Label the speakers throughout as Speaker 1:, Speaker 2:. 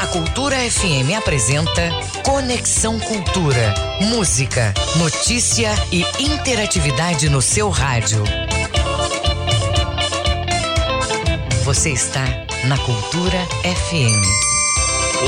Speaker 1: A Cultura FM apresenta Conexão Cultura. Música, notícia e interatividade no seu rádio. Você está na Cultura FM.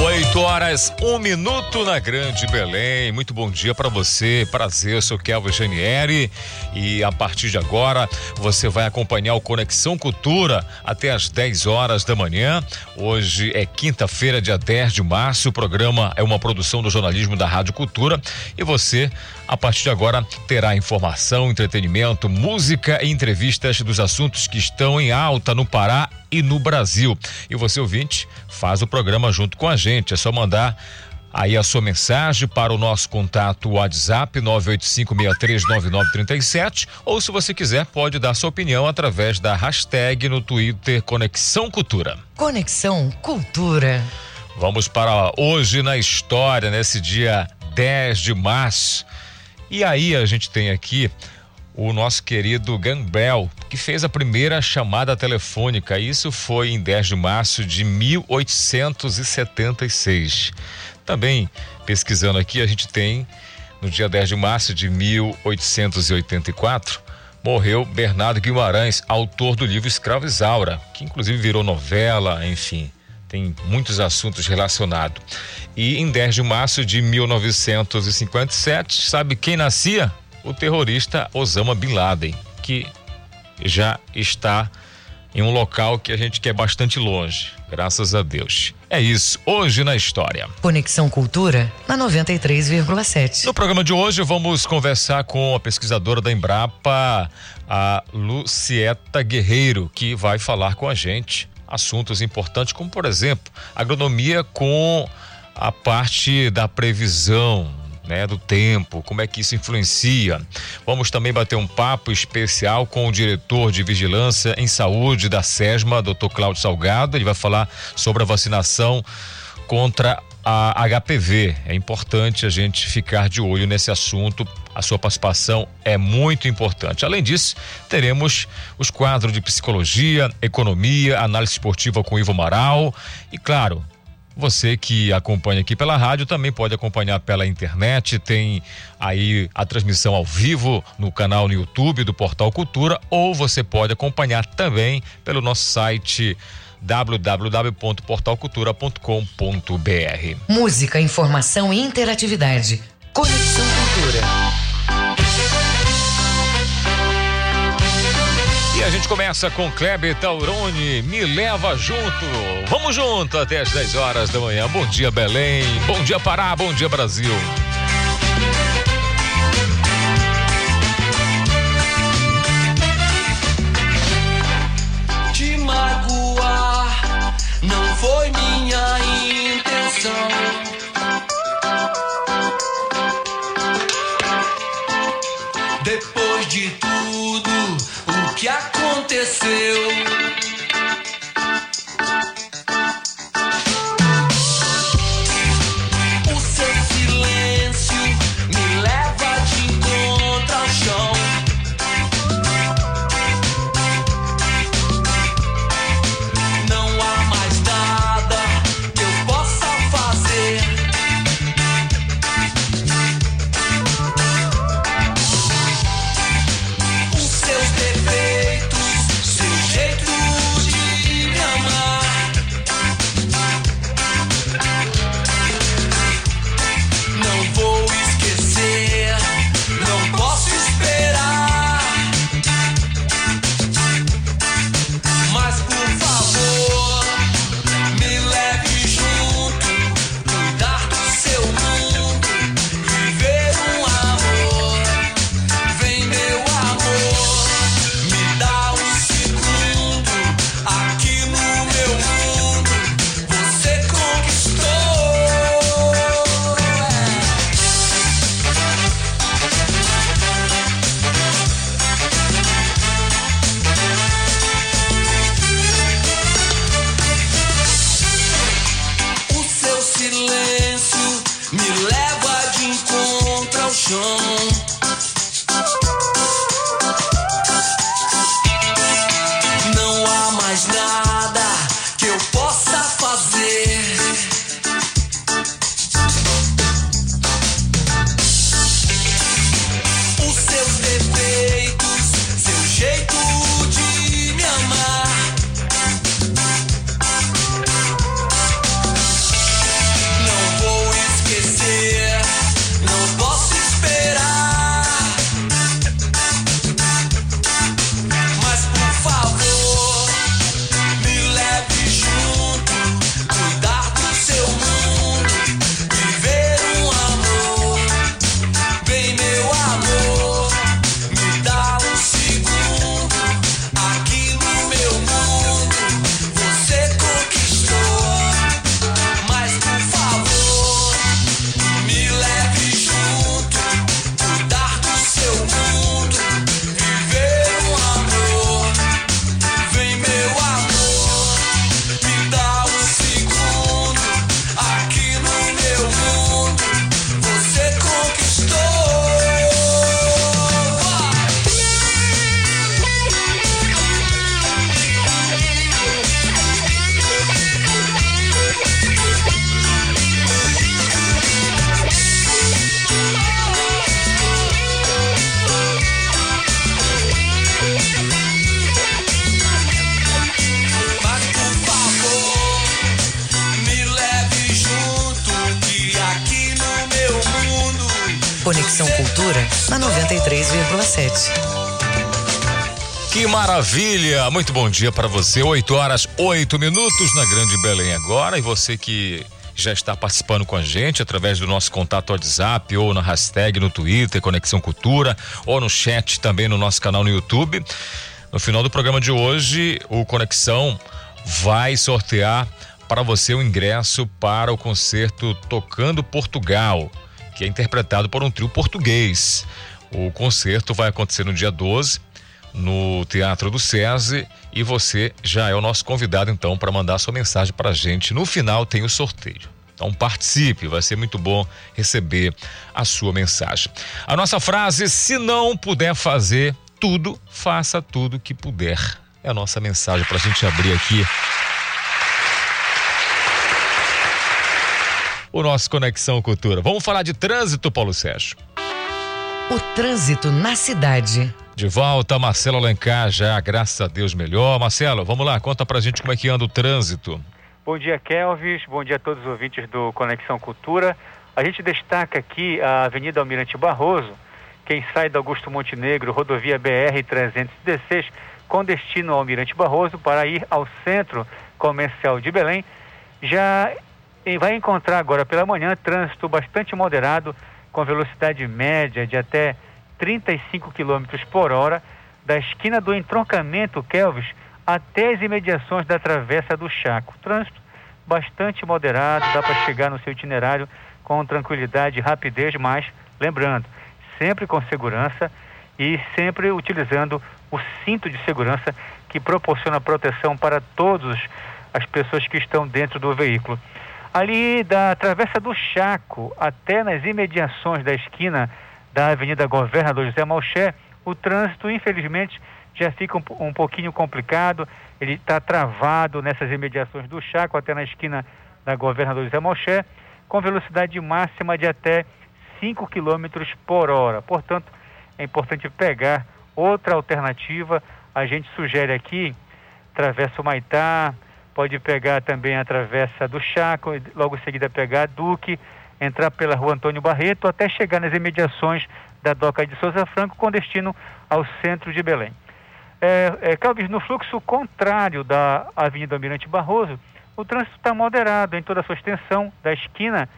Speaker 2: 8 horas, um minuto na Grande Belém. Muito bom dia para você. Prazer, eu sou Kelvin Janieri e a partir de agora você vai acompanhar o Conexão Cultura até às 10 horas da manhã. Hoje é quinta-feira, dia 10 de março. O programa é uma produção do jornalismo da Rádio Cultura e você a partir de agora terá informação, entretenimento, música e entrevistas dos assuntos que estão em alta no Pará e no Brasil. E você ouvinte faz o programa junto com a gente. É só mandar aí a sua mensagem para o nosso contato WhatsApp 985639937 ou se você quiser pode dar sua opinião através da hashtag no Twitter Conexão Cultura.
Speaker 1: Conexão Cultura.
Speaker 2: Vamos para hoje na história, nesse dia 10 de março. E aí a gente tem aqui o nosso querido Gambrel, que fez a primeira chamada telefônica. Isso foi em 10 de março de 1876. Também pesquisando aqui, a gente tem no dia 10 de março de 1884 morreu Bernardo Guimarães, autor do livro Escravo Isaura, que inclusive virou novela, enfim, tem muitos assuntos relacionados. E em 10 de março de 1957, sabe quem nascia? O terrorista Osama Bin Laden, que já está em um local que a gente quer bastante longe, graças a Deus. É isso, hoje na história.
Speaker 1: Conexão Cultura na 93,7.
Speaker 2: No programa de hoje vamos conversar com a pesquisadora da Embrapa, a Lucieta Guerreiro, que vai falar com a gente assuntos importantes, como por exemplo, agronomia com a parte da previsão, né, do tempo, como é que isso influencia. Vamos também bater um papo especial com o diretor de Vigilância em Saúde da SESMA, Dr. Cláudio Salgado. Ele vai falar sobre a vacinação contra a HPV. É importante a gente ficar de olho nesse assunto. A sua participação é muito importante. Além disso, teremos os quadros de psicologia, economia, análise esportiva com Ivo Amaral e, claro, você que acompanha aqui pela rádio também pode acompanhar pela internet, tem aí a transmissão ao vivo no canal no YouTube do Portal Cultura ou você pode acompanhar também pelo nosso site www.portalcultura.com.br.
Speaker 1: Música, informação e interatividade. Conexão Cultura.
Speaker 2: E a gente começa com Kleber Tauroni, me leva junto. Vamos junto até as 10 horas da manhã. Bom dia, Belém. Bom dia, Pará. Bom dia, Brasil.
Speaker 3: Aconteceu.
Speaker 2: Muito bom dia para você. 8 horas, 8 minutos na Grande Belém agora. E você que já está participando com a gente através do nosso contato WhatsApp ou na hashtag no Twitter, Conexão Cultura, ou no chat também no nosso canal no YouTube. No final do programa de hoje, o Conexão vai sortear para você o ingresso para o concerto Tocando Portugal, que é interpretado por um trio português. O concerto vai acontecer no dia 12 no Teatro do SESI e você já é o nosso convidado então para mandar sua mensagem para a gente. No final tem o sorteio. Então participe, vai ser muito bom receber a sua mensagem. A nossa frase: se não puder fazer tudo, faça tudo que puder. É a nossa mensagem para a gente abrir aqui. O nosso Conexão Cultura. Vamos falar de trânsito, Paulo Sérgio.
Speaker 1: O trânsito na cidade.
Speaker 2: De volta, Marcelo Alencar, já, graças a Deus, melhor. Marcelo, vamos lá, conta pra gente como é que anda o trânsito.
Speaker 4: Bom dia, Kelvis. Bom dia a todos os ouvintes do Conexão Cultura. A gente destaca aqui a Avenida Almirante Barroso, quem sai do Augusto Montenegro, rodovia BR-316, com destino ao Almirante Barroso, para ir ao centro comercial de Belém, já vai encontrar agora pela manhã trânsito bastante moderado, com velocidade média de até 35 km por hora da esquina do entroncamento Kelvis até as imediações da Travessa do Chaco. Trânsito bastante moderado, dá para chegar no seu itinerário com tranquilidade e rapidez, mas lembrando, sempre com segurança e sempre utilizando o cinto de segurança que proporciona proteção para todas as pessoas que estão dentro do veículo. Ali da Travessa do Chaco até nas imediações da esquina da Avenida Governador José Malché, o trânsito, infelizmente, já fica um, um pouquinho complicado. Ele está travado nessas imediações do Chaco, até na esquina da Governador José Malché, com velocidade máxima de até 5 km por hora. Portanto, é importante pegar outra alternativa. A gente sugere aqui, Travessa o Maitá, pode pegar também a Travessa do Chaco, logo em seguida pegar a Duque, entrar pela rua Antônio Barreto até chegar nas imediações da Doca de Souza Franco com destino ao centro de Belém. É, é, Calvis, no fluxo contrário da Avenida Almirante Barroso, o trânsito está moderado em toda a sua extensão, da esquina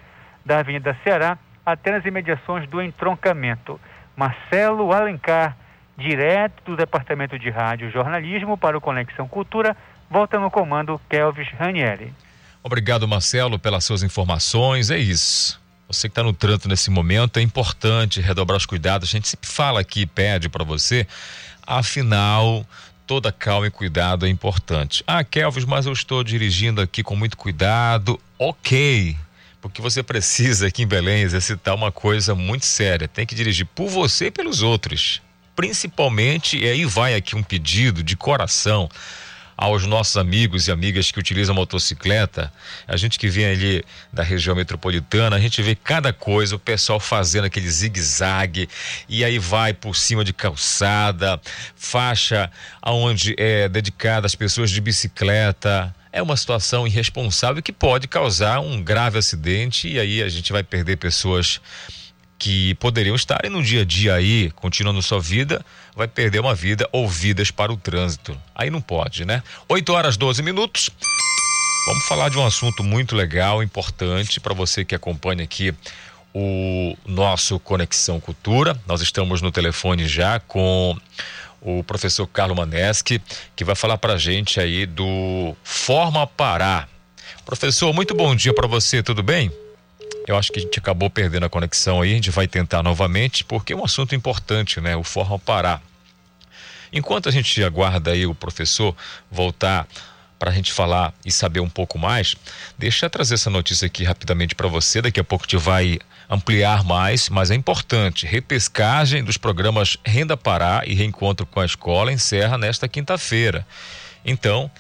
Speaker 4: da Avenida Ceará até nas imediações do entroncamento. Marcelo Alencar, direto do Departamento de Rádio e Jornalismo para o Conexão Cultura, volta no comando Kelvis Ranieri.
Speaker 2: Obrigado, Marcelo, pelas suas informações. É isso. Você que está no trânsito nesse momento, é importante redobrar os cuidados. A gente sempre fala aqui pede para você. Afinal, toda calma e cuidado é importante. Ah, Kelvis, mas eu estou dirigindo aqui com muito cuidado. Ok. Porque você precisa aqui em Belém exercitar uma coisa muito séria. Tem que dirigir por você e pelos outros. Principalmente, e aí vai aqui um pedido de coração aos nossos amigos e amigas que utilizam motocicleta, a gente que vem ali da região metropolitana, a gente vê cada coisa, o pessoal fazendo aquele zigue-zague e aí vai por cima de calçada, faixa aonde é dedicada às pessoas de bicicleta. É uma situação irresponsável que pode causar um grave acidente e aí a gente vai perder pessoas que poderiam estar no dia a dia aí, continuando sua vida, vai perder uma vida ou vidas para o trânsito. Aí não pode, né? 8 horas 12 minutos. Vamos falar de um assunto muito legal, importante para você que acompanha aqui o nosso Conexão Cultura. Nós estamos no telefone já com o professor Carlos Maneschi, que vai falar para a gente aí do Forma Pará. Professor, muito bom dia para você, tudo bem? Eu acho que a gente acabou perdendo a conexão aí, a gente vai tentar novamente, porque é um assunto importante, né? O Forró Pará. Enquanto a gente aguarda aí o professor voltar para a gente falar e saber um pouco mais, deixa eu trazer essa notícia aqui rapidamente para você. Daqui a pouco gente vai ampliar mais, mas é importante. Repescagem dos programas Renda Pará e Reencontro com a Escola encerra nesta quinta-feira. Então,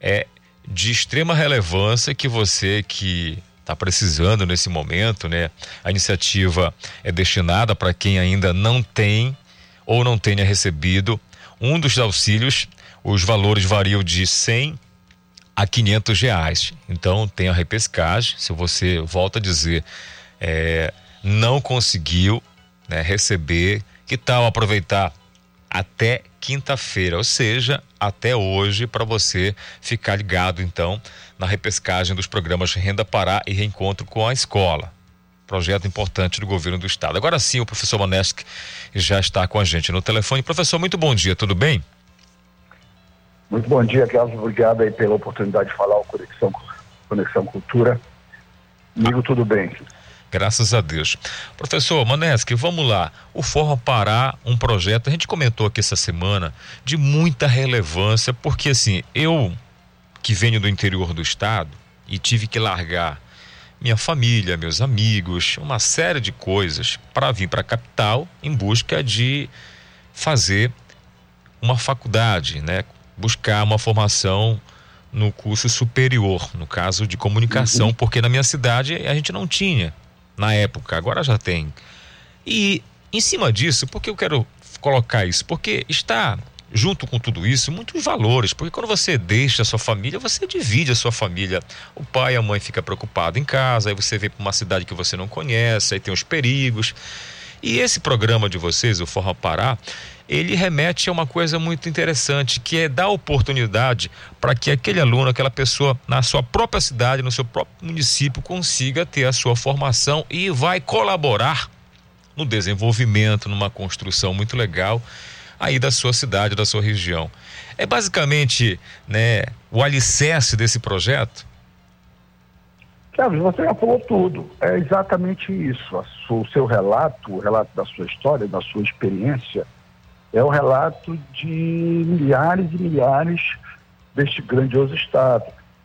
Speaker 2: é de extrema relevância que você que está precisando nesse momento, né? A iniciativa é destinada para quem ainda não tem ou não tenha recebido um dos auxílios. Os valores variam de 100 a 500 reais. Então tem a repescagem. Se você volta a dizer é, não conseguiu né, receber. Que tal aproveitar até quinta-feira, ou seja, até hoje, para você ficar ligado então na repescagem dos programas Renda Pará e Reencontro com a Escola. Projeto importante do governo do estado. Agora sim, o professor Monesk já está com a gente no telefone. Professor, muito bom dia, tudo bem?
Speaker 5: Muito bom dia, Carlos. Obrigado aí pela oportunidade de falar o Conexão, Conexão Cultura. Amigo, tudo bem?
Speaker 2: Graças a Deus. Professor Maneski, vamos lá. O Forra Pará, um projeto, a gente comentou aqui essa semana, de muita relevância, porque assim, eu que venho do interior do estado e tive que largar minha família, meus amigos, uma série de coisas para vir para a capital em busca de fazer uma faculdade, né? Buscar uma formação no curso superior, no caso de comunicação, uhum. porque na minha cidade a gente não tinha na época, agora já tem. E em cima disso, por que eu quero colocar isso? Porque está junto com tudo isso muitos valores, porque quando você deixa a sua família, você divide a sua família. O pai e a mãe fica preocupado em casa, aí você vem para uma cidade que você não conhece, aí tem os perigos. E esse programa de vocês, o Forra Pará, ele remete a uma coisa muito interessante, que é dar oportunidade para que aquele aluno, aquela pessoa, na sua própria cidade, no seu próprio município, consiga ter a sua formação e vai colaborar no desenvolvimento, numa construção muito legal aí da sua cidade, da sua região. É basicamente né, o alicerce desse projeto?
Speaker 5: Carlos, você já falou tudo. É exatamente isso. O seu relato, o relato da sua história, da sua experiência, é o relato de milhares e milhares deste grandioso estado.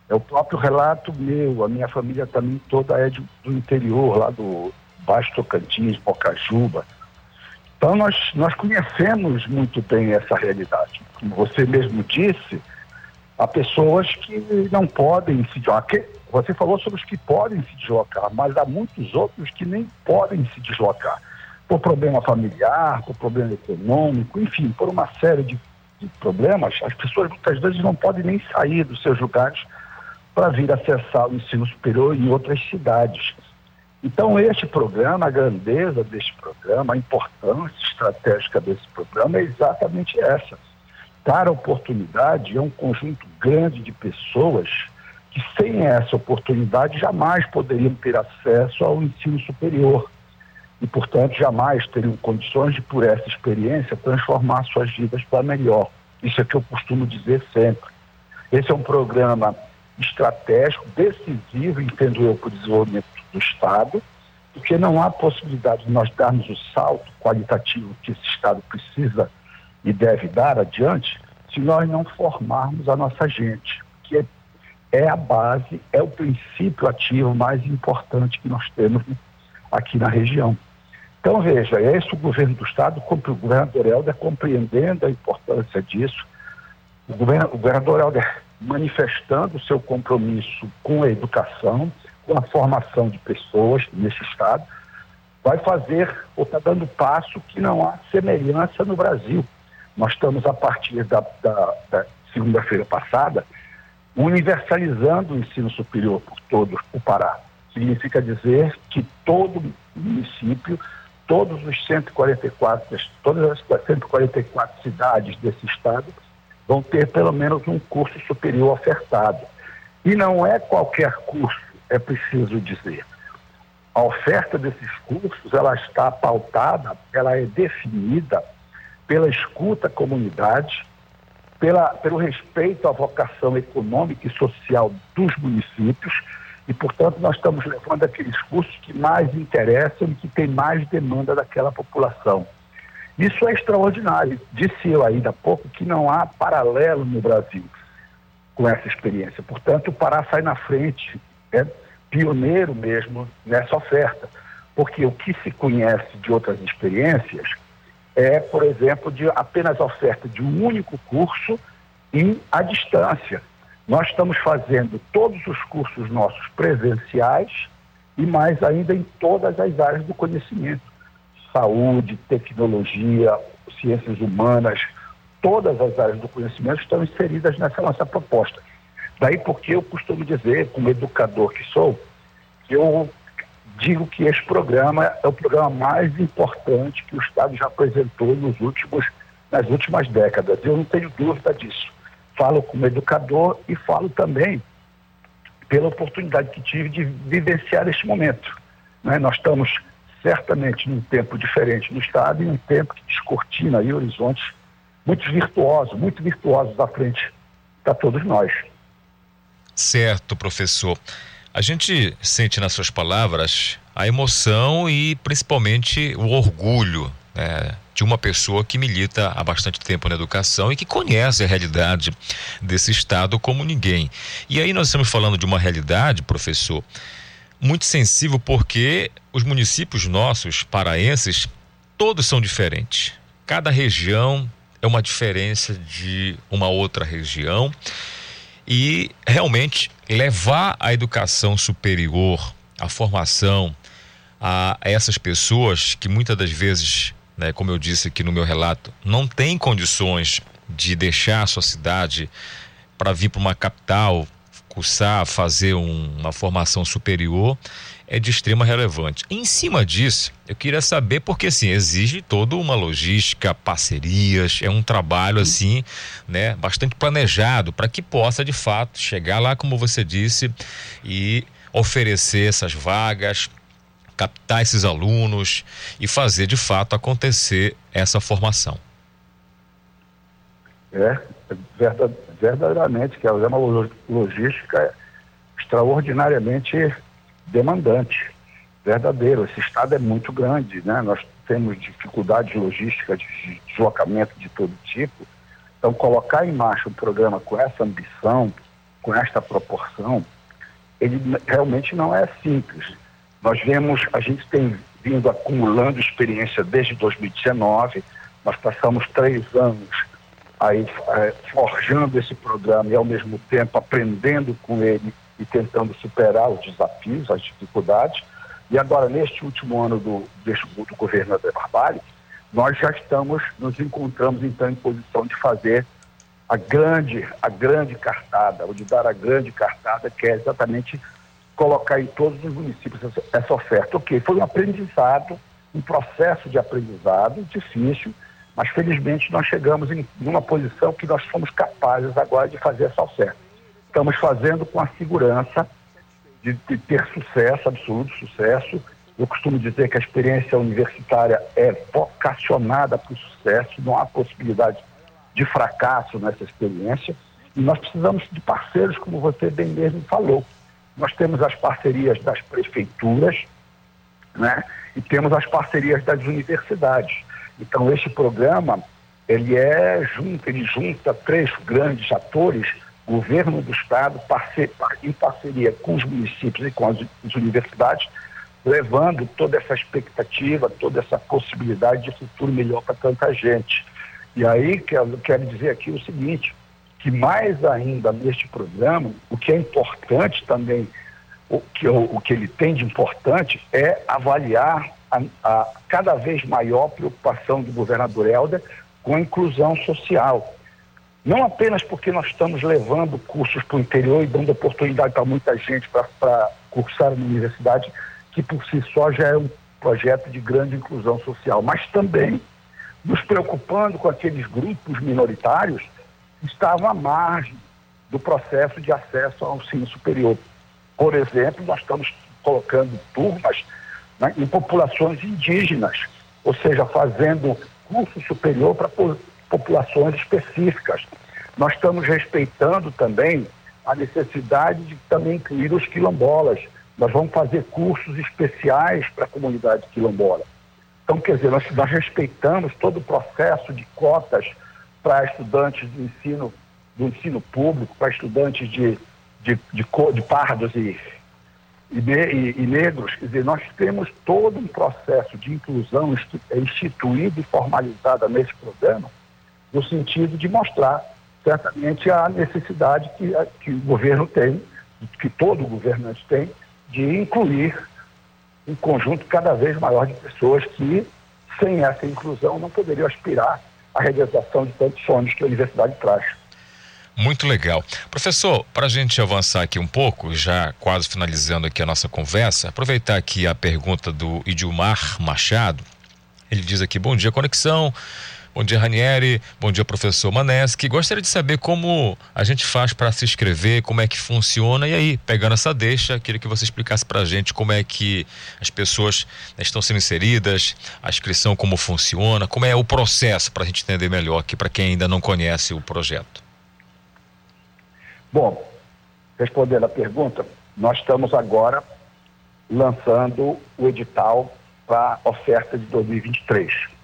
Speaker 5: É o próprio relato meu, a minha família também toda é de, do interior, lá do Baixo Tocantins, Bocajuba. Então nós, nós conhecemos muito bem essa realidade. Como você mesmo disse, há pessoas que não podem se deslocar. Você falou sobre os que podem se deslocar, mas há muitos outros que nem podem se deslocar por problema familiar, por problema econômico, enfim, por uma série de, de problemas, as pessoas muitas vezes não podem nem sair dos seus lugares para vir acessar o ensino superior em outras cidades. Então, este programa, a grandeza deste programa, a importância estratégica desse programa é exatamente essa. Dar oportunidade a um conjunto grande de pessoas que, sem essa oportunidade, jamais poderiam ter acesso ao ensino superior e, portanto, jamais teriam condições de, por essa experiência, transformar suas vidas para melhor. Isso é que eu costumo dizer sempre. Esse é um programa estratégico, decisivo, entendo eu, para o desenvolvimento do Estado, porque não há possibilidade de nós darmos o salto qualitativo que esse Estado precisa e deve dar adiante se nós não formarmos a nossa gente, que é, é a base, é o princípio ativo mais importante que nós temos aqui na região. Então, veja, é esse o governo do Estado, o governador Helder, compreendendo a importância disso, o, govern, o governador Helder manifestando o seu compromisso com a educação, a formação de pessoas nesse Estado, vai fazer ou está dando passo que não há semelhança no Brasil. Nós estamos, a partir da, da, da segunda-feira passada, universalizando o ensino superior por todo o Pará. Significa dizer que todo município todos os 144, todas as 144 cidades desse estado vão ter pelo menos um curso superior ofertado. E não é qualquer curso, é preciso dizer. A oferta desses cursos, ela está pautada, ela é definida pela escuta à comunidade, pela, pelo respeito à vocação econômica e social dos municípios, e, portanto, nós estamos levando aqueles cursos que mais interessam e que têm mais demanda daquela população. Isso é extraordinário. Disse eu ainda há pouco que não há paralelo no Brasil com essa experiência. Portanto, o Pará sai na frente, é pioneiro mesmo nessa oferta. Porque o que se conhece de outras experiências é, por exemplo, de apenas oferta de um único curso e à distância. Nós estamos fazendo todos os cursos nossos presenciais e mais ainda em todas as áreas do conhecimento. Saúde, tecnologia, ciências humanas, todas as áreas do conhecimento estão inseridas nessa nossa proposta. Daí porque eu costumo dizer, como educador que sou, que eu digo que esse programa é o programa mais importante que o Estado já apresentou nos últimos, nas últimas décadas. Eu não tenho dúvida disso. Falo como educador e falo também pela oportunidade que tive de vivenciar este momento. Né? Nós estamos certamente num tempo diferente no Estado e um tempo que descortina aí horizontes muito virtuosos, muito virtuosos à frente para todos nós.
Speaker 2: Certo, professor. A gente sente nas suas palavras a emoção e principalmente o orgulho né, de uma pessoa que milita há bastante tempo na educação e que conhece a realidade desse Estado como ninguém. E aí nós estamos falando de uma realidade, professor, muito sensível porque os municípios nossos, paraenses, todos são diferentes. Cada região é uma diferença de uma outra região e realmente levar a educação superior, a formação a essas pessoas que muitas das vezes, né, como eu disse aqui no meu relato, não têm condições de deixar a sua cidade para vir para uma capital, cursar, fazer um, uma formação superior, é de extrema relevância. Em cima disso, eu queria saber porque assim exige toda uma logística, parcerias, é um trabalho assim, né, bastante planejado para que possa de fato chegar lá, como você disse, e oferecer essas vagas, captar esses alunos e fazer de fato acontecer essa formação.
Speaker 5: É, verdadeiramente, que é uma logística extraordinariamente demandante, verdadeiro. Esse estado é muito grande, né? Nós temos dificuldades logísticas de deslocamento de todo tipo. Então, colocar em marcha um programa com essa ambição, com esta proporção, ele realmente não é simples. Nós vemos, a gente tem vindo acumulando experiência desde 2019, nós passamos três anos aí é, forjando esse programa e ao mesmo tempo aprendendo com ele e tentando superar os desafios, as dificuldades. E agora, neste último ano do, do governo André Barbalho, nós já estamos, nos encontramos então em posição de fazer a grande, a grande cartada, ou de dar a grande cartada, que é exatamente colocar em todos os municípios essa oferta. Ok, foi um aprendizado, um processo de aprendizado difícil, mas felizmente nós chegamos em uma posição que nós somos capazes agora de fazer essa oferta estamos fazendo com a segurança de, de, ter sucesso, absoluto sucesso. Eu costumo dizer que a experiência universitária é vocacionada para o sucesso, não há possibilidade de fracasso nessa experiência. E nós precisamos de parceiros, como você bem mesmo falou. Nós temos as parcerias das prefeituras, né? E temos as parcerias das universidades. Então, este programa, ele é junto, ele junta três grandes atores governo do Estado, em parceria com os municípios e com as, as universidades, levando toda essa expectativa, toda essa possibilidade de futuro melhor para tanta gente. E aí quero, quero dizer aqui o seguinte, que mais ainda neste programa, o que é importante também, o que, o, o que ele tem de importante é avaliar a, a cada vez maior preocupação do governador Helder com a inclusão social não apenas porque nós estamos levando cursos para o interior e dando oportunidade para muita gente para cursar na universidade, que por si só já é um projeto de grande inclusão social, mas também nos preocupando com aqueles grupos minoritários que estavam à margem do processo de acesso ao ensino superior. Por exemplo, nós estamos colocando turmas né, em populações indígenas, ou seja, fazendo curso superior para populações específicas. Nós estamos respeitando também a necessidade de também incluir os quilombolas. Nós vamos fazer cursos especiais para a comunidade quilombola. Então, quer dizer, nós, nós respeitamos todo o processo de cotas para estudantes do ensino, do ensino público, para estudantes de, de, de, de pardos e, e, e, e, negros. Quer dizer, nós temos todo um processo de inclusão instituído e formalizado nesse programa, no sentido de mostrar certamente a necessidade que, que o governo tem, que todo governante tem, de incluir um conjunto cada vez maior de pessoas que, sem essa inclusão, não poderiam aspirar à realização de tantos sonhos que a universidade traz.
Speaker 2: Muito legal. Professor, para a gente avançar aqui um pouco, já quase finalizando aqui a nossa conversa, aproveitar aqui a pergunta do Idilmar Machado. Ele diz aqui: bom dia, conexão. Bom dia, Ranieri. Bom dia, professor Maneschi. Gostaria de saber como a gente faz para se inscrever, como é que funciona. E aí, pegando essa deixa, queria que você explicasse para a gente como é que as pessoas né, estão sendo inseridas, a inscrição, como funciona, como é o processo, para a gente entender melhor aqui, para quem ainda não conhece o projeto.
Speaker 5: Bom, respondendo a pergunta, nós estamos agora lançando o edital para oferta de 2023.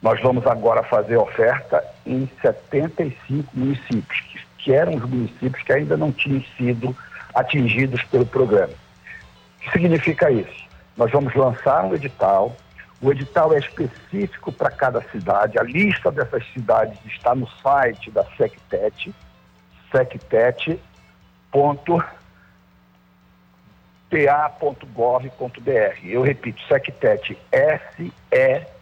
Speaker 5: Nós vamos agora fazer oferta em 75 municípios, que, que eram os municípios que ainda não tinham sido atingidos pelo programa. O que significa isso? Nós vamos lançar um edital, o edital é específico para cada cidade, a lista dessas cidades está no site da SecTet, sectet.pa.gov.br. Eu repito, SecTet, S-E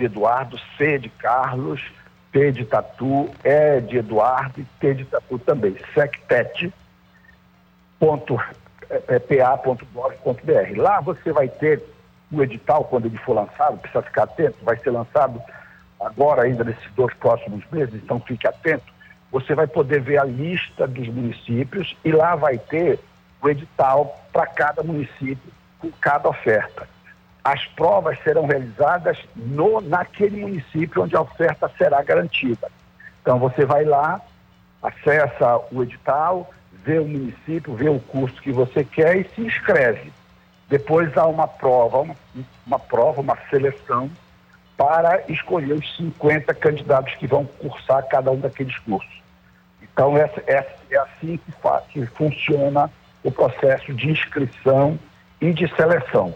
Speaker 5: de Eduardo, C de Carlos, T de Tatu, E de Eduardo e T de Tatu também. sectet.pa.gov.br. Lá você vai ter o edital, quando ele for lançado, precisa ficar atento, vai ser lançado agora ainda nesses dois próximos meses, então fique atento. Você vai poder ver a lista dos municípios e lá vai ter o edital para cada município, com cada oferta as provas serão realizadas no, naquele município onde a oferta será garantida. Então você vai lá, acessa o edital, vê o município, vê o curso que você quer e se inscreve. Depois há uma prova, uma, prova, uma seleção para escolher os 50 candidatos que vão cursar cada um daqueles cursos. Então é, é, é assim que, que funciona o processo de inscrição e de seleção.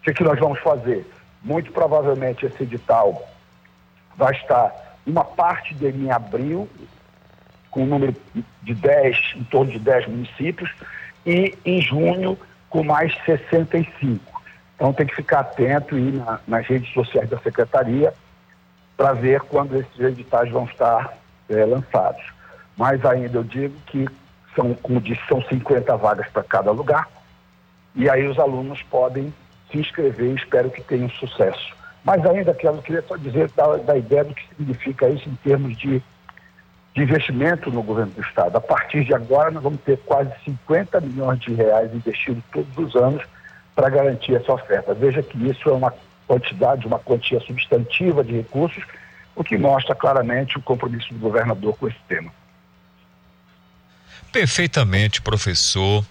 Speaker 5: O que, que nós vamos fazer? Muito provavelmente esse edital vai estar, uma parte dele em abril, com um número de 10, em torno de 10 municípios, e em junho com mais 65. Então tem que ficar atento e na, nas redes sociais da Secretaria para ver quando esses editais vão estar é, lançados. Mas ainda eu digo que são, como disse, são 50 vagas para cada lugar, e aí os alunos podem se inscrever e espero que tenham sucesso. Mas ainda que eu queria só dizer da, da ideia do que significa isso em termos de, de investimento no governo do Estado. A partir de agora, nós vamos ter quase 50 milhões de reais investidos todos os anos para garantir essa oferta. Veja que isso é uma quantidade, uma quantia substantiva de recursos, o que mostra claramente o compromisso do governador com esse tema.
Speaker 2: Perfeitamente, professor.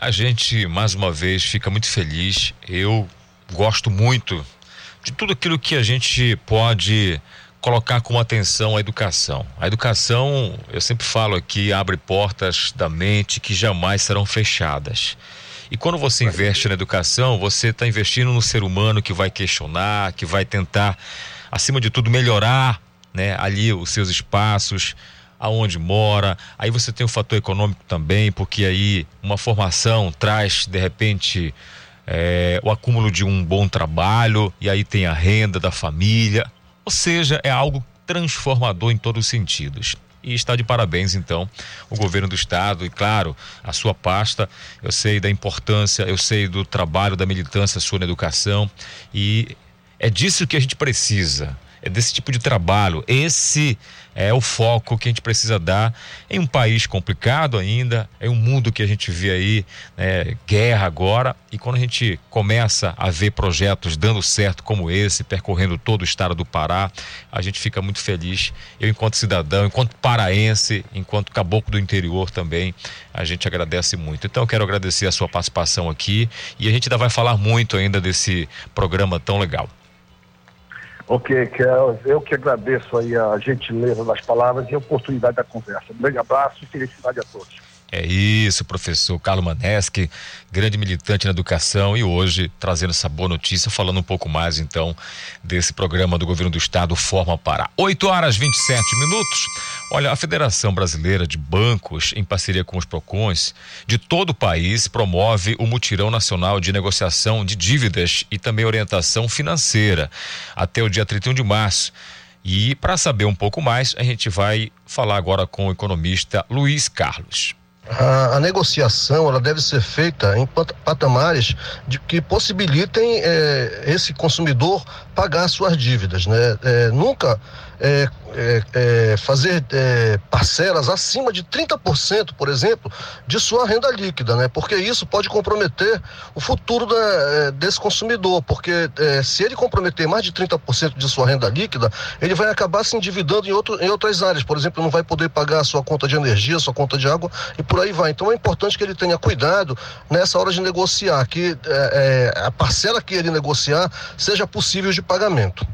Speaker 2: A gente, mais uma vez, fica muito feliz. Eu gosto muito de tudo aquilo que a gente pode colocar como atenção à educação. A educação, eu sempre falo aqui, abre portas da mente que jamais serão fechadas. E quando você investe na educação, você está investindo no ser humano que vai questionar, que vai tentar, acima de tudo, melhorar né, ali os seus espaços, aonde mora. Aí você tem o fator econômico também, porque aí uma formação traz, de repente, é, o acúmulo de um bom trabalho, e aí tem a renda da família. Ou seja, é algo transformador em todos os sentidos. E está de parabéns, então, o governo do estado e, claro, a sua pasta. Eu sei da importância, eu sei do trabalho, da militância sua na educação. E é disso que a gente precisa é desse tipo de trabalho. Esse é o foco que a gente precisa dar em um país complicado ainda, em um mundo que a gente vê aí, né, guerra agora, e quando a gente começa a ver projetos dando certo como esse, percorrendo todo o estado do Pará, a gente fica muito feliz. Eu, enquanto cidadão, enquanto paraense, enquanto caboclo do interior também, a gente agradece muito. Então, eu quero agradecer a sua participação aqui e a gente ainda vai falar muito ainda desse programa tão legal.
Speaker 5: Ok, Kel, eu que agradeço aí a gentileza das palavras e a oportunidade da conversa. Um grande abraço e felicidade a todos.
Speaker 2: É isso, professor Carlos Maneschi, grande militante na educação e hoje trazendo essa boa notícia, falando um pouco mais então desse programa do governo do estado Forma Pará. 8 horas 27 minutos. Olha, a Federação Brasileira de Bancos, em parceria com os PROCONs de todo o país, promove o Mutirão Nacional de Negociação de Dívidas e também orientação financeira até o dia 31 de março. E para saber um pouco mais, a gente vai falar agora com o economista Luiz Carlos.
Speaker 6: A, a, negociação ela deve ser feita em patamares de que possibilitem é, esse consumidor pagar suas dívidas, né? É, nunca é, é, é, fazer é, parcelas acima de 30%, por exemplo, de sua renda líquida, né? Porque isso pode comprometer o futuro da, é, desse consumidor, porque se ele comprometer mais de 30% de sua renda líquida, ele vai acabar se endividando em, outro, em outras áreas, por exemplo, não vai poder pagar a sua conta de energia, sua conta de água e por aí vai. Então é importante que ele tenha cuidado nessa hora de negociar, que a parcela que ele negociar seja possível de pagamento.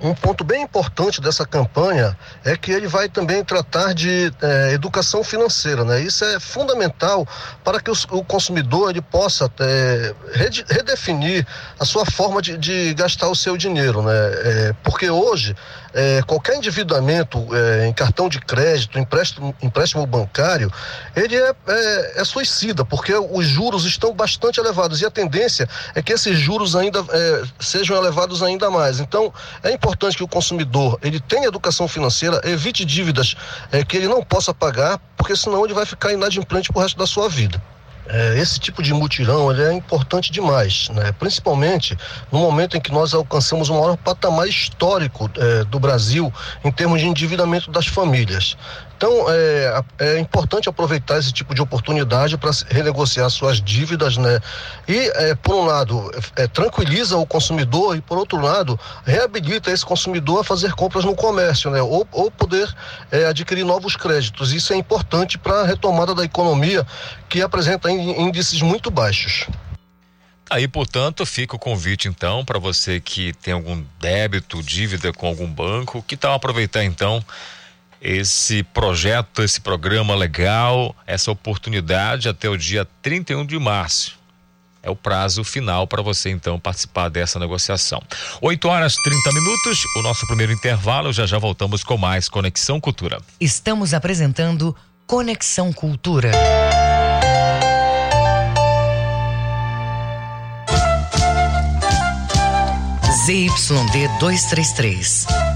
Speaker 6: Um ponto bem importante dessa campanha é que ele vai também tratar de é, educação financeira, né? Isso é fundamental para que o consumidor ele possa é, redefinir a sua forma de, de, gastar o seu dinheiro, né? É, porque hoje é, qualquer endividamento é, em cartão de crédito, empréstimo, empréstimo bancário, ele é, é, é, suicida, porque os juros estão bastante elevados e a tendência é que esses juros ainda é, sejam elevados ainda mais. Então, é importante que o consumidor ele tenha educação financeira, evite dívidas é, que ele não possa pagar, porque senão ele vai ficar inadimplente pro resto da sua vida. É, esse tipo de mutirão é importante demais, né? principalmente no momento em que nós alcançamos o maior patamar histórico é, do Brasil em termos de endividamento das famílias. Então, é, é importante aproveitar esse tipo de oportunidade para renegociar suas dívidas, né? E, é, por um lado, é, tranquiliza o consumidor e, por outro lado, reabilita esse consumidor a fazer compras no comércio, né? Ou, ou poder é, adquirir novos créditos. Isso é importante para a retomada da economia, que apresenta índices muito baixos.
Speaker 2: Aí, portanto, fica o convite então para você que tem algum débito, dívida com algum banco, que tal aproveitar então esse projeto, esse programa legal, essa oportunidade até o dia 31 de março. É o prazo final para você então participar dessa negociação. 8 horas 30 minutos, o nosso primeiro intervalo, já já voltamos com mais Conexão Cultura.
Speaker 1: Estamos apresentando Conexão Cultura. ZYD 233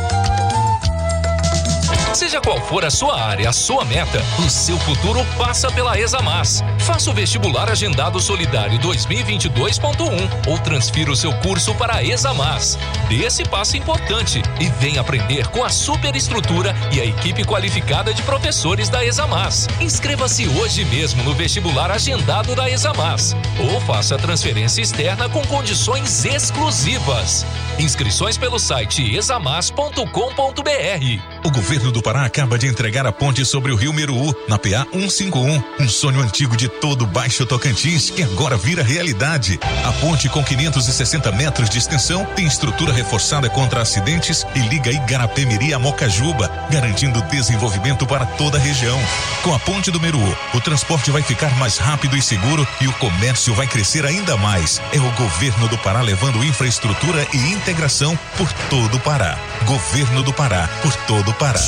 Speaker 7: Seja qual for a sua área, a sua meta, o seu futuro passa pela Examas. Faça o vestibular agendado solidário 2022.1 ou transfira o seu curso para a Examas. Dê esse passo importante e venha aprender com a superestrutura e a equipe qualificada de professores da Examas. Inscreva-se hoje mesmo no vestibular agendado da Examas ou faça a transferência externa com condições exclusivas. Inscrições pelo site examas.com.br.
Speaker 8: O governo do Pará acaba de entregar a ponte sobre o Rio Meruú, na PA 151, um sonho antigo de todo Baixo Tocantins que agora vira realidade. A ponte com 560 metros de extensão tem estrutura reforçada contra acidentes e liga Igarapé-Miri a Mocajuba, garantindo desenvolvimento para toda a região. Com a ponte do Meruú, o transporte vai ficar mais rápido e seguro e o comércio vai crescer ainda mais. É o governo do Pará levando infraestrutura e integração por todo o Pará. Governo do Pará, por todo o Pará.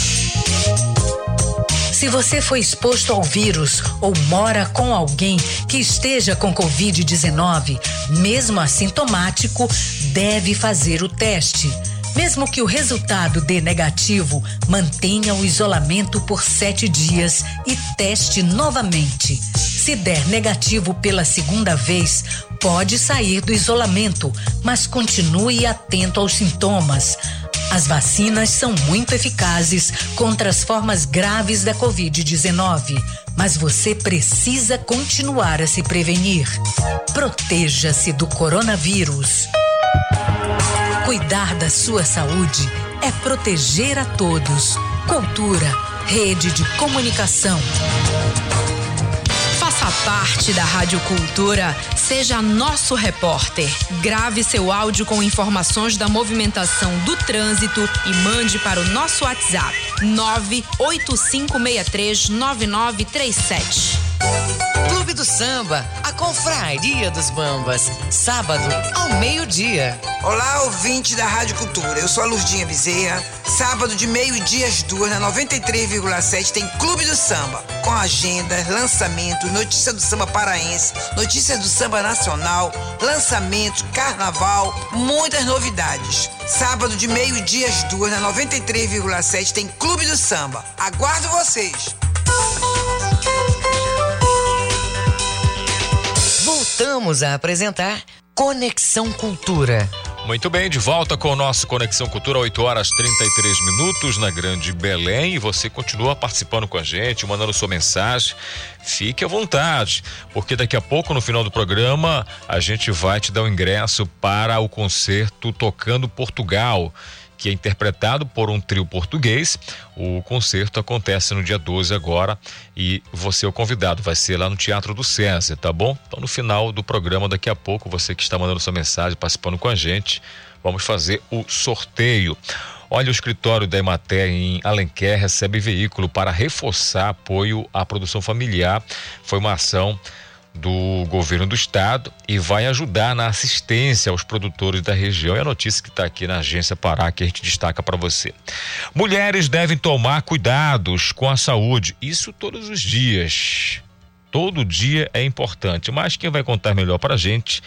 Speaker 9: Se você foi exposto ao vírus ou mora com alguém que esteja com Covid-19, mesmo assintomático, deve fazer o teste. Mesmo que o resultado dê negativo, mantenha o isolamento por sete dias e teste novamente. Se der negativo pela segunda vez, pode sair do isolamento, mas continue atento aos sintomas. As vacinas são muito eficazes contra as formas graves da Covid-19, mas você precisa continuar a se prevenir. Proteja-se do coronavírus. Cuidar da sua saúde é proteger a todos. Cultura, rede de comunicação.
Speaker 10: Faça parte da Rádio Cultura. Seja nosso repórter. Grave seu áudio com informações da movimentação do trânsito e mande para o nosso WhatsApp 985639937.
Speaker 1: Clube do Samba, a confraria dos bambas. Sábado, ao meio-dia.
Speaker 11: Olá, ouvinte da Rádio Cultura. Eu sou a Lurdinha Bezerra. Sábado de meio-dia às duas, na 93,7, tem Clube do Samba. Com agenda, lançamento, notícia do samba paraense, notícias do samba nacional, lançamentos, carnaval, muitas novidades. Sábado de meio-dia às duas, na 93,7, tem Clube do Samba. Aguardo vocês.
Speaker 1: Voltamos a apresentar Conexão Cultura.
Speaker 2: Muito bem, de volta com o nosso Conexão Cultura, 8 horas 33 minutos na Grande Belém. E você continua participando com a gente, mandando sua mensagem. Fique à vontade, porque daqui a pouco, no final do programa, a gente vai te dar o um ingresso para o concerto Tocando Portugal que é interpretado por um trio português. O concerto acontece no dia 12 agora e você é o convidado, vai ser lá no Teatro do César, tá bom? Então no final do programa daqui a pouco, você que está mandando sua mensagem, participando com a gente, vamos fazer o sorteio. Olha, o escritório da Emater em Alenquer recebe veículo para reforçar apoio à produção familiar. Foi uma ação do governo do estado e vai ajudar na assistência aos produtores da região. É a notícia que está aqui na agência Pará que a gente destaca para você. Mulheres devem tomar cuidados com a saúde, isso todos os dias. Todo dia é importante, mas quem vai contar melhor para a gente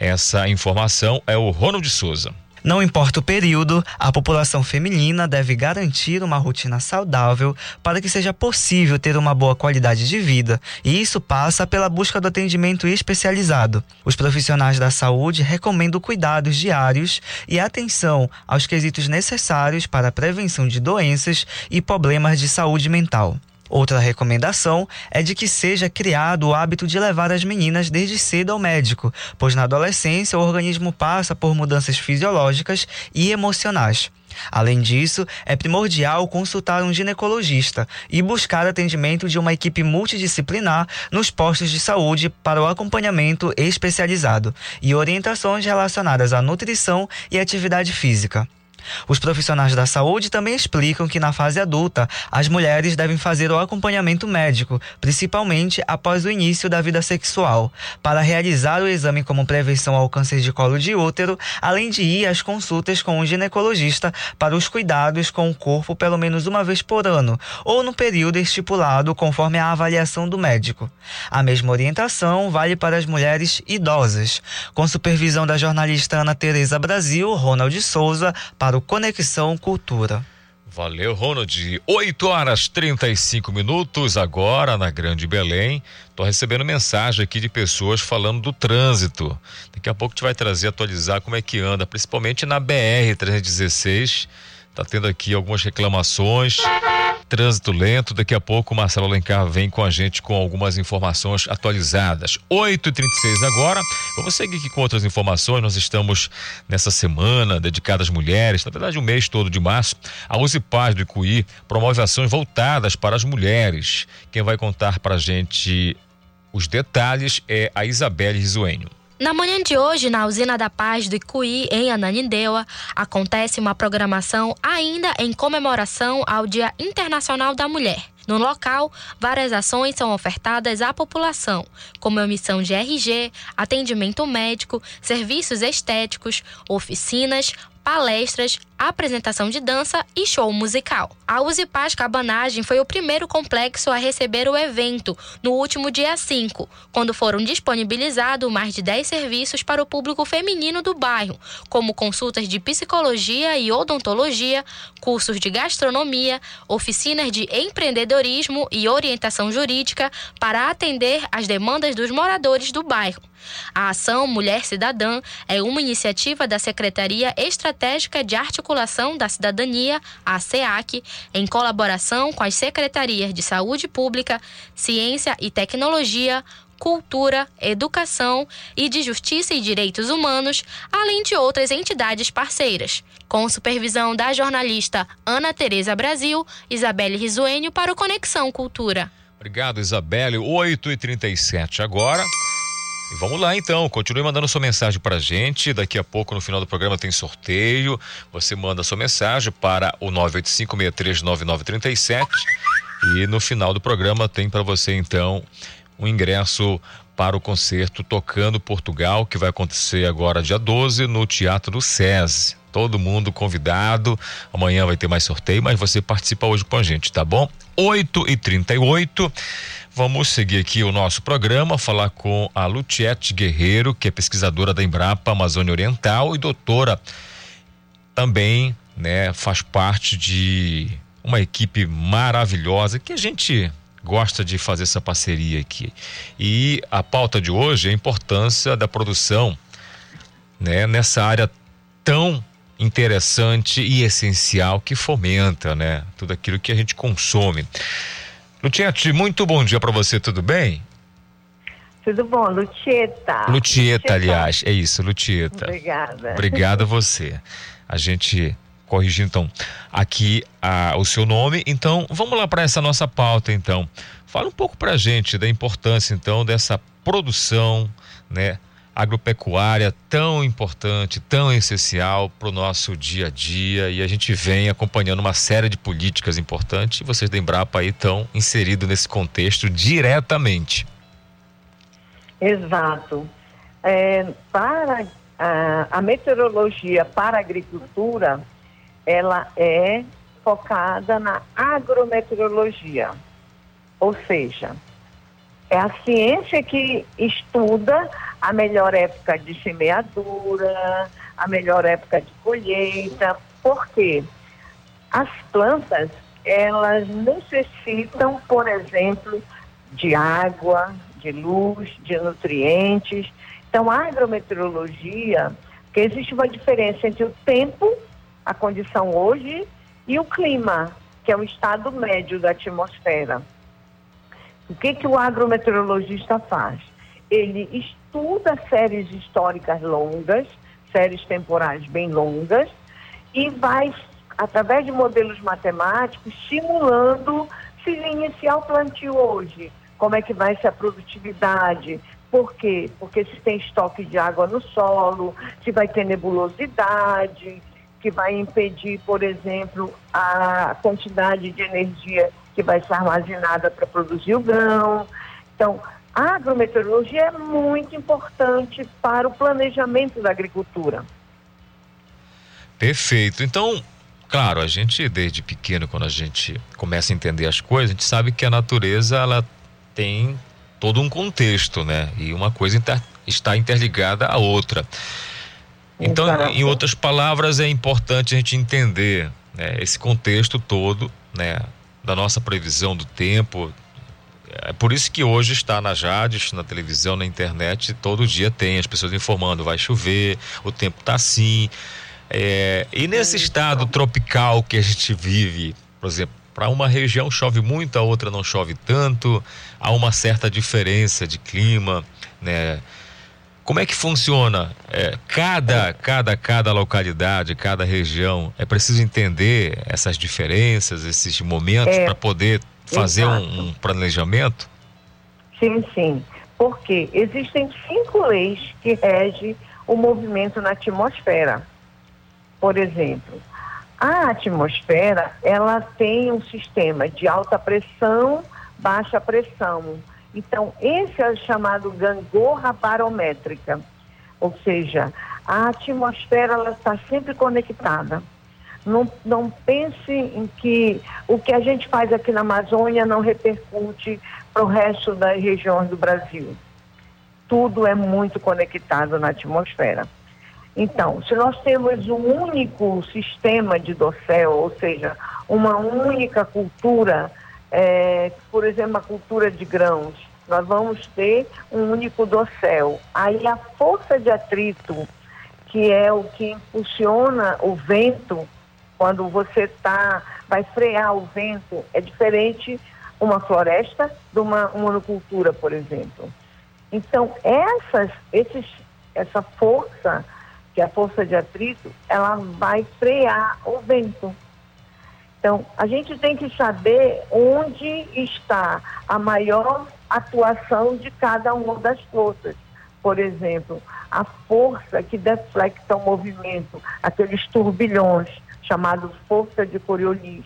Speaker 2: essa informação é o Ronald Souza.
Speaker 12: Não importa o período, a população feminina deve garantir uma rotina saudável para que seja possível ter uma boa qualidade de vida, e isso passa pela busca do atendimento especializado. Os profissionais da saúde recomendam cuidados diários e atenção aos quesitos necessários para a prevenção de doenças e problemas de saúde mental. Outra recomendação é de que seja criado o hábito de levar as meninas desde cedo ao médico, pois na adolescência o organismo passa por mudanças fisiológicas e emocionais. Além disso, é primordial consultar um ginecologista e buscar atendimento de uma equipe multidisciplinar nos postos de saúde para o acompanhamento especializado e orientações relacionadas à nutrição e atividade física. Os profissionais da saúde também explicam que na fase adulta, as mulheres devem fazer o acompanhamento médico, principalmente após o início da vida sexual, para realizar o exame como prevenção ao câncer de colo de útero, além de ir às consultas com um ginecologista para os cuidados com o corpo pelo menos uma vez por ano, ou no período estipulado conforme a avaliação do médico. A mesma orientação vale para as mulheres idosas. Com supervisão da jornalista Ana Tereza Brasil, Ronald Souza, para Conexão Cultura.
Speaker 2: Valeu, Ronald. 8 horas 35 minutos agora na Grande Belém. Tô recebendo mensagem aqui de pessoas falando do trânsito. Daqui a pouco a gente vai trazer, atualizar como é que anda, principalmente na BR 316. Tá tendo aqui algumas reclamações trânsito lento. Daqui a pouco Marcelo Alencar vem com a gente com algumas informações atualizadas. 8h36 agora. Vamos seguir aqui com outras informações. Nós estamos nessa semana dedicada às mulheres, na verdade, o mês todo de março. A Uzi Paz do Icuí promove ações voltadas para as mulheres. Quem vai contar para a gente os detalhes é a Isabelle Rizuenho.
Speaker 13: Na manhã de hoje, na Usina da Paz do Icuí, em Ananindeua, acontece uma programação ainda em comemoração ao Dia Internacional da Mulher. No local, várias ações são ofertadas à população, como emissão de RG, atendimento médico, serviços estéticos, oficinas, palestras, apresentação de dança e show musical. A Usipaz Cabanagem foi o primeiro complexo a receber o evento no último dia 5, quando foram disponibilizados mais de 10 serviços para o público feminino do bairro, como consultas de psicologia e odontologia, cursos de gastronomia, oficinas de empreendedorismo e orientação jurídica para atender às demandas dos moradores do bairro. A ação Mulher Cidadã é uma iniciativa da Secretaria Estratégica de Articulação da Cidadania, a SEAC, em colaboração com as secretarias de Saúde Pública, Ciência e Tecnologia, Cultura, Educação e de Justiça e Direitos Humanos, além de outras entidades parceiras. Com supervisão da jornalista Ana Tereza Brasil, Isabelle Risuênio para o Conexão Cultura.
Speaker 2: Obrigado, Isabelle. 8h37 agora. E vamos lá então, continue mandando sua mensagem para a gente. Daqui a pouco, no final do programa, tem sorteio. Você manda sua mensagem para o 985-639937. E no final do programa tem para você então um ingresso para o concerto Tocando Portugal, que vai acontecer agora dia 12 no Teatro do SESI. Todo mundo convidado. Amanhã vai ter mais sorteio, mas você participa hoje com a gente, tá bom? 8 e 38 Vamos seguir aqui o nosso programa, falar com a Lutiette Guerreiro, que é pesquisadora da Embrapa Amazônia Oriental e doutora também, né, faz parte de uma equipe maravilhosa que a gente gosta de fazer essa parceria aqui. E a pauta de hoje é a importância da produção, né, nessa área tão interessante e essencial que fomenta, né, tudo aquilo que a gente consome. Lutiete, muito bom dia para você, tudo bem?
Speaker 14: Tudo bom, Lutieta.
Speaker 2: Lutieta, aliás, é isso, Lutieta.
Speaker 14: Obrigada.
Speaker 2: Obrigada a você. A gente corrigir então aqui a, o seu nome. Então, vamos lá para essa nossa pauta então. Fala um pouco para a gente da importância então dessa produção, né, agropecuária tão importante, tão essencial para o nosso dia a dia e a gente vem acompanhando uma série de políticas importantes e vocês da Embrapa aí estão inseridos nesse contexto diretamente.
Speaker 14: Exato. É, para a, a meteorologia para a agricultura, ela é focada na agrometeorologia, ou seja, é a ciência que estuda a melhor época de semeadura, a melhor época de colheita, porque as plantas elas necessitam, por exemplo, de água, de luz, de nutrientes. Então, a agrometeorologia, que existe uma diferença entre o tempo, a condição hoje, e o clima, que é o estado médio da atmosfera. O que, que o agrometeorologista faz? Ele estuda séries históricas longas, séries temporais bem longas, e vai, através de modelos matemáticos, simulando se iniciar o plantio hoje, como é que vai ser a produtividade, por quê? Porque se tem estoque de água no solo, se vai ter nebulosidade, que vai impedir, por exemplo, a quantidade de energia que vai ser armazenada para produzir o grão. Então, a agrometeorologia é muito importante para o planejamento da agricultura.
Speaker 2: Perfeito. Então, claro, a gente desde pequeno, quando a gente começa a entender as coisas, a gente sabe que a natureza ela tem todo um contexto, né? E uma coisa inter, está interligada à outra. Então, Exato. em outras palavras, é importante a gente entender né, esse contexto todo, né? da nossa previsão do tempo. É por isso que hoje está na Jades, na televisão, na internet, todo dia tem as pessoas informando, vai chover, o tempo está assim. É, e nesse estado tropical que a gente vive, por exemplo, para uma região chove muito, a outra não chove tanto, há uma certa diferença de clima, né? Como é que funciona? É, cada, cada, cada localidade, cada região, é preciso entender essas diferenças, esses momentos é, para poder fazer um, um, planejamento?
Speaker 14: Sim, sim. Porque existem cinco leis que regem o movimento na atmosfera. Por exemplo, a atmosfera ela tem um sistema de alta pressão, baixa pressão então, esse é o chamado gangorra barométrica, ou seja, a atmosfera está sempre conectada. Não, não pense em que o que a gente faz aqui na Amazônia não repercute para o resto das regiões do Brasil. Tudo é muito conectado na atmosfera. Então, se nós temos um único sistema de dossel, ou seja, uma única cultura é, por exemplo, a cultura de grãos, nós vamos ter um único dossel. Aí a força de atrito, que é o que impulsiona o vento, quando você tá, vai frear o vento, é diferente uma floresta de uma monocultura, por exemplo. Então, essas, esses, essa força, que é a força de atrito, ela vai frear o vento. Então, a gente tem que saber onde está a maior atuação de cada uma das forças. Por exemplo, a força que deflecta o movimento, aqueles turbilhões, chamados força de Coriolis.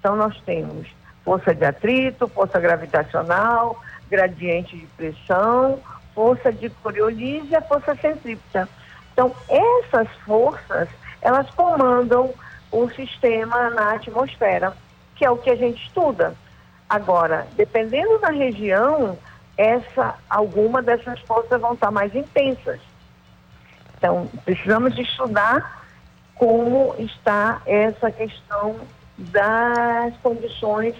Speaker 14: Então, nós temos força de atrito, força gravitacional, gradiente de pressão, força de Coriolis e a força centrípeta. Então, essas forças, elas comandam o sistema na atmosfera, que é o que a gente estuda. Agora, dependendo da região, essa, alguma dessas forças vão estar mais intensas. Então, precisamos estudar como está essa questão das condições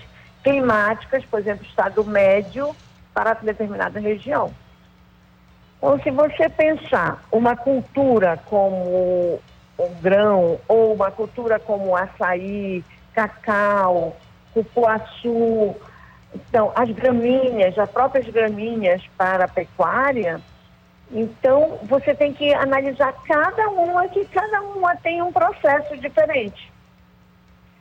Speaker 14: climáticas, por exemplo, estado médio para determinada região. Então, se você pensar uma cultura como o grão, ou uma cultura como açaí, cacau, cupuaçu, então, as gramíneas, as próprias gramíneas para a pecuária, então você tem que analisar cada uma, que cada uma tem um processo diferente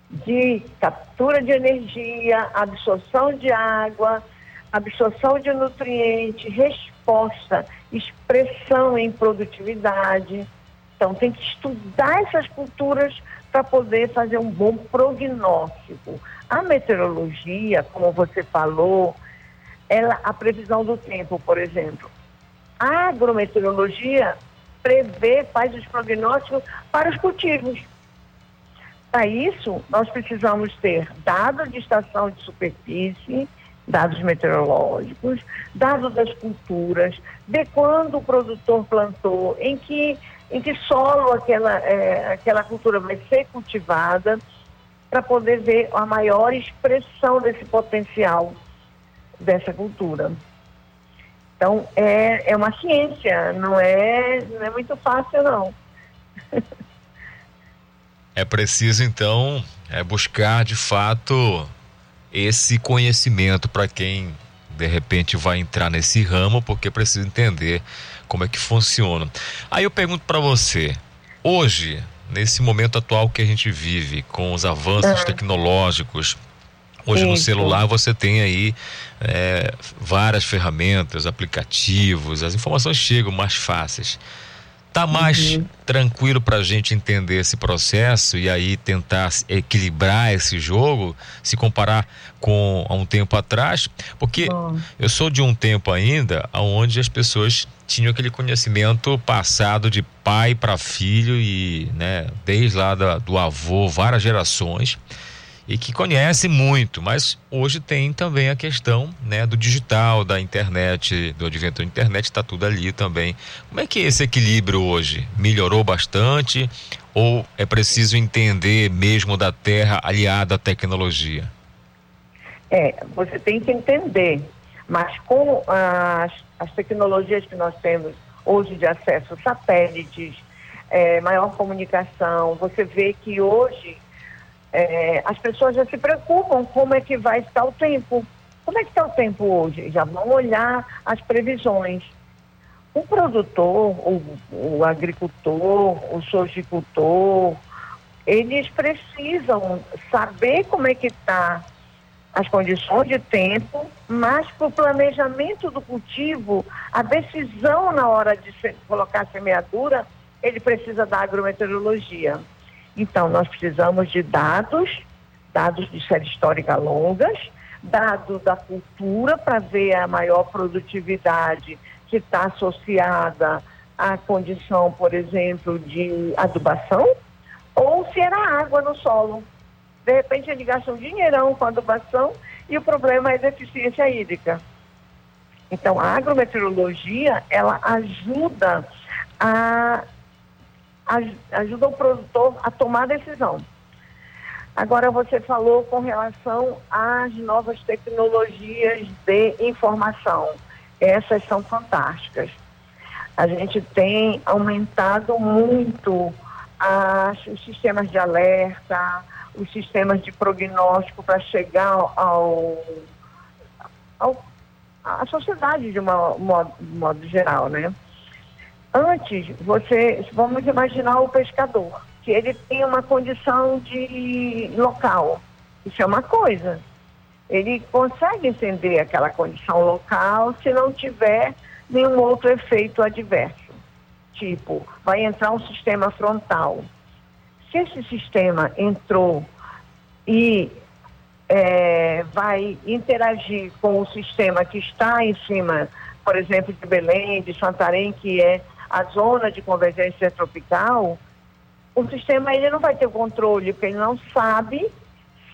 Speaker 14: de captura de energia, absorção de água, absorção de nutrientes, resposta, expressão em produtividade. Então, tem que estudar essas culturas para poder fazer um bom prognóstico. A meteorologia, como você falou, ela, a previsão do tempo, por exemplo. A agrometeorologia prevê, faz os prognósticos para os cultivos. Para isso, nós precisamos ter dados de estação de superfície, dados meteorológicos, dados das culturas, de quando o produtor plantou, em que, em que solo aquela, é, aquela cultura vai ser cultivada, para poder ver a maior expressão desse potencial dessa cultura. Então, é, é uma ciência, não é, não é muito fácil, não.
Speaker 2: É preciso, então, é buscar de fato esse conhecimento para quem de repente vai entrar nesse ramo, porque precisa entender como é que funciona. Aí eu pergunto para você, hoje, nesse momento atual que a gente vive, com os avanços é. tecnológicos, hoje Isso. no celular você tem aí é, várias ferramentas, aplicativos, as informações chegam mais fáceis. Tá mais uhum. tranquilo para a gente entender esse processo e aí tentar equilibrar esse jogo, se comparar com há um tempo atrás, porque Bom. eu sou de um tempo ainda onde as pessoas tinham aquele conhecimento passado de pai para filho e, né, desde lá da, do avô, várias gerações e que conhece muito, mas hoje tem também a questão né, do digital, da internet, do advento da internet, está tudo ali também. Como é que é esse equilíbrio hoje? Melhorou bastante ou é preciso entender mesmo da terra aliada à tecnologia?
Speaker 14: É, você tem que entender, mas com as, as tecnologias que nós temos hoje de acesso, satélites, é, maior comunicação, você vê que hoje é, as pessoas já se preocupam como é que vai estar o tempo. Como é que está o tempo hoje? Já vão olhar as previsões. O produtor, o, o agricultor, o sojicultor, eles precisam saber como é que está as condições de tempo, mas para o planejamento do cultivo, a decisão na hora de se, colocar a semeadura, ele precisa da agrometeorologia. Então, nós precisamos de dados, dados de série histórica longas, dados da cultura para ver a maior produtividade que está associada à condição, por exemplo, de adubação, ou se era água no solo. De repente ele gasta um dinheirão com adubação e o problema é deficiência hídrica. Então, a agrometeorologia, ela ajuda a ajuda o produtor a tomar decisão. Agora você falou com relação às novas tecnologias de informação. Essas são fantásticas. A gente tem aumentado muito as, os sistemas de alerta, os sistemas de prognóstico para chegar ao, ao, à sociedade de uma, modo, modo geral, né? Antes, você, vamos imaginar o pescador, que ele tem uma condição de local. Isso é uma coisa. Ele consegue entender aquela condição local se não tiver nenhum outro efeito adverso. Tipo, vai entrar um sistema frontal. Se esse sistema entrou e é, vai interagir com o sistema que está em cima, por exemplo, de Belém, de Santarém, que é a zona de convergência tropical, o sistema ele não vai ter controle, porque ele não sabe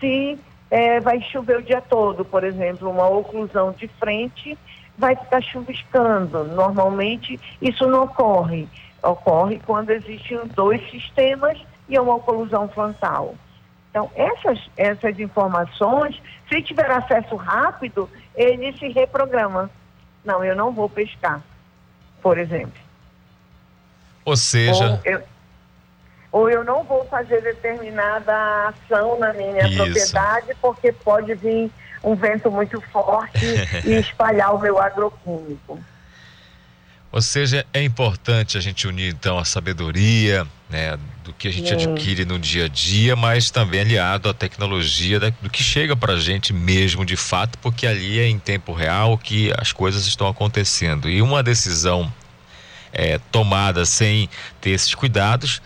Speaker 14: se é, vai chover o dia todo, por exemplo, uma oclusão de frente vai ficar chuviscando. Normalmente isso não ocorre. Ocorre quando existem dois sistemas e uma oclusão frontal. Então, essas, essas informações, se tiver acesso rápido, ele se reprograma. Não, eu não vou pescar, por exemplo.
Speaker 2: Ou seja.
Speaker 14: Ou eu, ou eu não vou fazer determinada ação na minha
Speaker 2: Isso.
Speaker 14: propriedade porque pode vir um vento muito forte e espalhar o meu agroquímico.
Speaker 2: Ou seja, é importante a gente unir então a sabedoria, né, do que a gente
Speaker 14: Sim.
Speaker 2: adquire no dia a dia, mas também aliado à tecnologia da- do que chega para a gente mesmo de fato, porque ali é em tempo real que as coisas estão acontecendo. E uma decisão é, tomada sem ter esses cuidados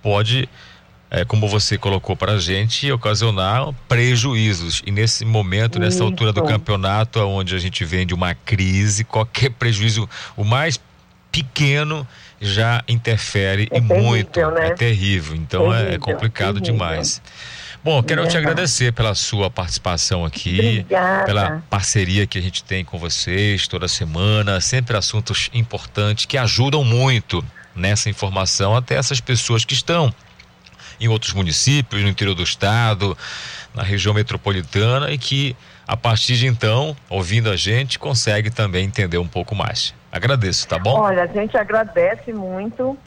Speaker 2: pode, é, como você colocou para a gente, ocasionar prejuízos. E nesse momento, nessa altura do
Speaker 14: Isso.
Speaker 2: campeonato, onde a gente vem de uma crise, qualquer prejuízo, o mais pequeno já interfere e
Speaker 14: terrível,
Speaker 2: muito.
Speaker 14: né?
Speaker 2: É terrível. Então é- é
Speaker 14: Terrível,
Speaker 2: complicado
Speaker 14: terrível.
Speaker 2: demais. Bom, quero te
Speaker 14: Verdade.
Speaker 2: agradecer pela sua participação aqui,
Speaker 14: Obrigada.
Speaker 2: pela parceria que a gente tem com vocês toda semana, sempre assuntos importantes que ajudam muito nessa informação até essas pessoas que estão em outros municípios, no interior do estado, na região metropolitana e que a partir de então, ouvindo a gente, consegue também entender um pouco mais. Agradeço, tá bom?
Speaker 14: Olha, a gente agradece muito.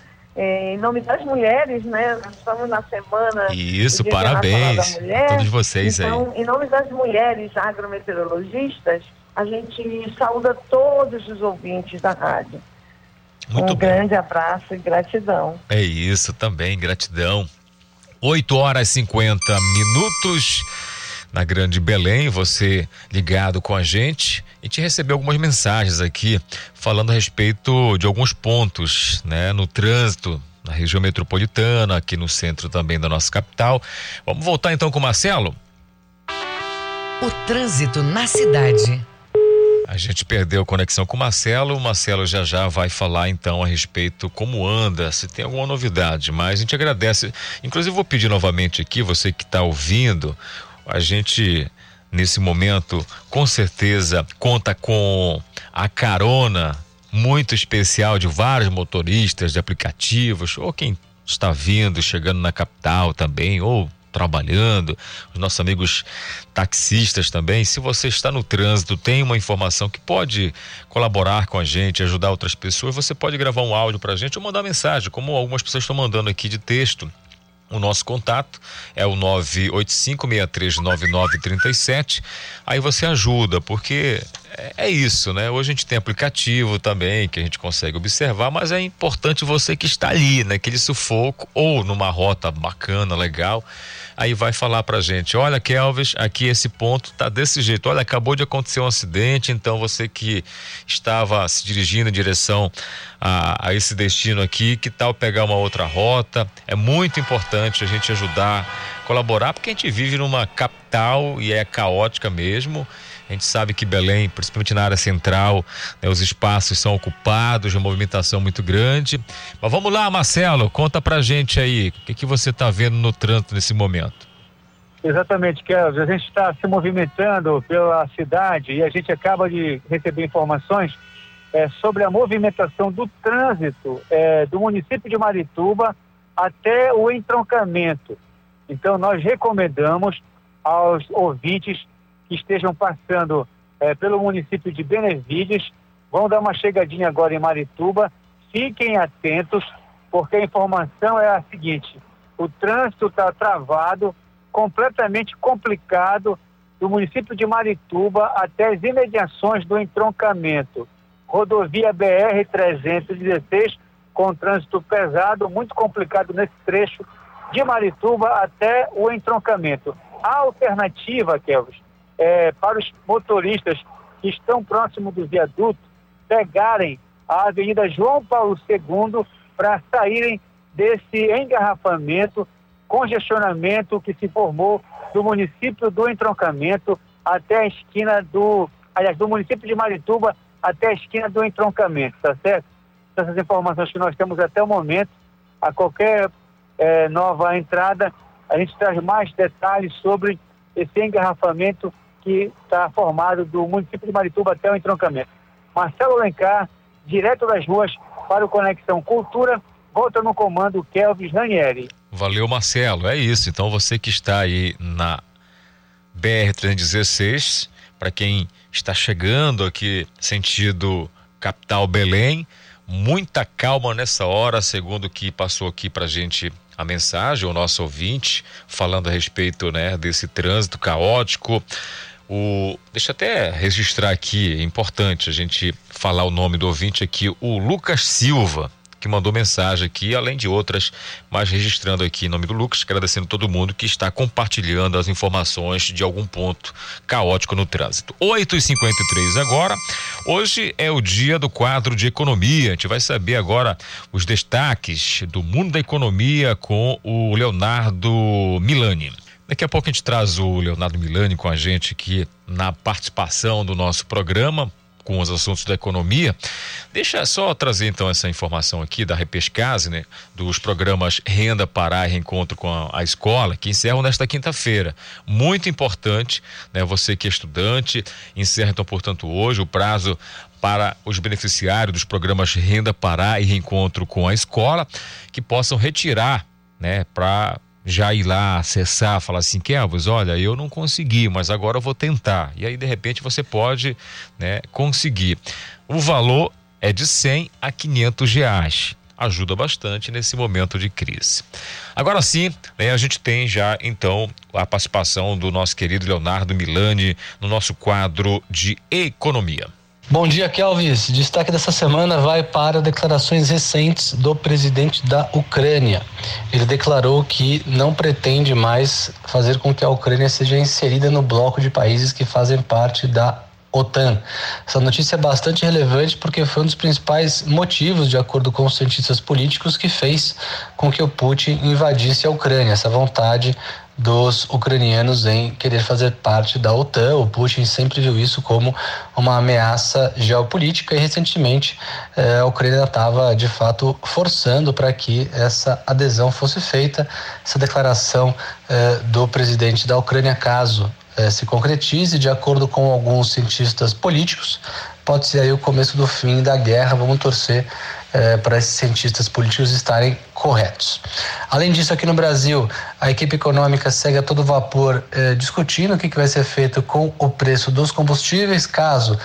Speaker 14: Eh, em nome das mulheres, né? Nós estamos na semana.
Speaker 2: Isso, parabéns a todos vocês aí.
Speaker 14: então, em nome das mulheres agrometeorologistas, a gente saúda todos os ouvintes da rádio.
Speaker 2: Muito
Speaker 14: um grande abraço e gratidão.
Speaker 2: É isso também, gratidão. 8 horas e 50 minutos na Grande Belém, você ligado com a gente. E te recebeu algumas mensagens aqui falando a respeito de alguns pontos, né, no trânsito na região metropolitana, aqui no centro também da nossa capital. Vamos voltar então com o Marcelo?
Speaker 1: O trânsito na cidade.
Speaker 2: A gente perdeu conexão com o Marcelo. O Marcelo já já vai falar então a respeito como anda, se tem alguma novidade. Mas a gente agradece. Inclusive, vou pedir novamente aqui, você que está ouvindo, a gente nesse momento com certeza conta com a carona muito especial de vários motoristas de aplicativos ou quem está vindo, chegando na capital também, ou trabalhando, os nossos amigos taxistas também. Se você está no trânsito, tem uma informação que pode colaborar com a gente, ajudar outras pessoas, você pode gravar um áudio para a gente ou mandar mensagem, como algumas pessoas estão mandando aqui de texto. O nosso contato é o 985639937. Aí você ajuda, porque é, é isso, né? Hoje a gente tem aplicativo também que a gente consegue observar, mas é importante você que está ali, naquele sufoco ou numa rota bacana, legal. Aí vai falar pra gente: olha, Kelvis, aqui esse ponto tá desse jeito. Olha, acabou de acontecer um acidente, então você que estava se dirigindo em direção a, a esse destino aqui, que tal pegar uma outra rota? É muito importante a gente ajudar, colaborar, porque a gente vive numa capital e é caótica mesmo. A gente sabe que Belém, principalmente na área central, né, os espaços são ocupados, uma movimentação muito grande. Mas vamos lá, Marcelo, conta pra gente aí, o que, que você está vendo no trânsito nesse momento?
Speaker 4: Exatamente, Kelvin. A gente está se movimentando pela cidade e a gente acaba de receber informações eh, sobre a movimentação do trânsito eh, do município de Marituba até o entroncamento. Então, nós recomendamos aos ouvintes que estejam passando eh, pelo município de Benevides, vão dar uma chegadinha agora em Marituba, fiquem atentos, porque a informação é a seguinte: o trânsito está travado completamente complicado do município de Marituba até as imediações do entroncamento. Rodovia BR-316, com trânsito pesado, muito complicado nesse trecho de Marituba até o entroncamento. A alternativa, Kelvis, é para os motoristas que estão próximo do viaduto pegarem a Avenida João Paulo II para saírem desse engarrafamento congestionamento que se formou
Speaker 15: do município do entroncamento até a esquina do, aliás, do município de Marituba até a esquina do entroncamento, tá certo? Essas informações que nós temos até o momento, a qualquer é, nova entrada, a gente traz mais detalhes sobre esse engarrafamento que está formado do município de Marituba até o entroncamento. Marcelo Alencar, direto das ruas para o Conexão Cultura, volta no comando Kelvis Ranieri.
Speaker 2: Valeu, Marcelo. É isso. Então você que está aí na BR-316, para quem está chegando aqui sentido capital Belém, muita calma nessa hora, segundo o que passou aqui para gente a mensagem, o nosso ouvinte, falando a respeito né, desse trânsito caótico. O, deixa até registrar aqui, é importante a gente falar o nome do ouvinte aqui, o Lucas Silva que mandou mensagem aqui, além de outras, mas registrando aqui em nome do Lucas, agradecendo todo mundo que está compartilhando as informações de algum ponto caótico no trânsito. 8 e 53 agora. Hoje é o dia do quadro de economia. A gente vai saber agora os destaques do mundo da economia com o Leonardo Milani. Daqui a pouco a gente traz o Leonardo Milani com a gente aqui na participação do nosso programa com os assuntos da economia. Deixa só trazer então essa informação aqui da repescase, né, dos programas Renda Pará e Reencontro com a, a Escola, que encerram nesta quinta-feira. Muito importante, né, você que é estudante, encerra então, portanto, hoje o prazo para os beneficiários dos programas Renda Pará e Reencontro com a Escola, que possam retirar, né, para já ir lá acessar, falar assim, Kelvis, olha, eu não consegui, mas agora eu vou tentar. E aí, de repente, você pode né, conseguir. O valor é de 100 a 500 reais. Ajuda bastante nesse momento de crise. Agora sim, né, a gente tem já então a participação do nosso querido Leonardo Milani no nosso quadro de economia.
Speaker 16: Bom dia, Kelvis. Destaque dessa semana vai para declarações recentes do presidente da Ucrânia. Ele declarou que não pretende mais fazer com que a Ucrânia seja inserida no bloco de países que fazem parte da OTAN. Essa notícia é bastante relevante porque foi um dos principais motivos, de acordo com os cientistas políticos, que fez com que o Putin invadisse a Ucrânia, essa vontade dos ucranianos em querer fazer parte da OTAN. O Putin sempre viu isso como uma ameaça geopolítica e recentemente eh, a Ucrânia estava de fato forçando para que essa adesão fosse feita. Essa declaração eh, do presidente da Ucrânia, caso eh, se concretize, de acordo com alguns cientistas políticos, pode ser aí o começo do fim da guerra. Vamos torcer eh, para esses cientistas políticos estarem corretos. Além disso, aqui no Brasil, a equipe econômica segue a todo vapor eh, discutindo o que, que vai ser feito com o preço dos combustíveis, caso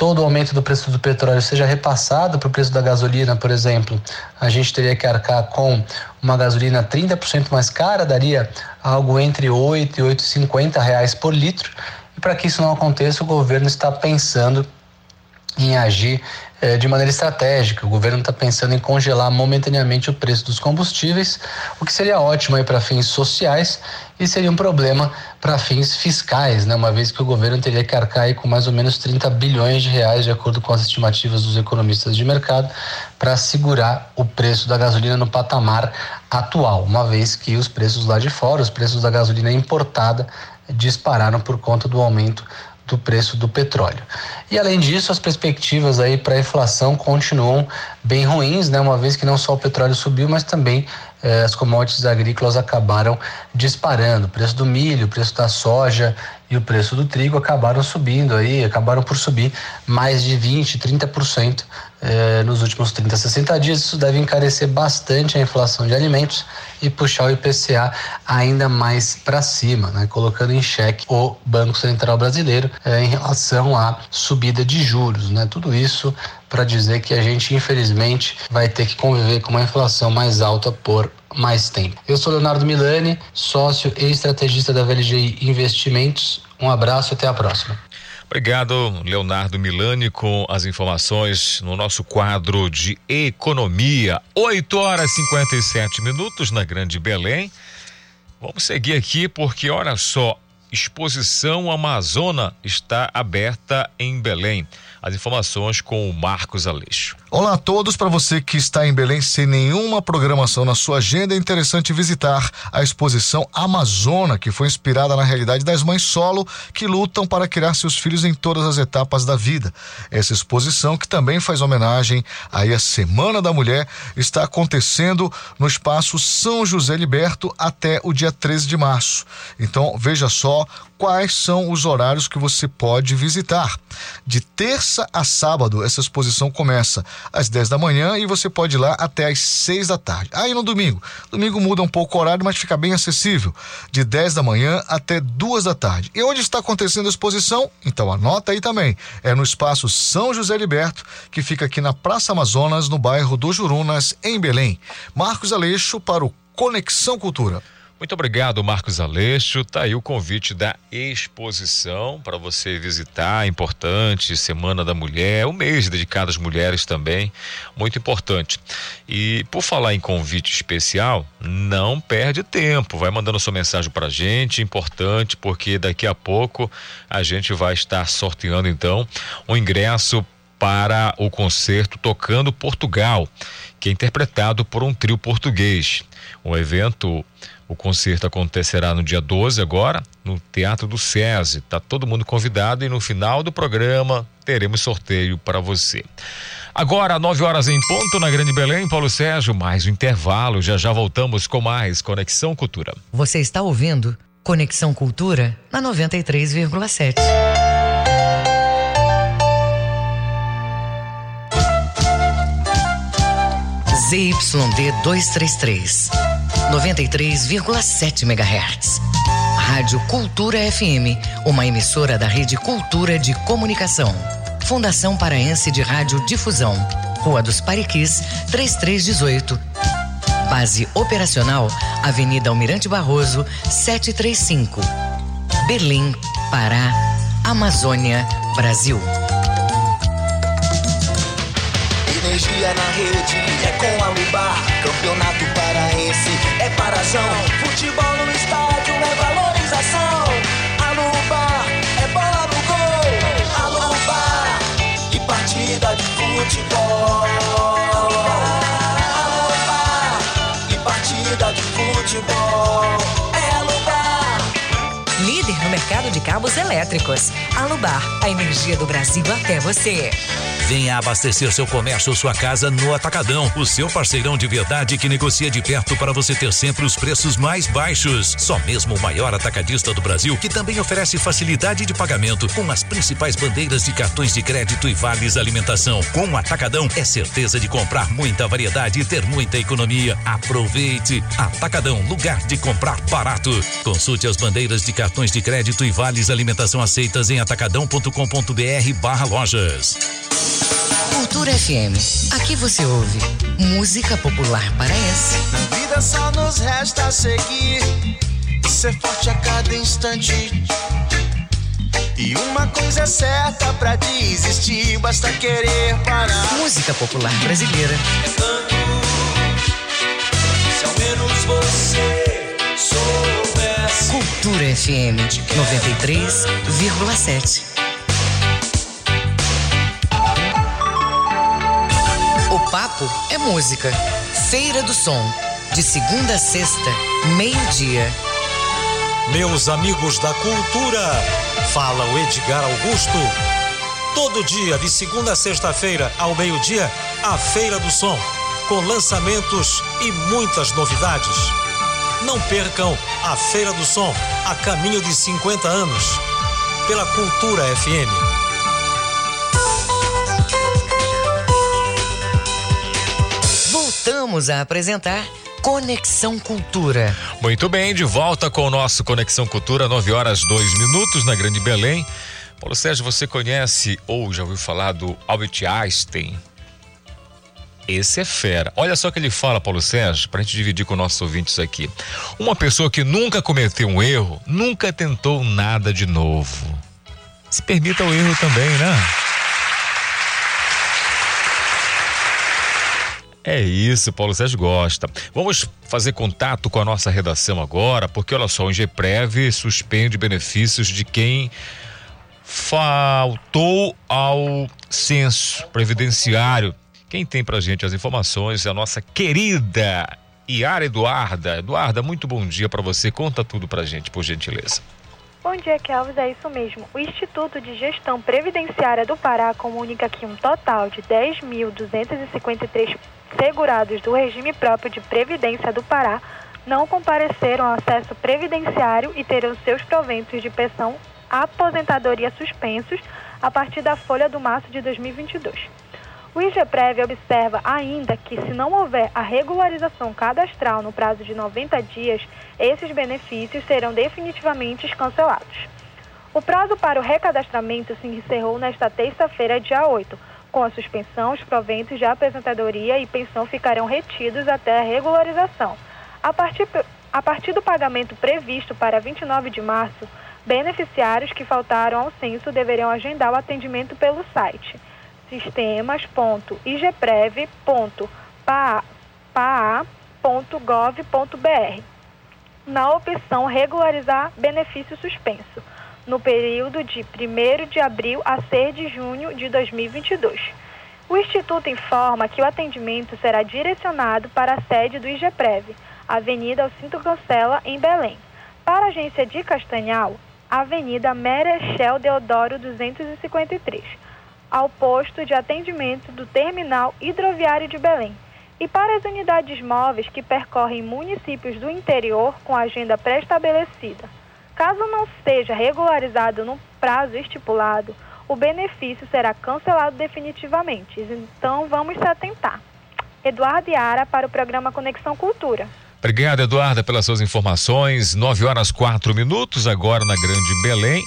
Speaker 16: todo o aumento do preço do petróleo seja repassado para o preço da gasolina, por exemplo, a gente teria que arcar com uma gasolina 30% mais cara, daria algo entre 8 e 8,50 reais por litro. E para que isso não aconteça, o governo está pensando em agir eh, de maneira estratégica. O governo está pensando em congelar momentaneamente o preço dos combustíveis, o que seria ótimo para fins sociais e seria um problema para fins fiscais, né? uma vez que o governo teria que arcar com mais ou menos 30 bilhões de reais, de acordo com as estimativas dos economistas de mercado, para segurar o preço da gasolina no patamar atual, uma vez que os preços lá de fora, os preços da gasolina importada, dispararam por conta do aumento do preço do petróleo. E além disso, as perspectivas aí para a inflação continuam bem ruins, né? Uma vez que não só o petróleo subiu, mas também eh, as commodities agrícolas acabaram disparando. O preço do milho, o preço da soja e o preço do trigo acabaram subindo aí, acabaram por subir mais de 20, 30% eh, nos últimos 30, 60 dias. Isso deve encarecer bastante a inflação de alimentos e puxar o IPCA ainda mais para cima, né? colocando em xeque o Banco Central Brasileiro eh, em relação à subida de juros. Né? Tudo isso para dizer que a gente, infelizmente, vai ter que conviver com uma inflação mais alta por mais tempo. Eu sou Leonardo Milani, sócio e estrategista da VLGI Investimentos. Um abraço e até a próxima.
Speaker 2: Obrigado, Leonardo Milani, com as informações no nosso quadro de economia. 8 horas e 57 minutos na Grande Belém. Vamos seguir aqui porque, olha só, exposição Amazona está aberta em Belém. As informações com o Marcos Aleixo.
Speaker 17: Olá a todos, para você que está em Belém sem nenhuma programação na sua agenda, é interessante visitar a exposição Amazona, que foi inspirada na realidade das mães solo que lutam para criar seus filhos em todas as etapas da vida. Essa exposição, que também faz homenagem aí à Semana da Mulher, está acontecendo no espaço São José Liberto até o dia 13 de março. Então, veja só quais são os horários que você pode visitar. De terça a sábado, essa exposição começa às 10 da manhã e você pode ir lá até às 6 da tarde. Aí no domingo, domingo muda um pouco o horário, mas fica bem acessível, de 10 da manhã até 2 da tarde. E onde está acontecendo a exposição? Então anota aí também. É no espaço São José Liberto, que fica aqui na Praça Amazonas, no bairro do Jurunas, em Belém. Marcos Aleixo para o Conexão Cultura.
Speaker 2: Muito obrigado, Marcos Aleixo. Tá aí o convite da exposição para você visitar, importante, Semana da Mulher, o mês dedicado às mulheres também, muito importante. E por falar em convite especial, não perde tempo, vai mandando sua mensagem para a gente, importante, porque daqui a pouco a gente vai estar sorteando então um ingresso para o concerto Tocando Portugal, que é interpretado por um trio português. Um evento o concerto acontecerá no dia 12 agora, no Teatro do SESI. Tá todo mundo convidado e no final do programa teremos sorteio para você. Agora, 9 horas em ponto na Grande Belém, Paulo Sérgio, mais um intervalo. Já já voltamos com mais Conexão Cultura.
Speaker 1: Você está ouvindo Conexão Cultura na 93,7. ZYD 233 93,7 MHz. Rádio Cultura FM, uma emissora da Rede Cultura de Comunicação. Fundação Paraense de Rádio Difusão. Rua dos Pariquis, 3318. Base operacional, Avenida Almirante Barroso, 735. Berlim, Pará, Amazônia, Brasil.
Speaker 3: Energia na rede é com a Lubar. Parazão. Futebol no estádio é valorização. A Lubar é bola no gol. A Lubar e partida de futebol. A Lubar e partida de futebol.
Speaker 18: Mercado de cabos elétricos. Alubar, a energia do Brasil até você.
Speaker 19: Venha abastecer seu comércio ou sua casa no Atacadão, o seu parceirão de verdade que negocia de perto para você ter sempre os preços mais baixos. Só mesmo o maior atacadista do Brasil, que também oferece facilidade de pagamento com as principais bandeiras de cartões de crédito e vales alimentação. Com o Atacadão é certeza de comprar muita variedade e ter muita economia. Aproveite! Atacadão, lugar de comprar barato. Consulte as bandeiras de cartões de crédito e vales alimentação aceitas em atacadão.com.br barra lojas.
Speaker 1: Cultura FM. Aqui você ouve música popular paraense.
Speaker 3: Na vida só nos resta seguir, ser forte a cada instante. E uma coisa é certa pra desistir, basta querer parar.
Speaker 1: Música popular brasileira. Cultura FM 93,7. O papo é música. Feira do Som. De segunda a sexta, meio-dia.
Speaker 20: Meus amigos da cultura, fala o Edgar Augusto. Todo dia, de segunda a sexta-feira, ao meio-dia, a Feira do Som, com lançamentos e muitas novidades. Não percam a Feira do Som, a caminho de 50 anos, pela Cultura FM.
Speaker 1: Voltamos a apresentar Conexão Cultura.
Speaker 2: Muito bem, de volta com o nosso Conexão Cultura, 9 horas 2 minutos na Grande Belém. Paulo Sérgio, você conhece ou já ouviu falar do Albert Einstein? Esse é fera. Olha só o que ele fala, Paulo Sérgio, para a gente dividir com nossos ouvintes aqui. Uma pessoa que nunca cometeu um erro, nunca tentou nada de novo. Se permita o erro também, né? É isso, Paulo Sérgio gosta. Vamos fazer contato com a nossa redação agora, porque olha só, o Ingeprev suspende benefícios de quem faltou ao censo previdenciário Quem tem pra gente as informações é a nossa querida Iara Eduarda. Eduarda, muito bom dia para você. Conta tudo pra gente, por gentileza.
Speaker 21: Bom dia, Kelvis. É isso mesmo. O Instituto de Gestão Previdenciária do Pará comunica que um total de 10.253 segurados do regime próprio de previdência do Pará não compareceram ao acesso previdenciário e terão seus proventos de pensão aposentadoria suspensos a partir da folha do março de 2022. O IGPREV observa ainda que, se não houver a regularização cadastral no prazo de 90 dias, esses benefícios serão definitivamente cancelados. O prazo para o recadastramento se encerrou nesta terça-feira, dia 8. Com a suspensão, os proventos de aposentadoria e pensão ficarão retidos até a regularização. A partir, a partir do pagamento previsto para 29 de março, beneficiários que faltaram ao censo deverão agendar o atendimento pelo site sistemas.igprev.paa.gov.br na opção regularizar benefício suspenso no período de 1 de abril a 6 de junho de 2022. O Instituto informa que o atendimento será direcionado para a sede do IGPREV, Avenida Alcinto Cancela, em Belém. Para a agência de Castanhal, Avenida Merechel Deodoro 253 ao posto de atendimento do Terminal Hidroviário de Belém. E para as unidades móveis que percorrem municípios do interior com agenda pré-estabelecida. Caso não seja regularizado no prazo estipulado, o benefício será cancelado definitivamente. Então vamos se atentar. Eduardo Yara para o programa Conexão Cultura.
Speaker 2: Obrigado, Eduarda, pelas suas informações. 9 horas 4 minutos, agora na Grande Belém.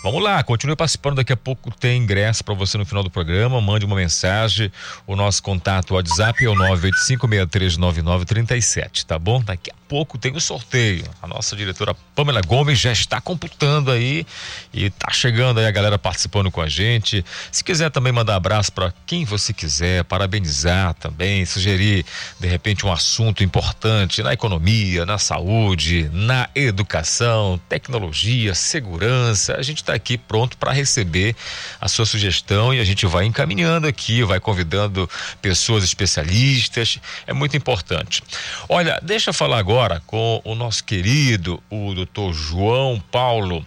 Speaker 2: Vamos lá, continue participando. Daqui a pouco tem ingresso para você no final do programa. Mande uma mensagem. O nosso contato WhatsApp é o 985639937, tá bom? Daqui a pouco tem o sorteio. A nossa diretora Pamela Gomes já está computando aí e tá chegando aí a galera participando com a gente. Se quiser também mandar abraço para quem você quiser, parabenizar também, sugerir de repente um assunto importante na economia, na saúde, na educação, tecnologia, segurança, a gente está aqui pronto para receber a sua sugestão e a gente vai encaminhando aqui, vai convidando pessoas especialistas. É muito importante. Olha, deixa eu falar agora com o nosso querido, o doutor João Paulo,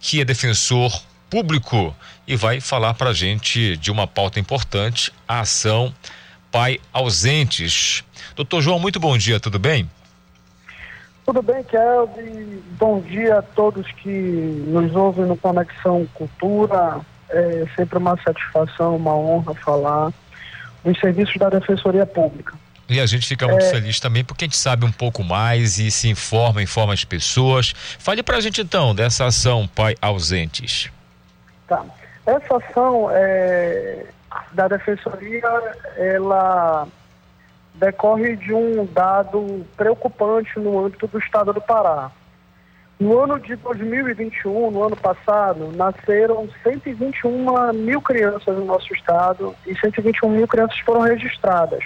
Speaker 2: que é defensor público e vai falar para a gente de uma pauta importante, a ação Pai Ausentes. Doutor João, muito bom dia, tudo bem?
Speaker 22: Tudo bem, Kelvin? Bom dia a todos que nos ouvem no Conexão Cultura. É sempre uma satisfação, uma honra falar dos serviços da Defensoria Pública.
Speaker 2: E a gente fica muito é... feliz também porque a gente sabe um pouco mais e se informa, informa as pessoas. Fale para a gente então dessa ação Pai Ausentes.
Speaker 22: Tá. Essa ação é, da Defensoria, ela decorre de um dado preocupante no âmbito do estado do Pará. No ano de 2021, no ano passado, nasceram 121 mil crianças no nosso estado e 121 mil crianças foram registradas.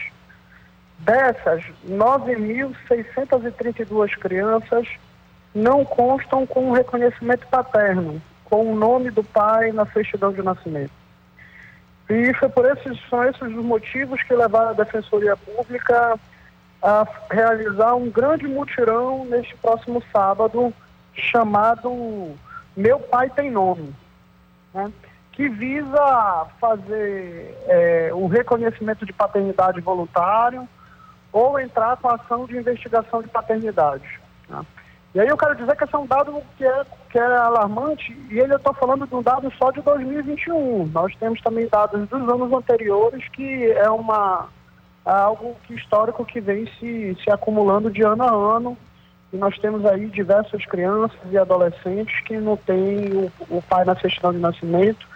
Speaker 22: Dessas, 9.632 crianças não constam com o reconhecimento paterno, com o nome do pai na certidão de nascimento. E foi por esses, são esses os motivos que levaram a Defensoria Pública a realizar um grande mutirão neste próximo sábado, chamado Meu Pai Tem Nome, né? que visa fazer é, o reconhecimento de paternidade voluntário ou entrar com ação de investigação de paternidade. Né? E aí eu quero dizer que esse é um dado que é, que é alarmante, e ele eu estou falando de um dado só de 2021. Nós temos também dados dos anos anteriores, que é uma é algo que, histórico que vem se, se acumulando de ano a ano. E nós temos aí diversas crianças e adolescentes que não têm o, o pai na certidão de nascimento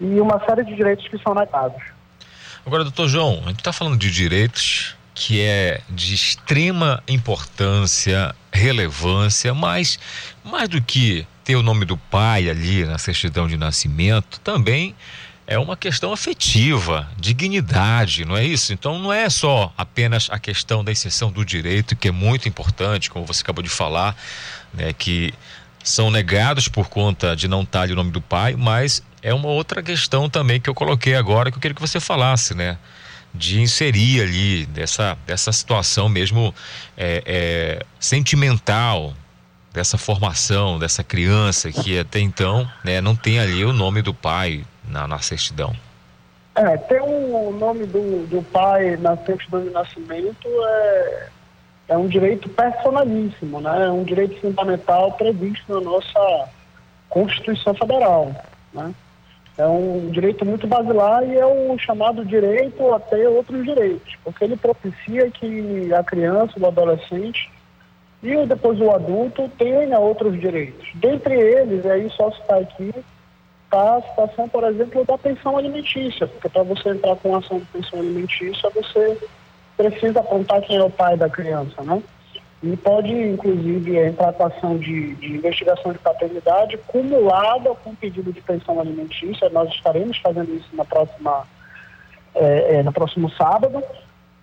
Speaker 22: e uma série de direitos que são negados.
Speaker 2: Agora, doutor João, a gente está falando de direitos que é de extrema importância, relevância, mas mais do que ter o nome do pai ali na certidão de nascimento, também é uma questão afetiva, dignidade, não é isso? Então não é só apenas a questão da exceção do direito, que é muito importante, como você acabou de falar, né, que são negados por conta de não estar ali o nome do pai, mas é uma outra questão também que eu coloquei agora que eu queria que você falasse, né? De inserir ali dessa, dessa situação mesmo é, é, sentimental dessa formação dessa criança que até então né, não tem ali o nome do pai na, na certidão.
Speaker 22: É, ter o nome do, do pai na certidão de nascimento é, é um direito personalíssimo, né? É um direito fundamental previsto na nossa Constituição Federal, né? É um direito muito basilar e é o chamado direito a ter outros direitos, porque ele propicia que a criança, o adolescente e depois o adulto tenha outros direitos. Dentre eles, aí só citar aqui, está a situação, por exemplo, da pensão alimentícia, porque para você entrar com ação de pensão alimentícia, você precisa apontar quem é o pai da criança, né? E pode, inclusive, entrar com ação de, de, investigação de paternidade cumulada com pedido de pensão alimentícia. Nós estaremos fazendo isso na próxima, é, é, no próximo sábado.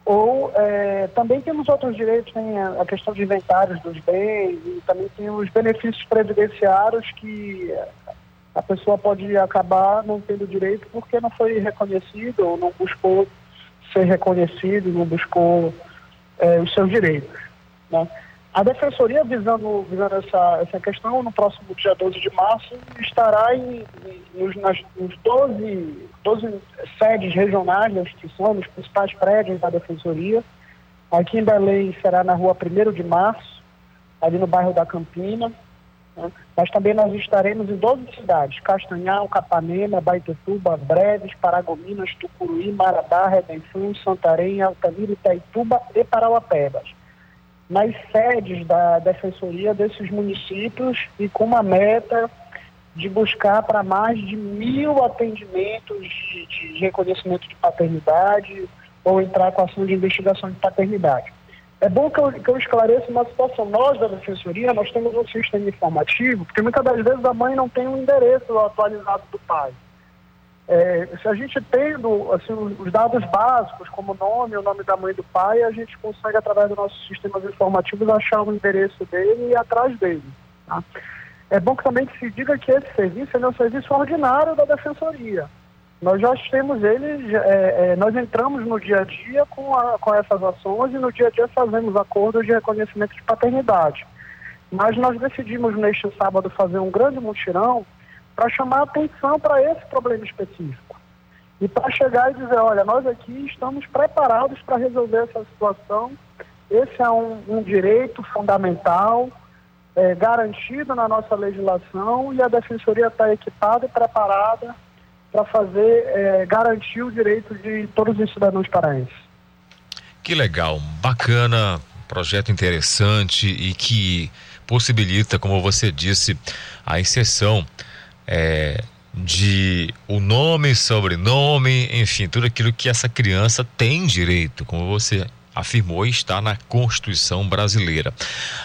Speaker 22: Ou é, também temos outros direitos, tem a questão de inventários dos bens e também tem os benefícios previdenciários que a pessoa pode acabar não tendo direito porque não foi reconhecido ou não buscou ser reconhecido, não buscou é, os seus direitos. Né? A Defensoria, visando, visando essa, essa questão, no próximo dia 12 de março, estará em, em nos, nas, nos 12, 12 sedes regionais da instituição, nos principais prédios da Defensoria. Aqui em Belém será na rua 1 de março, ali no bairro da Campina. Né? Mas também nós estaremos em 12 cidades: Castanhal, Capanema, Baitetuba, Breves, Paragominas, Tucuruí, Marabá, Redenção, Santarém, Altamira, Itaituba e Parauapebas nas sedes da defensoria desses municípios e com uma meta de buscar para mais de mil atendimentos de, de, reconhecimento de paternidade ou entrar com ação de investigação de paternidade. É bom que eu, que eu esclareça uma situação. Nós, da Defensoria, nós temos um sistema informativo, porque muitas das vezes a mãe não tem um endereço atualizado do pai. É, se a gente tendo assim, os dados básicos, como o nome, o nome da mãe do pai, a gente consegue, através dos nossos sistemas informativos, achar o endereço dele e ir atrás dele. Tá? É bom que também se diga que esse serviço é um serviço ordinário da Defensoria. Nós já temos ele, é, é, nós entramos no dia a dia com, a, com essas ações e no dia a dia fazemos acordos de reconhecimento de paternidade. Mas nós decidimos neste sábado fazer um grande mutirão para chamar atenção para esse problema específico. E para chegar e dizer, olha, nós aqui estamos preparados para resolver essa situação. Esse é um, um direito fundamental, é, garantido na nossa legislação, e a Defensoria está equipada e preparada para fazer, é, garantir o direito de todos os cidadãos paraenses.
Speaker 2: Que legal, bacana, projeto interessante e que possibilita, como você disse, a inserção é, de o nome, sobrenome, enfim, tudo aquilo que essa criança tem direito, como você afirmou está na Constituição brasileira.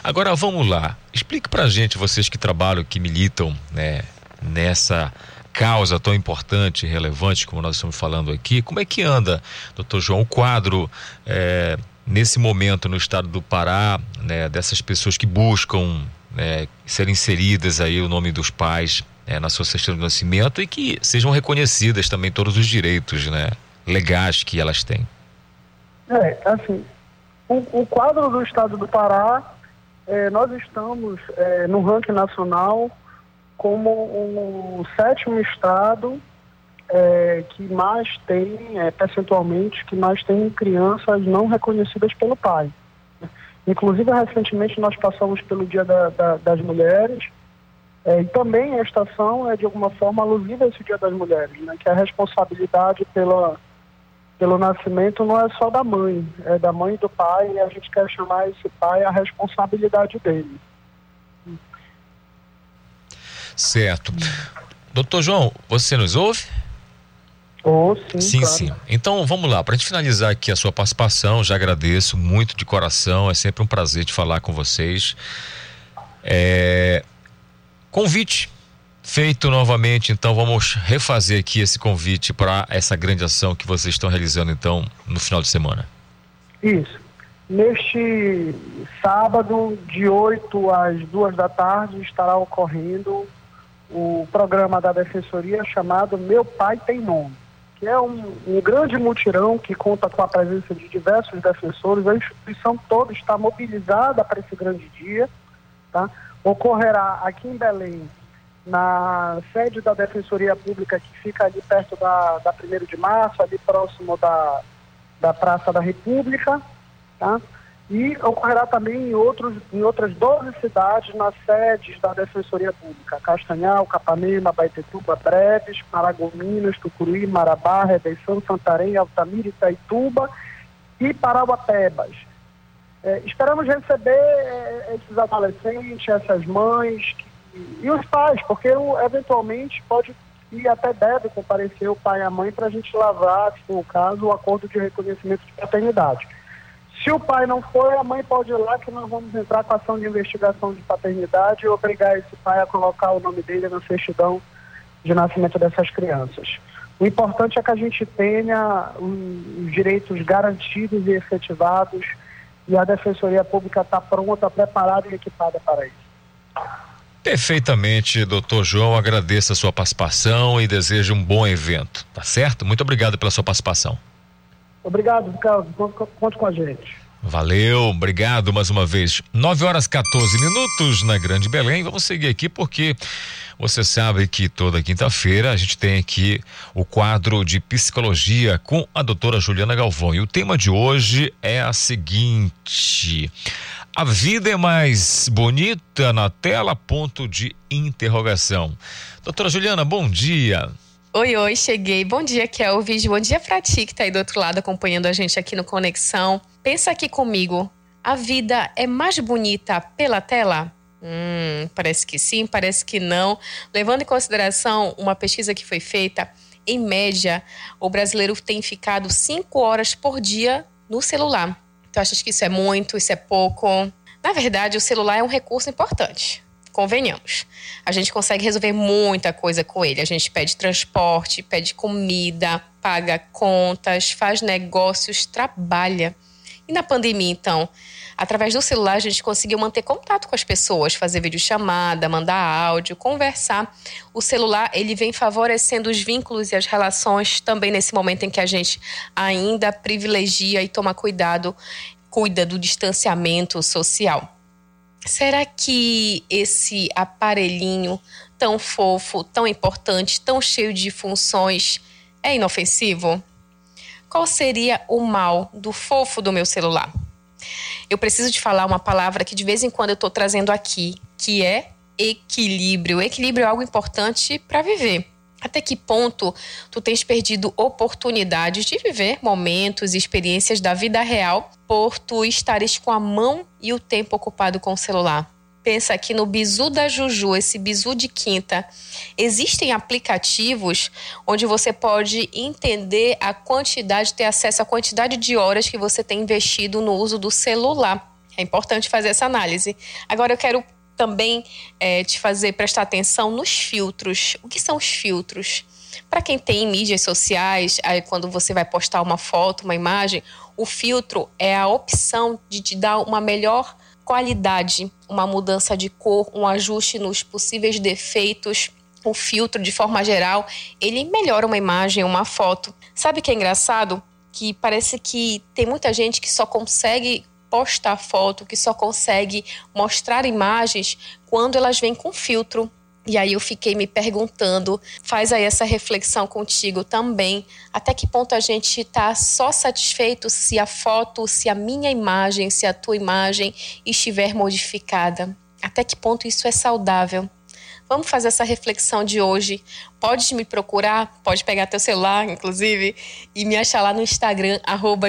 Speaker 2: Agora vamos lá, explique pra gente, vocês que trabalham, que militam né, nessa causa tão importante e relevante como nós estamos falando aqui, como é que anda, doutor João, o quadro é, nesse momento no estado do Pará, né, dessas pessoas que buscam né, ser inseridas aí o nome dos pais é, na sua certidão de nascimento e que sejam reconhecidas também todos os direitos né, legais que elas têm.
Speaker 22: É, assim, o, o quadro do estado do Pará, é, nós estamos é, no ranking nacional como o sétimo estado é, que mais tem, é, percentualmente, que mais tem crianças não reconhecidas pelo pai. Inclusive, recentemente nós passamos pelo Dia da, da, das Mulheres, é, e também a estação é de alguma forma alusiva a esse Dia das Mulheres, né? que a responsabilidade pela, pelo nascimento não é só da mãe, é da mãe e do pai, e a gente quer chamar esse pai a responsabilidade dele.
Speaker 2: Certo. Doutor João, você nos ouve?
Speaker 22: Oh, sim,
Speaker 2: sim,
Speaker 22: claro.
Speaker 2: sim. Então vamos lá, para a gente finalizar aqui a sua participação, já agradeço muito de coração, é sempre um prazer de falar com vocês. É, Convite feito novamente, então vamos refazer aqui esse convite para essa grande ação que vocês estão realizando então no final de semana.
Speaker 22: Isso. Neste sábado, de 8 às 2 da tarde, estará ocorrendo o programa da Defensoria chamado Meu Pai Tem Nome, que é um, um, grande mutirão que conta com a presença de diversos defensores. A instituição toda está mobilizada para esse grande dia. Tá? Ocorrerá aqui em Belém, na sede da Defensoria Pública, que fica ali perto da, da 1 de março, ali próximo da, da Praça da República. Tá? E ocorrerá também em, outros, em outras 12 cidades nas sedes da Defensoria Pública: Castanhal, Capanema, Baitetuba, Breves, Paragominas, Tucuruí, Marabá, Redenção, Santarém, Altamira, Itaituba e Parauapebas. É, esperamos receber é, esses adolescentes, essas mães que, e os pais, porque eventualmente pode e até deve comparecer o pai e a mãe para a gente lavar, se for o caso, o acordo de reconhecimento de paternidade. Se o pai não for, a mãe pode ir lá que nós vamos entrar com ação de investigação de paternidade e obrigar esse pai a colocar o nome dele na certidão de nascimento dessas crianças. O importante é que a gente tenha os direitos garantidos e efetivados e a Defensoria Pública está pronta, preparada e equipada para isso.
Speaker 2: Perfeitamente, doutor João. Agradeço a sua participação e desejo um bom evento. Tá certo? Muito obrigado pela sua participação.
Speaker 22: Obrigado, Carlos. Conte com a gente.
Speaker 2: Valeu, obrigado mais uma vez. 9 horas 14 minutos na Grande Belém. Vamos seguir aqui porque você sabe que toda quinta-feira a gente tem aqui o quadro de psicologia com a doutora Juliana Galvão. E o tema de hoje é a seguinte: A vida é mais bonita na tela? Ponto de interrogação. Doutora Juliana, bom dia.
Speaker 23: Oi, oi, cheguei. Bom dia, Kelvis. Bom dia pra ti que tá aí do outro lado acompanhando a gente aqui no Conexão. Pensa aqui comigo. A vida é mais bonita pela tela? Hum, parece que sim, parece que não. Levando em consideração uma pesquisa que foi feita, em média, o brasileiro tem ficado cinco horas por dia no celular. Tu achas que isso é muito, isso é pouco? Na verdade, o celular é um recurso importante convenhamos. A gente consegue resolver muita coisa com ele. A gente pede transporte, pede comida, paga contas, faz negócios, trabalha. E na pandemia, então, através do celular a gente conseguiu manter contato com as pessoas, fazer videochamada, mandar áudio, conversar. O celular, ele vem favorecendo os vínculos e as relações também nesse momento em que a gente ainda privilegia e toma cuidado, cuida do distanciamento social. Será que esse aparelhinho tão fofo, tão importante, tão cheio de funções é inofensivo? Qual seria o mal do fofo do meu celular? Eu preciso de falar uma palavra que de vez em quando eu estou trazendo aqui, que é equilíbrio. Equilíbrio é algo importante para viver. Até que ponto tu tens perdido oportunidades de viver momentos e experiências da vida real por tu estares com a mão e o tempo ocupado com o celular? Pensa aqui no bizu da Juju, esse bizu de quinta. Existem aplicativos onde você pode entender a quantidade, ter acesso à quantidade de horas que você tem investido no uso do celular. É importante fazer essa análise. Agora eu quero também é, te fazer prestar atenção nos filtros. O que são os filtros? Para quem tem mídias sociais, aí quando você vai postar uma foto, uma imagem, o filtro é a opção de te dar uma melhor qualidade, uma mudança de cor, um ajuste nos possíveis defeitos. O filtro, de forma geral, ele melhora uma imagem, uma foto. Sabe o que é engraçado? Que parece que tem muita gente que só consegue postar foto, que só consegue mostrar imagens quando elas vêm com filtro. E aí eu fiquei me perguntando, faz aí essa reflexão contigo também, até que ponto a gente está só satisfeito se a foto, se a minha imagem, se a tua imagem estiver modificada? Até que ponto isso é saudável? Vamos fazer essa reflexão de hoje. Pode me procurar, pode pegar teu celular, inclusive, e me achar lá no Instagram, arroba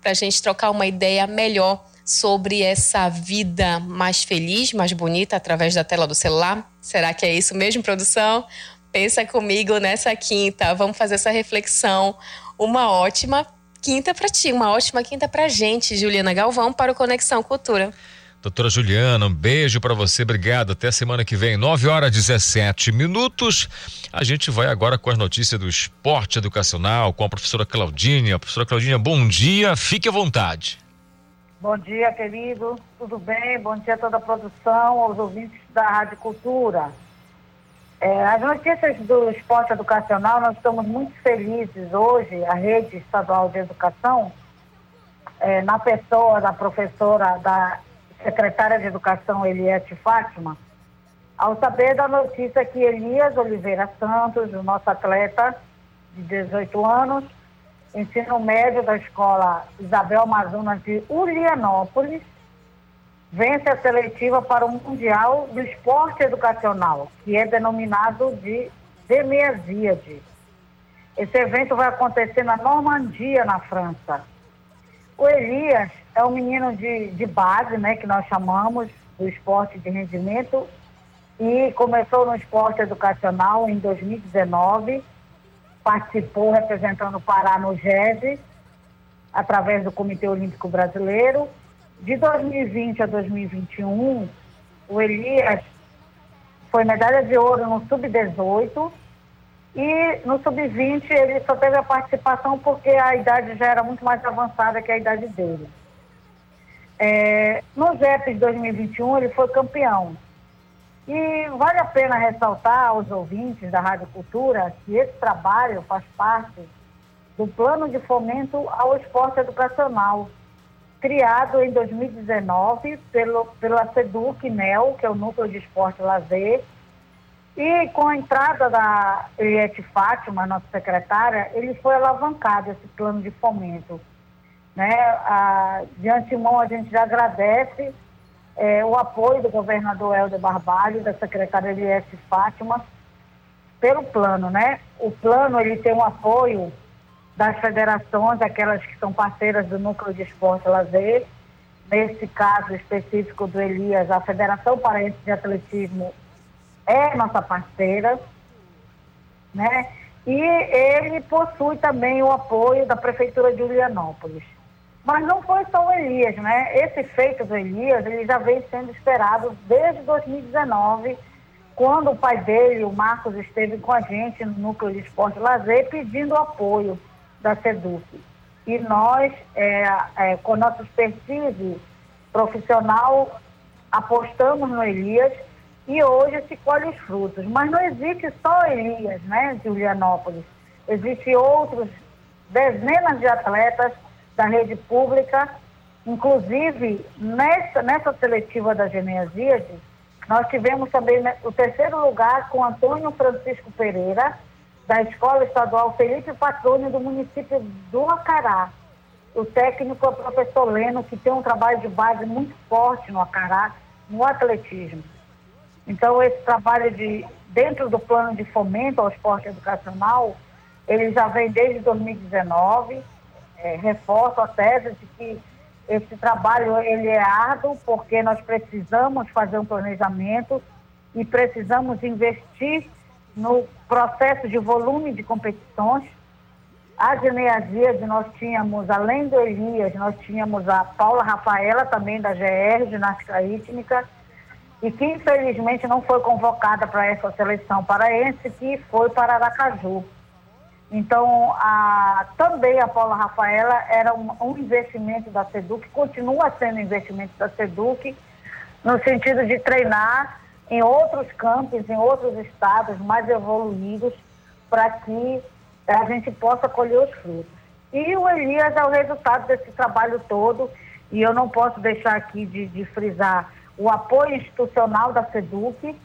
Speaker 23: para a gente trocar uma ideia melhor sobre essa vida mais feliz, mais bonita através da tela do celular. Será que é isso mesmo, produção? Pensa comigo nessa quinta. Vamos fazer essa reflexão. Uma ótima quinta para ti, uma ótima quinta para gente, Juliana Galvão, para o Conexão Cultura.
Speaker 2: Doutora Juliana, um beijo para você, obrigado. Até semana que vem, 9 horas 17 minutos. A gente vai agora com as notícias do esporte educacional com a professora Claudinha. Professora Claudinha, bom dia, fique à vontade.
Speaker 24: Bom dia, querido. Tudo bem? Bom dia a toda a produção, aos ouvintes da Rádio Cultura. É, as notícias do esporte educacional, nós estamos muito felizes hoje, a rede estadual de educação, é, na pessoa da professora, da secretária de educação Eliette Fátima, ao saber da notícia que Elias Oliveira Santos, o nosso atleta de 18 anos, ensino médio da escola Isabel Amazonas de Ulianópolis, vence a seletiva para o Mundial do Esporte Educacional, que é denominado de Demiasíade. Esse evento vai acontecer na Normandia, na França. O Elias é um menino de, de base, né, que nós chamamos do esporte de rendimento, e começou no esporte educacional em 2019 participou representando o Pará no GED, através do Comitê Olímpico Brasileiro. De 2020 a 2021, o Elias foi medalha de ouro no Sub-18 e no Sub-20 ele só teve a participação porque a idade já era muito mais avançada que a idade dele. É, no de 2021 ele foi campeão. E vale a pena ressaltar aos ouvintes da Rádio Cultura que esse trabalho faz parte do plano de fomento ao esporte educacional, criado em 2019 pelo, pela SEDUC NEL, que é o Núcleo de Esporte e Lazer, e com a entrada da Eliette Fátima, nossa secretária, ele foi alavancado esse plano de fomento. Né? A, de antemão, a gente já agradece é, o apoio do governador Helder Barbalho, da secretária Eliette Fátima, pelo plano, né? O plano, ele tem um apoio das federações, aquelas que são parceiras do Núcleo de Esporte e Lazer, nesse caso específico do Elias, a Federação Paraense de Atletismo é nossa parceira, né? E ele possui também o apoio da Prefeitura de Julianópolis. Mas não foi só o Elias, né? Esse feito do Elias, ele já vem sendo esperado desde 2019, quando o pai dele, o Marcos, esteve com a gente no Núcleo de Esporte Lazer pedindo apoio da SEDUC. E nós, é, é, com nossa expertise profissional, apostamos no Elias e hoje se colhe os frutos. Mas não existe só Elias, né, Julianópolis. Existem outros dezenas de atletas da rede pública. Inclusive, nessa, nessa seletiva da Geneasíade, nós tivemos também o terceiro lugar com Antônio Francisco Pereira, da Escola Estadual Felipe Patrônio do município do Acará. O técnico é o professor Leno, que tem um trabalho de base muito forte no Acará, no atletismo. Então, esse trabalho de dentro do plano de fomento ao esporte educacional, ele já vem desde 2019 é, reforço a tese de que esse trabalho ele é árduo porque nós precisamos fazer um planejamento e precisamos investir no processo de volume de competições. A Geneasia nós tínhamos, além do Elias, nós tínhamos a Paula Rafaela, também da GR, ginástica rítmica, e que infelizmente não foi convocada para essa seleção paraense, que foi para Aracaju. Então, a, também a Paula Rafaela era um, um investimento da SEDUC, continua sendo investimento da SEDUC, no sentido de treinar em outros campos, em outros estados mais evoluídos, para que a gente possa colher os frutos. E o Elias é o resultado desse trabalho todo, e eu não posso deixar aqui de, de frisar o apoio institucional da SEDUC,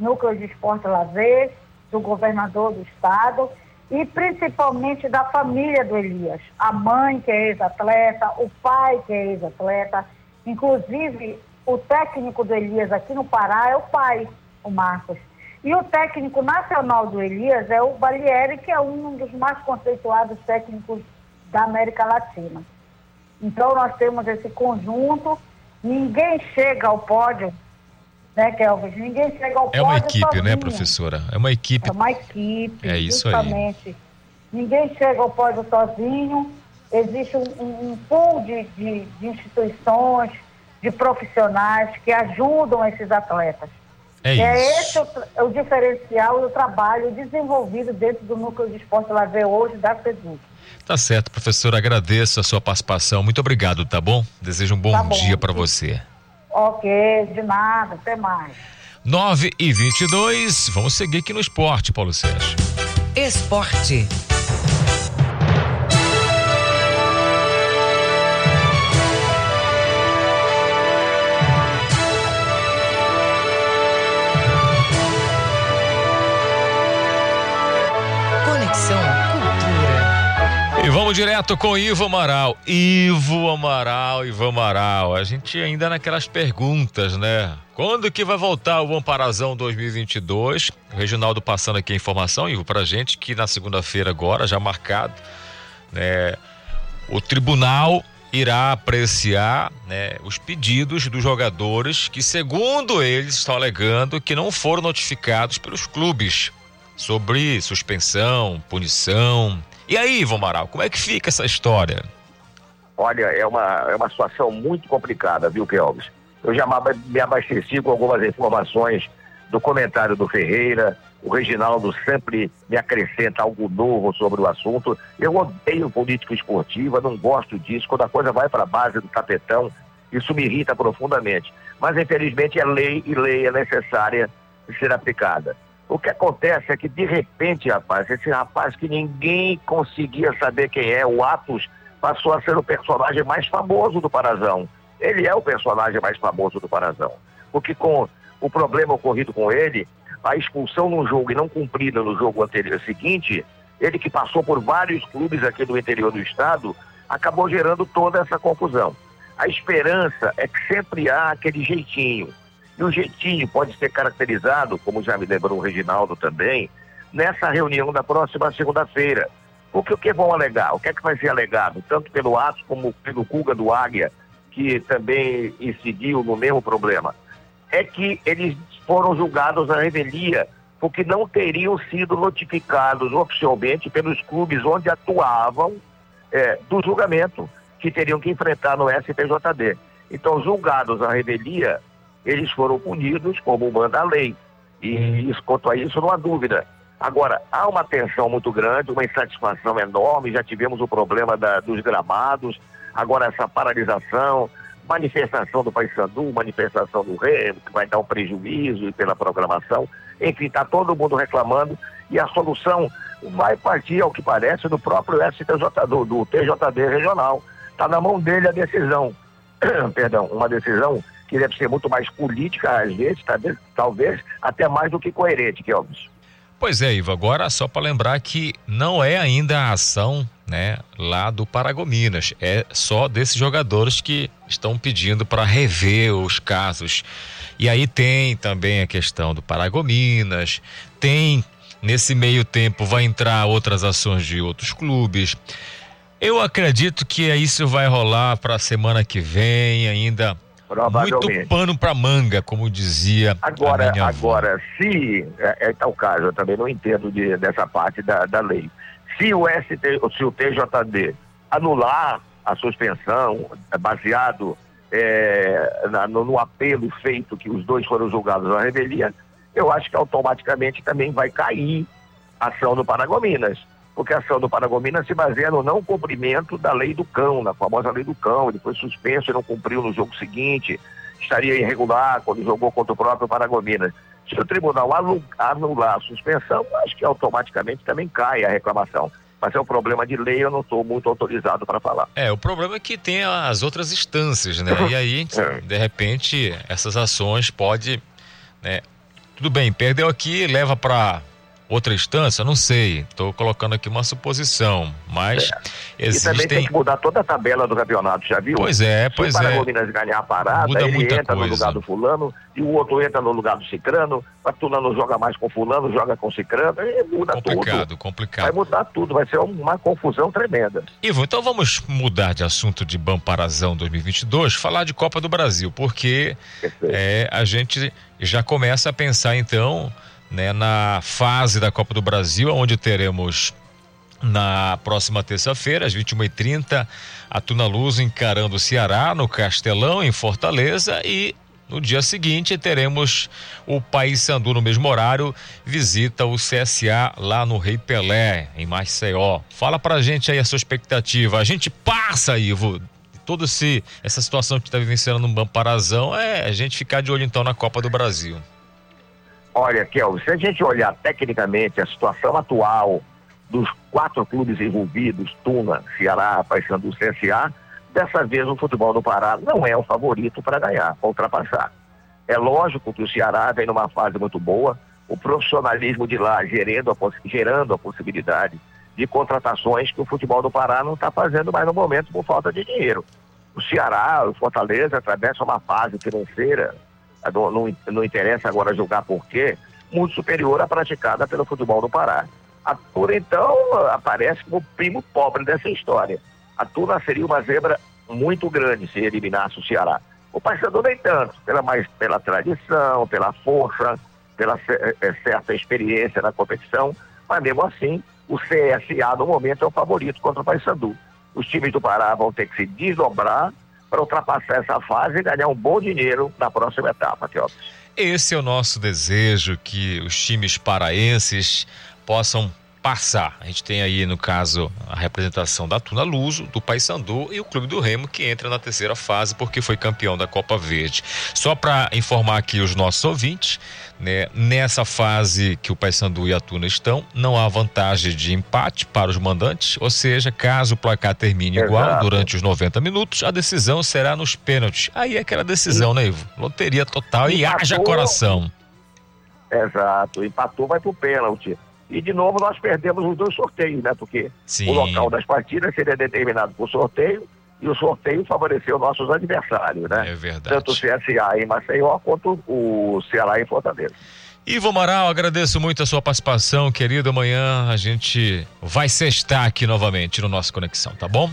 Speaker 24: Núcleo de Esporte e Lazer, do governador do estado, e principalmente da família do Elias. A mãe, que é ex-atleta, o pai, que é ex-atleta, inclusive o técnico do Elias aqui no Pará é o pai, o Marcos. E o técnico nacional do Elias é o Balieri, que é um dos mais conceituados técnicos da América Latina. Então nós temos esse conjunto, ninguém chega ao pódio né, Kelvin? Ninguém chega ao
Speaker 2: É uma equipe, né,
Speaker 24: sozinho.
Speaker 2: né, professora? É uma equipe.
Speaker 24: É uma equipe.
Speaker 2: É isso
Speaker 24: justamente. aí. Ninguém chega ao pódio sozinho. Existe um, um, um pool de, de, de, instituições, de profissionais que ajudam esses atletas.
Speaker 2: É,
Speaker 24: é esse o, o diferencial do trabalho desenvolvido dentro do Núcleo de Esporte Lazer hoje da SEDUC.
Speaker 2: Tá certo, professora. Agradeço a sua participação. Muito obrigado, tá bom? Desejo um bom,
Speaker 24: tá bom.
Speaker 2: dia para você.
Speaker 24: Ok, de nada, até mais.
Speaker 2: 9 e 22 Vamos seguir aqui no esporte, Paulo Sérgio.
Speaker 1: Esporte.
Speaker 2: E vamos direto com Ivo Amaral. Ivo Amaral, Ivo Amaral. A gente ainda naquelas perguntas, né? Quando que vai voltar o Amparazão 2022? O Reginaldo passando aqui a informação, Ivo, pra gente, que na segunda-feira agora, já marcado, né? O tribunal irá apreciar né, os pedidos dos jogadores que, segundo eles, estão alegando que não foram notificados pelos clubes sobre suspensão, punição. E aí, Ivo Amaral, como é que fica essa história?
Speaker 25: Olha, é uma, é uma situação muito complicada, viu, Kelvis? Eu já me abasteci com algumas informações do comentário do Ferreira, o Reginaldo sempre me acrescenta algo novo sobre o assunto. Eu odeio política esportiva, não gosto disso. Quando a coisa vai para a base do tapetão, isso me irrita profundamente. Mas, infelizmente, é lei e lei é necessária de ser aplicada. O que acontece é que, de repente, rapaz, esse rapaz que ninguém conseguia saber quem é, o Atos, passou a ser o personagem mais famoso do Parazão. Ele é o personagem mais famoso do Parazão. Porque com o problema ocorrido com ele, a expulsão num jogo e não cumprida no jogo anterior seguinte, ele que passou por vários clubes aqui do interior do estado, acabou gerando toda essa confusão. A esperança é que sempre há aquele jeitinho. E o jeitinho pode ser caracterizado, como já me lembrou o Reginaldo também, nessa reunião da próxima segunda-feira. Porque o que vão alegar? O que é que vai ser alegado? Tanto pelo Atos como pelo Cuga do Águia, que também incidiu no mesmo problema. É que eles foram julgados à revelia porque não teriam sido notificados oficialmente pelos clubes onde atuavam é, do julgamento que teriam que enfrentar no STJD. Então, julgados à revelia, eles foram punidos como manda a lei. E isso, quanto a isso, não há dúvida. Agora, há uma tensão muito grande, uma insatisfação enorme, já tivemos o problema da- dos gramados, agora essa paralisação, manifestação do Paysandu, manifestação do Remo, que vai dar um prejuízo pela programação. Enfim, está todo mundo reclamando e a solução vai partir, ao que parece, do próprio STJ, do, do TJD regional. Está na mão dele a decisão. Perdão, uma decisão que deve ser muito mais política, às vezes, talvez, talvez até mais do que coerente, Kelvis.
Speaker 2: Pois é, Ivo, agora só para lembrar que não é ainda a ação né, lá do Paragominas, é só desses jogadores que estão pedindo para rever os casos. E aí tem também a questão do Paragominas, tem nesse meio tempo vai entrar outras ações de outros clubes. Eu acredito que isso vai rolar para a semana que vem ainda. Muito pano para manga, como dizia
Speaker 25: Agora, agora, se é, é tal caso, eu também não entendo de- dessa parte da, da lei. Se o ST, se o TJD anular a suspensão é, baseado é, na- no, no apelo feito que os dois foram julgados na revelia, eu acho que automaticamente também vai cair a ação do Paragominas. Porque a ação do Paragominas se baseia no não cumprimento da lei do cão, na famosa lei do cão. Ele foi suspenso e não cumpriu no jogo seguinte, estaria irregular quando jogou contra o próprio Paragominas. Se o tribunal anular a suspensão, acho que automaticamente também cai a reclamação. Mas é um problema de lei, eu não estou muito autorizado para falar.
Speaker 2: É, o problema é que tem as outras instâncias, né? E aí, de repente, essas ações pode, né? Tudo bem, perdeu aqui, leva para outra instância, não sei. Estou colocando aqui uma suposição, mas
Speaker 25: É. E também tem
Speaker 2: existem
Speaker 25: que mudar toda a tabela do campeonato, já viu?
Speaker 2: Pois é, pois
Speaker 25: Se o
Speaker 2: é.
Speaker 25: Paragominas ganhar a parada,
Speaker 2: Muda
Speaker 25: ele entra no
Speaker 2: coisa.
Speaker 25: lugar do fulano, e o outro entra no lugar do cicrano, o fulano joga mais com fulano, joga com cicrano, e muda
Speaker 2: complicado,
Speaker 25: tudo.
Speaker 2: complicado.
Speaker 25: Vai mudar tudo, vai ser uma confusão tremenda.
Speaker 2: Ivo, então vamos mudar de assunto de Bamparazão 2022, falar de Copa do Brasil, porque é, a gente já começa a pensar então né, na fase da Copa do Brasil, onde teremos na próxima terça-feira, às 21h30, a Tuna Luz encarando o Ceará no Castelão, em Fortaleza, e no dia seguinte teremos o Paysandu no mesmo horário, visita o CSA lá no Rei Pelé, em Maceió. Fala pra gente aí a sua expectativa. A gente passa, Ivo, toda essa situação que está vivenciando no Bamparazão, é a gente ficar de olho então na Copa do Brasil.
Speaker 25: Olha, Kel, se a gente olhar tecnicamente a situação atual dos quatro clubes envolvidos, Tuna, Ceará, Paysandu, CSA, dessa vez o futebol do Pará não é o favorito para ganhar, para ultrapassar. É lógico que o Ceará vem numa fase muito boa, o profissionalismo de lá gerando a, gerando a possibilidade de contratações que o futebol do Pará não está fazendo mais no momento por falta de dinheiro. O Ceará, o Fortaleza atravessa uma fase financeira, não, não, não interessa agora julgar por quê, muito superior à praticada pelo futebol do Pará. A então, aparece como primo pobre dessa história. A Tuna seria uma zebra muito grande se eliminasse o Ceará. O Paysandu nem tanto, pela, mais, pela tradição, pela força, pela é, certa experiência na competição, mas mesmo assim, o CSA no momento é o favorito contra o Paysandu. Os times do Pará vão ter que se desdobrar para ultrapassar essa fase e ganhar um bom dinheiro na próxima etapa, Teófilo.
Speaker 2: Esse é o nosso desejo, que os times paraenses possam passar. A gente tem aí, no caso, a representação da Tuna Luso, do Paysandu e o Clube do Remo, que entra na terceira fase porque foi campeão da Copa Verde. Só para informar aqui os nossos ouvintes, né, nessa fase que o Paysandu e a Tuna estão, não há vantagem de empate para os mandantes, ou seja, caso o placar termine Exato. igual durante os 90 minutos, a decisão será nos pênaltis. Aí é aquela decisão, né, Ivo? Loteria total e, e haja coração.
Speaker 25: Exato, empatou, vai pro pênalti. E de novo nós perdemos os dois sorteios, né? Porque
Speaker 2: Sim.
Speaker 25: o local das partidas seria determinado por sorteio e o sorteio favoreceu nossos adversários, né?
Speaker 2: É verdade.
Speaker 25: Tanto o CSA em Maceió quanto o Ceará em Fortaleza.
Speaker 2: Ivo Amaral, agradeço muito a sua participação, querido. Amanhã a gente vai sextar aqui novamente no nosso Conexão, tá bom?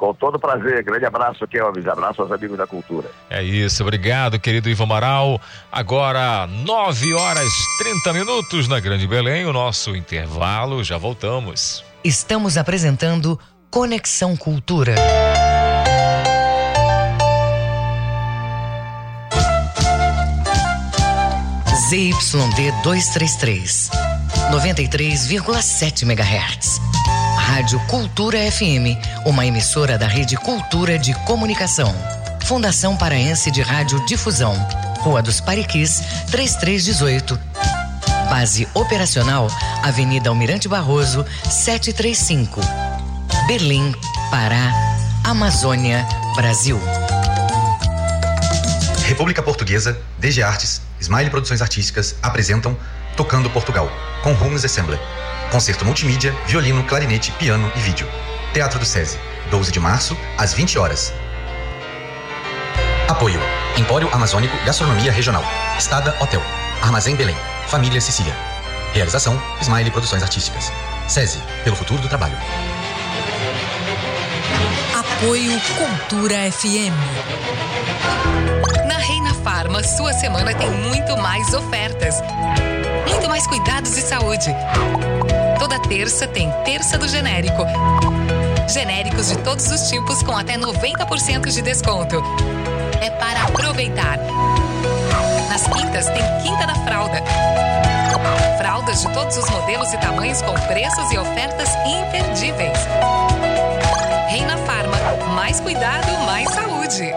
Speaker 25: Com todo prazer. Grande abraço, Kelvis. Abraço aos amigos da cultura.
Speaker 2: É isso. Obrigado, querido Ivo Amaral. Agora, 9 horas 30 minutos na Grande Belém. O nosso intervalo. Já voltamos.
Speaker 1: Estamos apresentando Conexão Cultura. ZYD 233, 93,7 MHz. Rádio Cultura FM, uma emissora da Rede Cultura de Comunicação. Fundação Paraense de Rádio Difusão. Rua dos Pariquis, 3318. Base operacional, Avenida Almirante Barroso, 735. Berlim, Pará, Amazônia, Brasil.
Speaker 26: República Portuguesa, DG Artes, Smile Produções Artísticas apresentam Tocando Portugal, com Holmes Assembler Concerto multimídia, violino, clarinete, piano e vídeo. Teatro do SESI, 12 de março, às 20 horas. Apoio: Empório Amazônico Gastronomia Regional. Estada Hotel. Armazém Belém. Família Sicília. Realização: Smile Produções Artísticas. SESI, pelo futuro do trabalho.
Speaker 10: Apoio Cultura FM.
Speaker 27: Na Reina Farma, sua semana tem muito mais ofertas. Muito mais cuidados de saúde Toda terça tem Terça do Genérico. Genéricos de todos os tipos com até 90% de desconto. É para aproveitar. Nas quintas tem Quinta da Fralda. Fraldas de todos os modelos e tamanhos com preços e ofertas imperdíveis. Reina Farma, mais cuidado, mais saúde.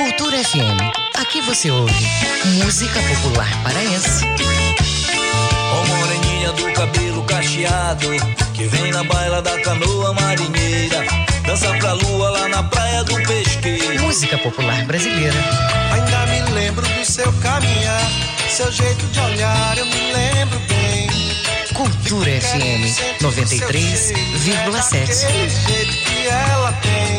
Speaker 1: Cultura FM. Aqui você ouve música popular paraense.
Speaker 28: Do cabelo cacheado Que vem na baila da canoa marinheira. Dança pra lua lá na praia do pesqueiro.
Speaker 1: Música popular brasileira.
Speaker 29: Ainda me lembro do seu caminhar Seu jeito de olhar eu me lembro bem.
Speaker 1: Cultura FM 93,7
Speaker 29: Aquele jeito que ela tem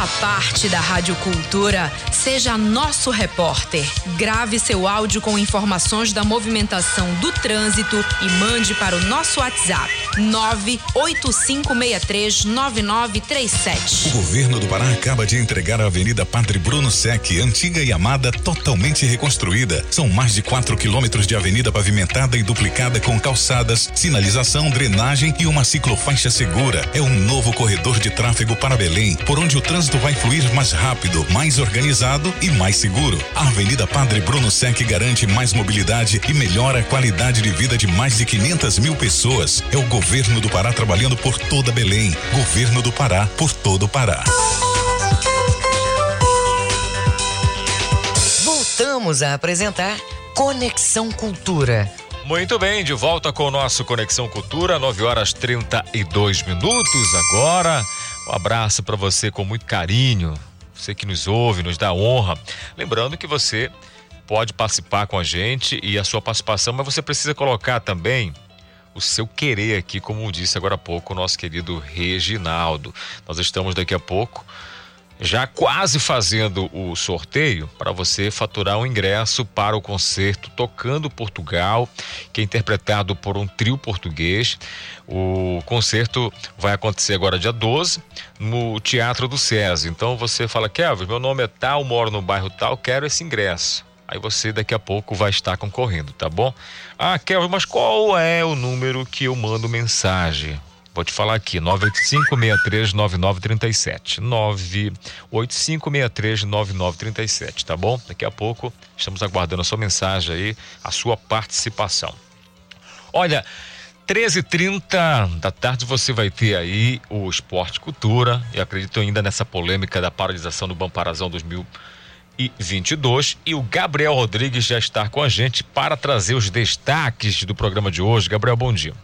Speaker 10: Faça parte da Rádio Cultura Seja nosso repórter. Grave seu áudio com informações da movimentação do trânsito e mande para o nosso WhatsApp 985639937.
Speaker 19: O governo do Pará acaba de entregar a Avenida Padre Bruno Sec, antiga e amada, totalmente reconstruída. São mais de 4 quilômetros de avenida pavimentada e duplicada com calçadas, sinalização, drenagem e uma ciclofaixa segura. É um novo corredor de tráfego para Belém, por onde o trânsito vai fluir mais rápido, mais organizado e mais seguro. A Avenida Padre Bruno Sec garante mais mobilidade e melhora a qualidade de vida de mais de 500 mil pessoas. É o governo do Pará trabalhando por toda Belém. Governo do Pará por todo o Pará.
Speaker 1: Voltamos a apresentar Conexão Cultura.
Speaker 2: Muito bem, de volta com o nosso Conexão Cultura, 9 horas 32 minutos agora. Um abraço para você com muito carinho. Você que nos ouve, nos dá honra. Lembrando que você pode participar com a gente e a sua participação, mas você precisa colocar também o seu querer aqui, como disse agora há pouco o nosso querido Reginaldo. Nós estamos daqui a pouco já quase fazendo o sorteio para você faturar um ingresso para o concerto Tocando Portugal, que é interpretado por um trio português. O concerto vai acontecer agora dia 12 no Teatro do SESI. Então você fala, Kelvin, meu nome é tal, moro no bairro tal, quero esse ingresso. Aí você daqui a pouco vai estar concorrendo, tá bom? Ah, Kelvin, mas qual é o número que eu mando mensagem? Vou te falar aqui, 985-63-9937. 985-63-9937, tá bom? Daqui a pouco estamos aguardando a sua mensagem aí, a sua participação. Olha, 13h30 da tarde você vai ter aí o Esporte Cultura. Eu acredito ainda nessa polêmica da paralisação do Bamparazão 2022. E o Gabriel Rodrigues já está com a gente para trazer os destaques do programa de hoje. Gabriel, bom dia.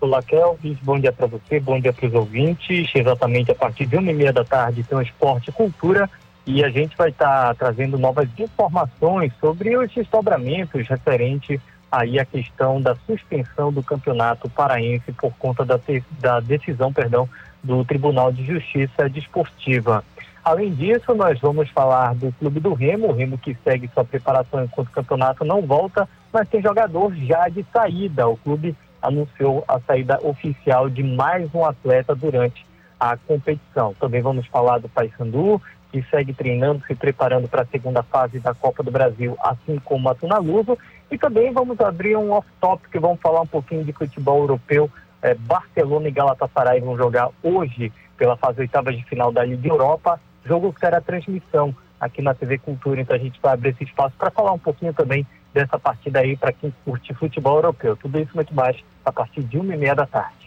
Speaker 30: Olá, Kelvis. Bom dia para você, bom dia para os ouvintes. Exatamente a partir de uma e meia da tarde tem o Esporte Cultura e a gente vai estar tá trazendo novas informações sobre os desdobramentos referente aí à questão da suspensão do campeonato paraense por conta da, da decisão, perdão, do Tribunal de Justiça Desportiva. Além disso, nós vamos falar do Clube do Remo, o Remo que segue sua preparação enquanto o campeonato não volta, mas tem jogador já de saída. O clube anunciou a saída oficial de mais um atleta durante a competição. Também vamos falar do Paysandu, que segue treinando, se preparando para a segunda fase da Copa do Brasil, assim como a Tuna Luso. E também vamos abrir um off-topic, vamos falar um pouquinho de futebol europeu. É, Barcelona e Galatasaray vão jogar hoje pela fase oitava de final da Liga Europa. Jogo que terá transmissão aqui na TV Cultura, então a gente vai abrir esse espaço para falar um pouquinho também dessa partida aí para quem curte futebol europeu. Tudo isso muito mais a partir de uma e meia da tarde.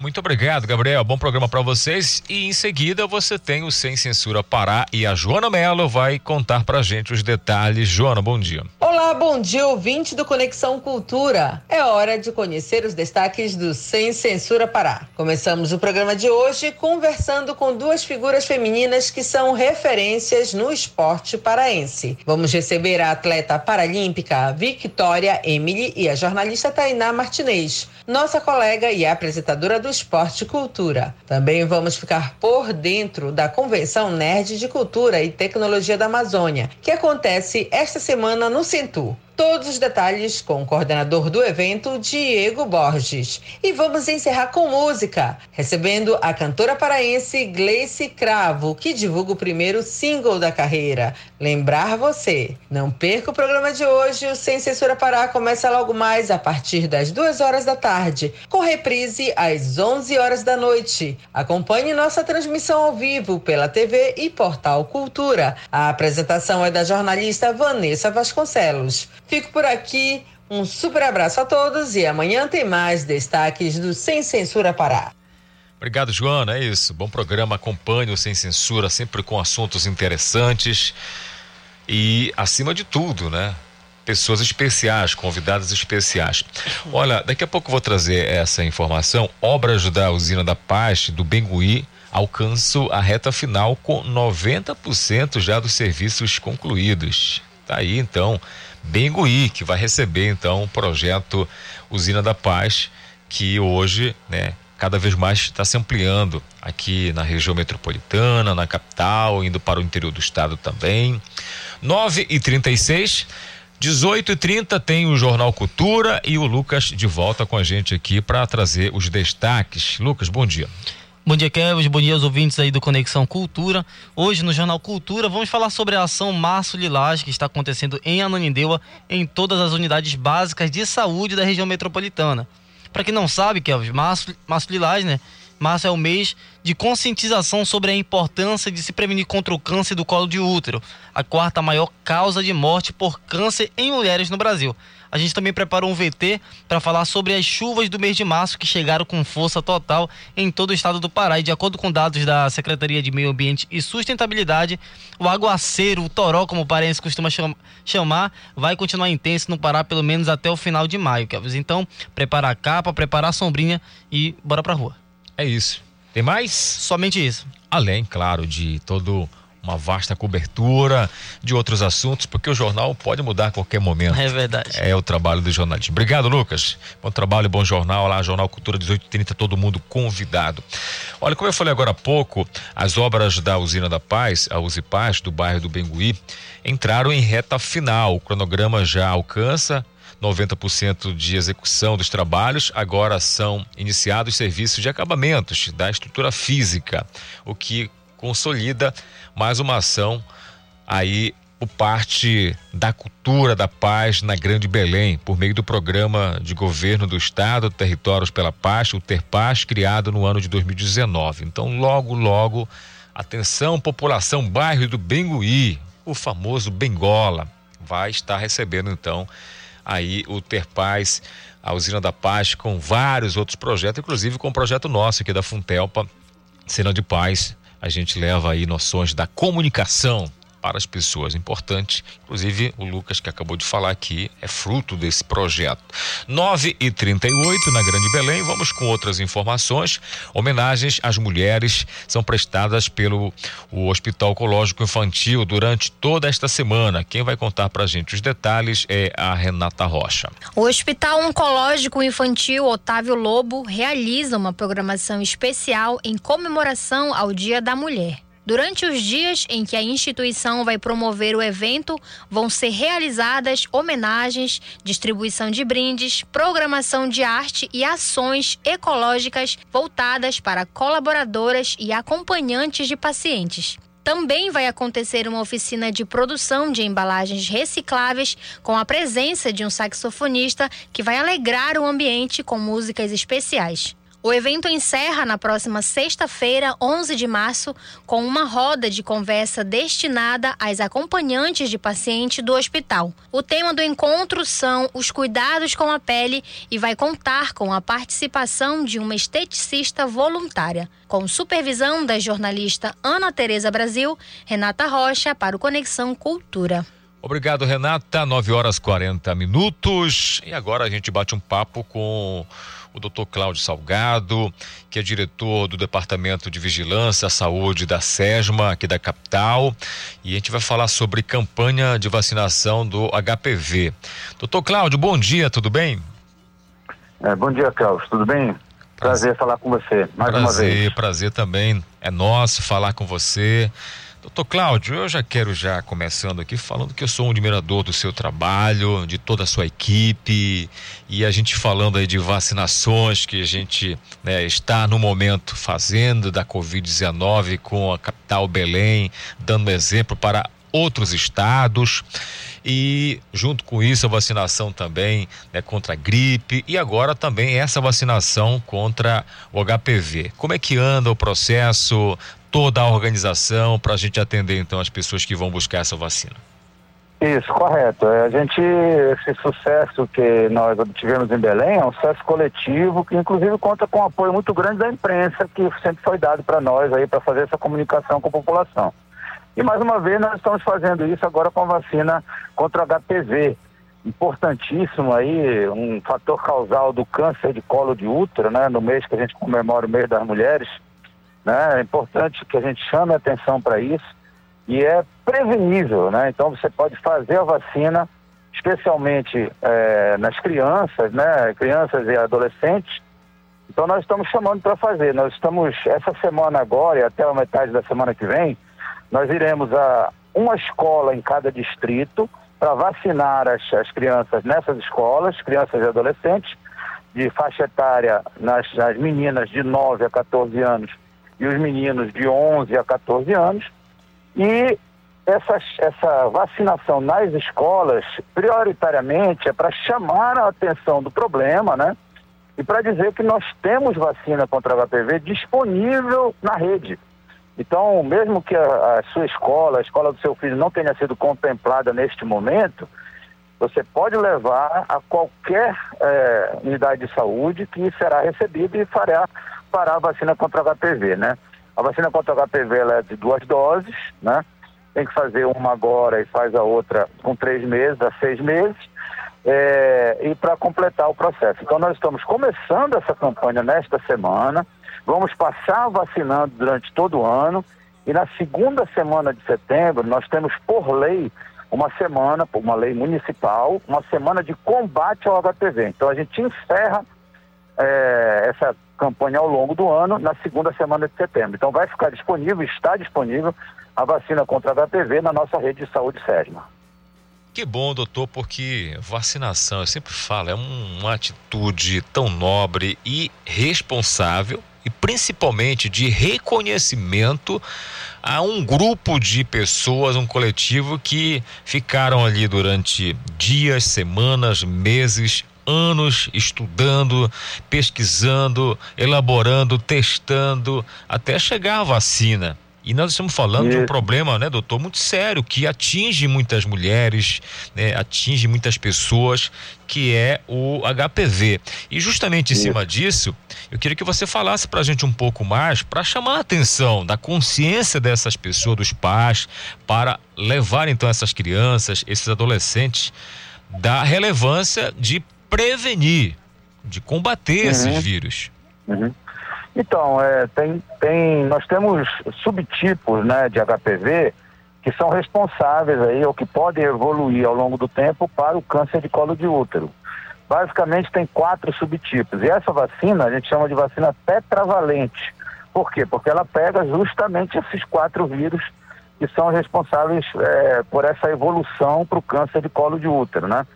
Speaker 2: Muito obrigado, Gabriel. Bom programa para vocês. E em seguida você tem o Sem Censura Pará e a Joana Mello vai contar pra gente os detalhes. Joana, bom dia.
Speaker 31: Olá, bom dia, ouvinte do Conexão Cultura. É hora de conhecer os destaques do Sem Censura Pará. Começamos o programa de hoje conversando com duas figuras femininas que são referências no esporte paraense. Vamos receber a atleta paralímpica Victoria Emily e a jornalista Tainá Martinez, nossa colega e apresentadora do Esporte e Cultura. Também vamos ficar por dentro da Convenção Nerd de Cultura e Tecnologia da Amazônia, que acontece esta semana no Centur. Todos os detalhes com o coordenador do evento, Diego Borges. E vamos encerrar com música, recebendo a cantora paraense Gleice Cravo, que divulga o primeiro single da carreira, Lembrar Você. Não perca o programa de hoje, o Sem Censura Pará começa logo mais a partir das duas horas da tarde, com reprise às 11 horas da noite. Acompanhe nossa transmissão ao vivo pela TV e Portal Cultura. A apresentação é da jornalista Vanessa Vasconcelos. Fico por aqui. Um super abraço a todos e amanhã tem mais destaques do Sem Censura Pará.
Speaker 2: Obrigado, Joana. É isso. Bom programa. Acompanhe o Sem Censura, sempre com assuntos interessantes e, acima de tudo, né? Pessoas especiais, convidadas especiais. Olha, daqui a pouco eu vou trazer essa informação. Obras da usina da Paz, do Bengui, alcançam a reta final com 90% já dos serviços concluídos. Tá aí, então Bengui, que vai receber então o projeto Usina da Paz, que hoje, né, cada vez mais está se ampliando aqui na região metropolitana, na capital, indo para o interior do estado também. 9 e 36 18 e 30 tem o Jornal Cultura e o Lucas de volta com a gente aqui para trazer os destaques. Lucas, bom dia.
Speaker 32: Bom dia, Kevin. Bom dia aos ouvintes aí do Conexão Cultura. Hoje no Jornal Cultura vamos falar sobre a ação Março Lilás que está acontecendo em Ananindeua em todas as unidades básicas de saúde da região metropolitana. Para quem não sabe, Kevin, Março, Março Lilás, né, Março é o mês de conscientização sobre a importância de se prevenir contra o câncer do colo de útero, a quarta maior causa de morte por câncer em mulheres no Brasil. A gente também preparou um VT para falar sobre as chuvas do mês de março que chegaram com força total em todo o estado do Pará. E de acordo com dados da Secretaria de Meio Ambiente e Sustentabilidade, o aguaceiro, o toró, como o paraense costuma chamar, vai continuar intenso no Pará pelo menos até o final de maio. Então, prepara a capa, prepara a sombrinha e bora pra rua.
Speaker 2: É isso. Tem mais?
Speaker 32: Somente isso.
Speaker 2: Além, claro, de todo uma vasta cobertura de outros assuntos, porque o jornal pode mudar a qualquer momento.
Speaker 32: É verdade.
Speaker 2: É o trabalho do jornalismo. Obrigado, Lucas. Bom trabalho, bom jornal lá, Jornal Cultura 1830, todo mundo convidado. Olha, como eu falei agora há pouco, as obras da Usina da Paz, a Uzi Paz, do bairro do Bengui, entraram em reta final. O cronograma já alcança 90% de execução dos trabalhos, agora são iniciados serviços de acabamentos da estrutura física, o que consolida mais uma ação aí por parte da cultura da paz na Grande Belém, por meio do programa de governo do estado Territórios pela Paz, o Terpaz, criado no ano de 2019. Então, logo, logo, atenção população bairro do Bengui, o famoso Bengola, vai estar recebendo então aí o Terpaz, a Usina da Paz, com vários outros projetos, inclusive com o um projeto nosso aqui da Funtelpa, Cena de Paz. A gente leva aí noções da comunicação para as pessoas. Importante, inclusive o Lucas que acabou de falar aqui é fruto desse projeto. 9 e 38 na Grande Belém. Vamos com outras informações. Homenagens às mulheres são prestadas pelo o Hospital Oncológico Infantil durante toda esta semana. Quem vai contar para a gente os detalhes é a Renata Rocha.
Speaker 13: O Hospital Oncológico Infantil Otávio Lobo realiza uma programação especial em comemoração ao Dia da Mulher. Durante os dias em que a instituição vai promover o evento, vão ser realizadas homenagens, distribuição de brindes, programação de arte e ações ecológicas voltadas para colaboradoras e acompanhantes de pacientes. Também vai acontecer uma oficina de produção de embalagens recicláveis com a presença de um saxofonista que vai alegrar o ambiente com músicas especiais. O evento encerra na próxima sexta-feira, 11 de março, com uma roda de conversa destinada às acompanhantes de paciente do hospital. O tema do encontro são os cuidados com a pele e vai contar com a participação de uma esteticista voluntária, com supervisão da jornalista Ana Tereza Brasil, Renata Rocha para o Conexão Cultura.
Speaker 2: Obrigado, Renata. 9 horas 40 minutos. E agora a gente bate um papo com o doutor Cláudio Salgado, que é diretor do Departamento de Vigilância à Saúde da SESMA, aqui da capital, e a gente vai falar sobre campanha de vacinação do HPV. Doutor Cláudio, bom dia, tudo bem?
Speaker 33: É, bom dia, Cláudio, tudo bem? Prazer falar com você, mais
Speaker 2: prazer,
Speaker 33: uma vez.
Speaker 2: Prazer também é nosso falar com você. Doutor Cláudio, eu já quero já começando aqui falando que eu sou um admirador do seu trabalho, de toda a sua equipe e a gente falando aí de vacinações que a gente né, está no momento fazendo da Covid-19 com a capital Belém, dando exemplo para outros estados e junto com isso a vacinação também né, contra a gripe e agora também essa vacinação contra o HPV. Como é que anda o processo? Toda a organização para a gente atender então as pessoas que vão buscar essa vacina.
Speaker 33: Isso, correto. É, a gente, esse sucesso que nós obtivemos em Belém é um sucesso coletivo que inclusive conta com um apoio muito grande da imprensa que sempre foi dado para nós aí para fazer essa comunicação com a população. E mais uma vez nós estamos fazendo isso agora com a vacina contra HPV. Importantíssimo aí, um fator causal do câncer de colo de útero, né? No mês que a gente comemora o mês das mulheres. Né? É importante que a gente chame atenção para isso e é prevenível, né? Então você pode fazer a vacina, especialmente é, nas crianças, né? Crianças e adolescentes. Então nós estamos chamando para fazer. Nós estamos essa semana agora e até a metade da semana que vem, nós iremos a uma escola em cada distrito para vacinar as, as crianças nessas escolas, crianças e adolescentes de faixa etária nas, nas meninas de 9 a 14 anos e os meninos de 11 a 14 anos. E essa, essa vacinação nas escolas, prioritariamente, é para chamar a atenção do problema, né? E para dizer que nós temos vacina contra HPV disponível na rede. Então, mesmo que a, a, sua escola, a escola do seu filho não tenha sido contemplada neste momento, você pode levar a qualquer é, unidade de saúde que será recebida e fará, fará a vacina contra HPV, né? A vacina contra HPV é de duas doses, né? Tem que fazer uma agora e faz a outra com três meses a seis meses. É, e para completar o processo. Então, nós estamos começando essa campanha nesta semana, vamos passar vacinando durante todo o ano, e na segunda semana de setembro, nós temos por lei uma semana, por uma lei municipal, uma semana de combate ao HPV. Então, a gente encerra é, essa campanha ao longo do ano, na segunda semana de setembro. Então, vai ficar disponível, está disponível a vacina contra HPV na nossa rede de saúde SESMA.
Speaker 2: Que bom, doutor, porque vacinação, eu sempre falo, é uma atitude tão nobre e responsável e principalmente de reconhecimento a um grupo de pessoas, um coletivo que ficaram ali durante dias, semanas, meses, anos estudando, pesquisando, elaborando, testando, até chegar a vacina. E nós estamos falando Isso. de um problema, né, doutor, muito sério, que atinge muitas mulheres, né, atinge muitas pessoas, que é o HPV. E justamente em Isso. cima disso, eu queria que você falasse para a gente um pouco mais, para chamar a atenção da consciência dessas pessoas, dos pais, para levar então essas crianças, esses adolescentes, da relevância de prevenir, de combater uhum. esses vírus.
Speaker 33: Uhum. Então, é, tem, tem, nós temos subtipos né, de HPV que são responsáveis aí, ou que podem evoluir ao longo do tempo para o câncer de colo de útero. Basicamente tem quatro subtipos. E essa vacina a gente chama de vacina tetravalente. Por quê? Porque ela pega justamente esses quatro vírus que são responsáveis é, por essa evolução para o câncer de colo de útero, né?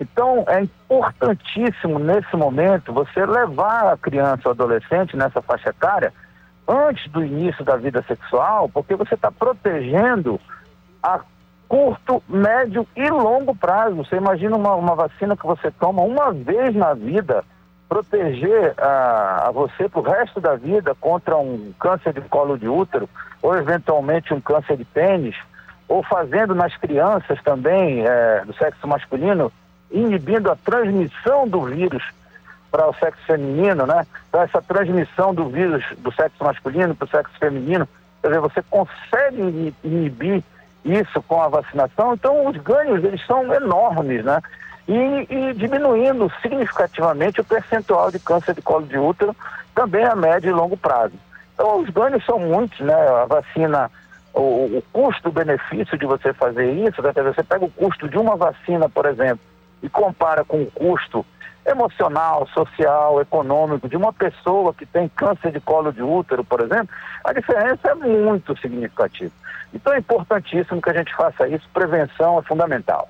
Speaker 33: Então, é importantíssimo nesse momento você levar a criança ou adolescente nessa faixa etária antes do início da vida sexual, porque você está protegendo a curto, médio e longo prazo. Você imagina uma, uma vacina que você toma uma vez na vida, proteger a, a você para o resto da vida contra um câncer de colo de útero ou eventualmente um câncer de pênis, ou fazendo nas crianças também é, do sexo masculino inibindo a transmissão do vírus para o sexo feminino, né? Então, essa transmissão do vírus do sexo masculino para o sexo feminino, quer dizer, você consegue inibir isso com a vacinação, então os ganhos eles são enormes, né? E, e, diminuindo significativamente o percentual de câncer de colo de útero também a médio e longo prazo. Então os ganhos são muitos, né? A vacina, o, o custo-benefício de você fazer isso, né? você pega o custo de uma vacina, por exemplo, e compara com o custo emocional, social, econômico de uma pessoa que tem câncer de colo de útero, por exemplo, a diferença é muito significativa. Então é importantíssimo que a gente faça isso, prevenção é fundamental.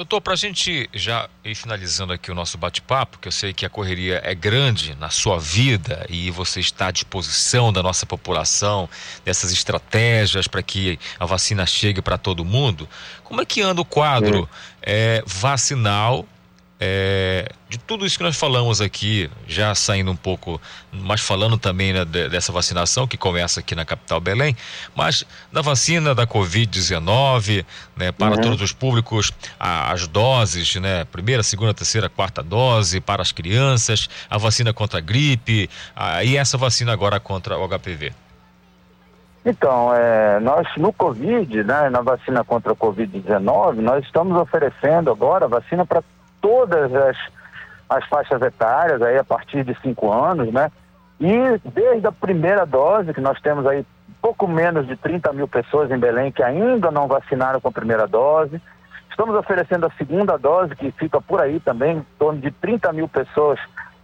Speaker 2: Doutor, para a gente já ir finalizando aqui o nosso bate-papo, que eu sei que a correria é grande na sua vida e você está à disposição da nossa população, dessas estratégias para que a vacina chegue para todo mundo, como é que anda o quadro é, vacinal é, de tudo isso que nós falamos aqui, já saindo um pouco, mas falando também né, dessa vacinação que começa aqui na capital Belém, mas da vacina da Covid-19, né, para uhum. todos os públicos, a, as doses, né, primeira, segunda, terceira, quarta dose para as crianças, a vacina contra a gripe, a, e essa vacina agora contra o HPV.
Speaker 33: Então, é, nós no Covid, né, na vacina contra a Covid-19, nós estamos oferecendo agora vacina para todas as, as faixas etárias, aí a partir de 5 anos, né? E desde a primeira dose, que nós temos aí pouco menos de 30 mil pessoas em Belém que ainda não vacinaram com a primeira dose. Estamos oferecendo a segunda dose, que fica por aí também, em torno de 30 mil pessoas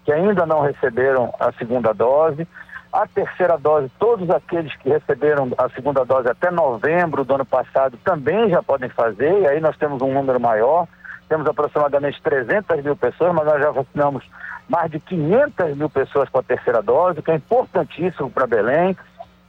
Speaker 33: que ainda não receberam a segunda dose. A terceira dose, todos aqueles que receberam a segunda dose até novembro do ano passado também já podem fazer, e aí nós temos um número maior temos aproximadamente 300 mil pessoas, mas nós já vacinamos mais de 500 mil pessoas com a terceira dose, que é importantíssimo para Belém.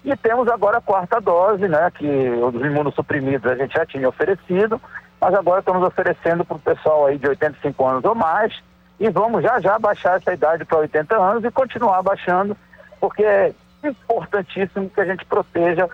Speaker 33: E temos agora a quarta dose, né, que os imunossuprimidos a gente já tinha oferecido, mas agora estamos oferecendo para o pessoal aí de 85 anos ou mais, e vamos já já baixar essa idade para 80 anos e continuar baixando, porque é importantíssimo que a gente proteja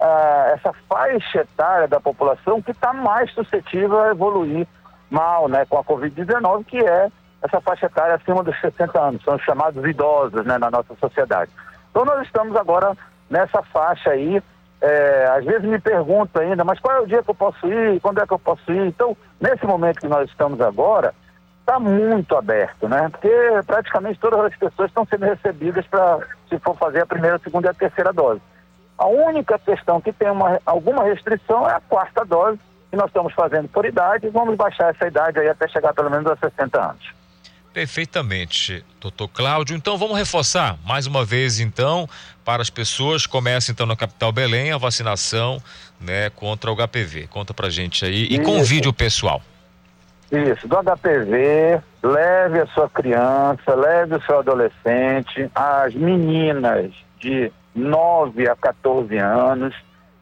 Speaker 33: ah, essa faixa etária da população que está mais suscetível a evoluir mal, né, com a Covid-19, que é essa faixa etária acima dos 60 anos, são os chamados idosos, né, na nossa sociedade. Então nós estamos agora nessa faixa aí, é, às vezes me pergunto ainda, mas qual é o dia que eu posso ir, quando é que eu posso ir? Então, nesse momento que nós estamos agora, está muito aberto, né? Porque praticamente todas as pessoas estão sendo recebidas para, se for fazer a primeira, a segunda e a terceira dose. A única questão que tem uma, alguma restrição é a quarta dose, que nós estamos fazendo por idade, vamos baixar essa idade aí até chegar pelo menos a 60 anos.
Speaker 2: Perfeitamente, doutor Cláudio. Então vamos reforçar mais uma vez então para as pessoas. Começa então na capital Belém a vacinação né, contra o HPV. Conta pra gente aí e Isso. convide o pessoal.
Speaker 33: Isso, do HPV, leve a sua criança, leve o seu adolescente, as meninas de 9 a 14 anos,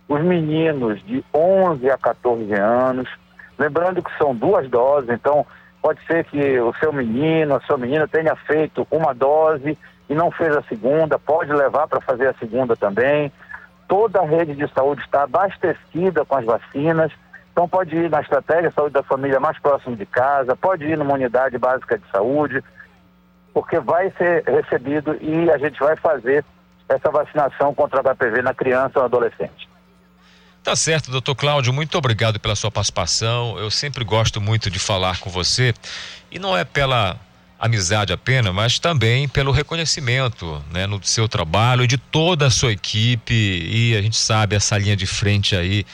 Speaker 33: os meninos de 11 a 14 anos. Lembrando que são duas doses, então pode ser que o seu menino, a sua menina tenha feito uma dose e não fez a segunda, pode levar para fazer a segunda também. Toda a rede de saúde está abastecida com as vacinas então pode ir na estratégia saúde da família mais próximo de casa, pode ir numa unidade básica de saúde, porque vai ser recebido e a gente vai fazer essa vacinação contra o HPV na criança ou adolescente.
Speaker 2: Tá certo, doutor Cláudio, muito obrigado pela sua participação. Eu sempre gosto muito de falar com você e não é pela amizade apenas, mas também pelo reconhecimento né, no seu trabalho e de toda a sua equipe. E a gente sabe essa linha de frente aí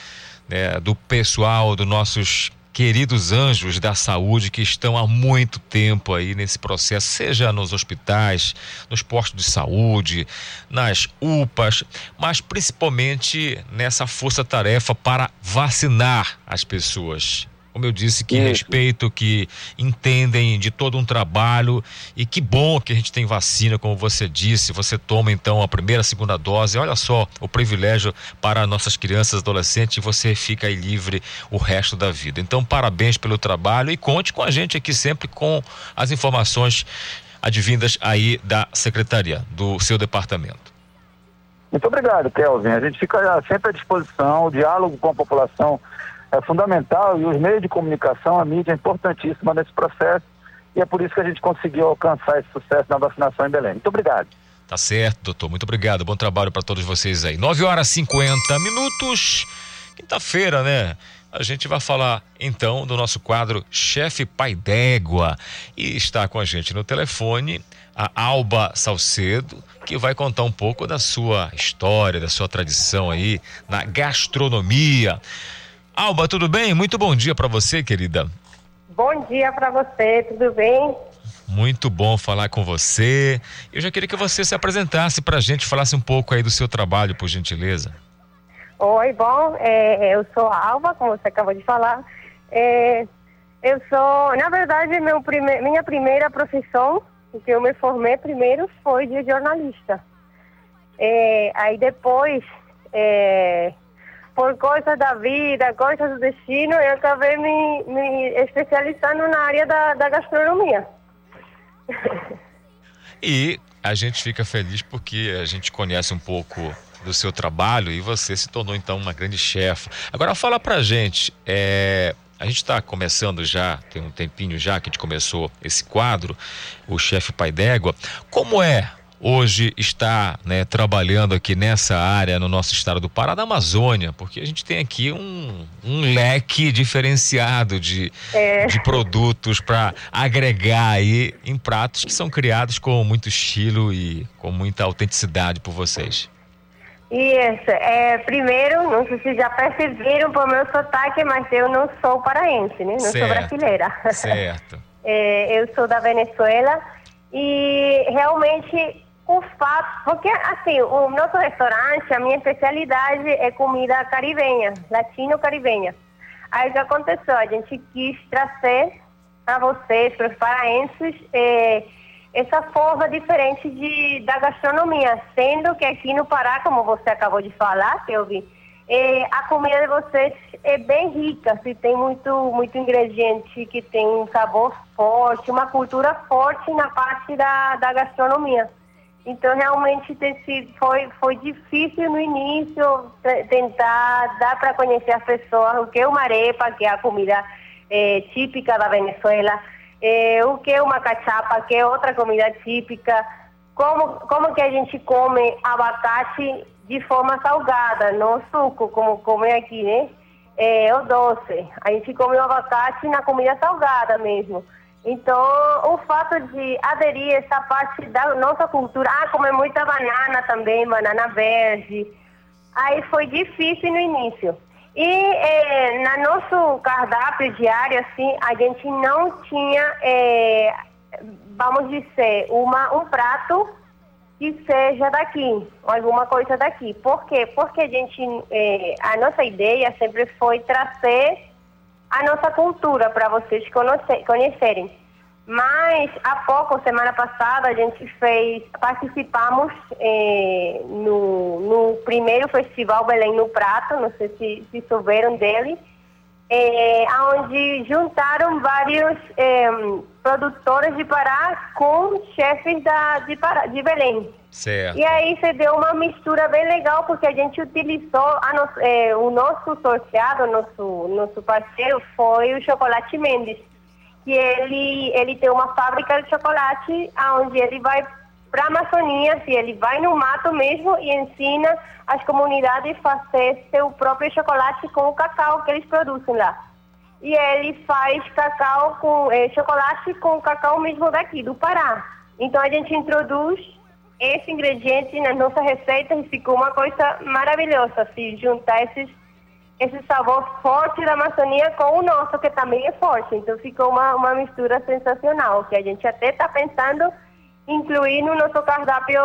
Speaker 2: né, do pessoal, dos nossos queridos anjos da saúde que estão há muito tempo aí nesse processo, seja nos hospitais, nos postos de saúde, nas UPAs, mas principalmente nessa força-tarefa para vacinar as pessoas como eu disse, que Isso. respeito, que entendem de todo um trabalho e que bom que a gente tem vacina, como você disse, você toma então a primeira, a segunda dose, olha só o privilégio para nossas crianças, adolescentes, e você fica aí livre o resto da vida. Então, parabéns pelo trabalho e conte com a gente aqui sempre com as informações advindas aí da secretaria, do seu departamento.
Speaker 33: Muito obrigado, Kelvin. A gente fica sempre à disposição, o diálogo com a população é fundamental e os meios de comunicação, a mídia é importantíssima nesse processo e é por isso que a gente conseguiu alcançar esse sucesso na vacinação em Belém. Muito obrigado.
Speaker 2: Tá certo, doutor. Muito obrigado. Bom trabalho para todos vocês aí. 9 horas e 50 minutos. Quinta-feira, né? A gente vai falar então do nosso quadro Chefe Pai d'Égua. E está com a gente no telefone a Alba Salcedo, que vai contar um pouco da sua história, da sua tradição aí na gastronomia. Alba, tudo bem? Muito bom dia para você, querida.
Speaker 34: Bom dia para você, tudo bem?
Speaker 2: Muito bom falar com você. Eu já queria que você se apresentasse para a gente, falasse um pouco aí do seu trabalho, por gentileza.
Speaker 34: Oi, bom, é, eu sou a Alba, como você acabou de falar. É, eu sou, na verdade, meu prime, minha primeira profissão, que eu me formei primeiro, foi de jornalista. É, aí depois, é, por coisas da vida, coisas do destino, eu acabei me, me especializando na área da, da gastronomia.
Speaker 2: E a gente fica feliz porque a gente conhece um pouco do seu trabalho e você se tornou então uma grande chefe. Agora fala pra gente, é, a gente está começando já, tem um tempinho já que a gente começou esse quadro, o chefe Pai d'Égua. Como é hoje está né, trabalhando aqui nessa área no nosso estado do Pará, da Amazônia, porque a gente tem aqui um, um leque diferenciado de, é. de produtos para agregar aí em pratos que são criados com muito estilo e com muita autenticidade por vocês.
Speaker 34: Isso, é, primeiro, não sei se já perceberam por meu sotaque, mas eu não sou paraense, né? Não certo, sou brasileira.
Speaker 2: Certo.
Speaker 34: é, eu sou da Venezuela e realmente o fato, porque assim, o nosso restaurante, a minha especialidade é comida caribenha, latino-caribenha. Aí o que aconteceu? A gente quis trazer para vocês, para os paraenses, é, essa forma diferente de, da gastronomia, sendo que aqui no Pará, como você acabou de falar, vi, É, a comida de vocês é bem rica, assim, tem muito, muito ingrediente que tem um sabor forte, uma cultura forte na parte da, da gastronomia. Então, realmente, foi, foi difícil no início tentar dar para conhecer as pessoas o que é uma arepa, que é a comida é, típica da Venezuela, é, o que é uma cachapa, que é outra comida típica, como, como que a gente come abacate de forma salgada, não suco, como come aqui, né? É, o doce. A gente come o abacate na comida salgada mesmo. Então, o fato de aderir essa parte da nossa cultura, ah, comer muita banana também, banana verde, aí foi difícil no início. E é, na nosso cardápio diário, assim, a gente não tinha, é, vamos dizer, uma, um prato que seja daqui, alguma coisa daqui. Por quê? Porque a gente, é, a nossa ideia sempre foi trazer a nossa cultura para vocês conhecerem. Mas há pouco, semana passada, a gente fez, participamos é, no, no, primeiro festival Belém no Prato, não sei se, se souberam dele, é, onde juntaram vários é, produtores de Pará com chefes da, de, Pará, de Belém.
Speaker 2: Certo.
Speaker 34: E aí você deu uma mistura bem legal, porque a gente utilizou, no, é, o nosso sorteado, nosso, nosso parceiro foi o Chocolate Mendes que ele, ele tem uma fábrica de chocolate onde ele vai para a Amazônia, se ele vai no mato mesmo e ensina as comunidades a fazer seu próprio chocolate com o cacau que eles produzem lá. E ele faz cacau com é, chocolate com cacau mesmo daqui, do Pará. Então a gente introduz esse ingrediente nas nossas receitas e ficou uma coisa maravilhosa, se juntar esses esse sabor forte da Amazônia com o nosso, que também é forte. Então ficou uma, uma mistura sensacional, que a gente até está pensando incluir no nosso cardápio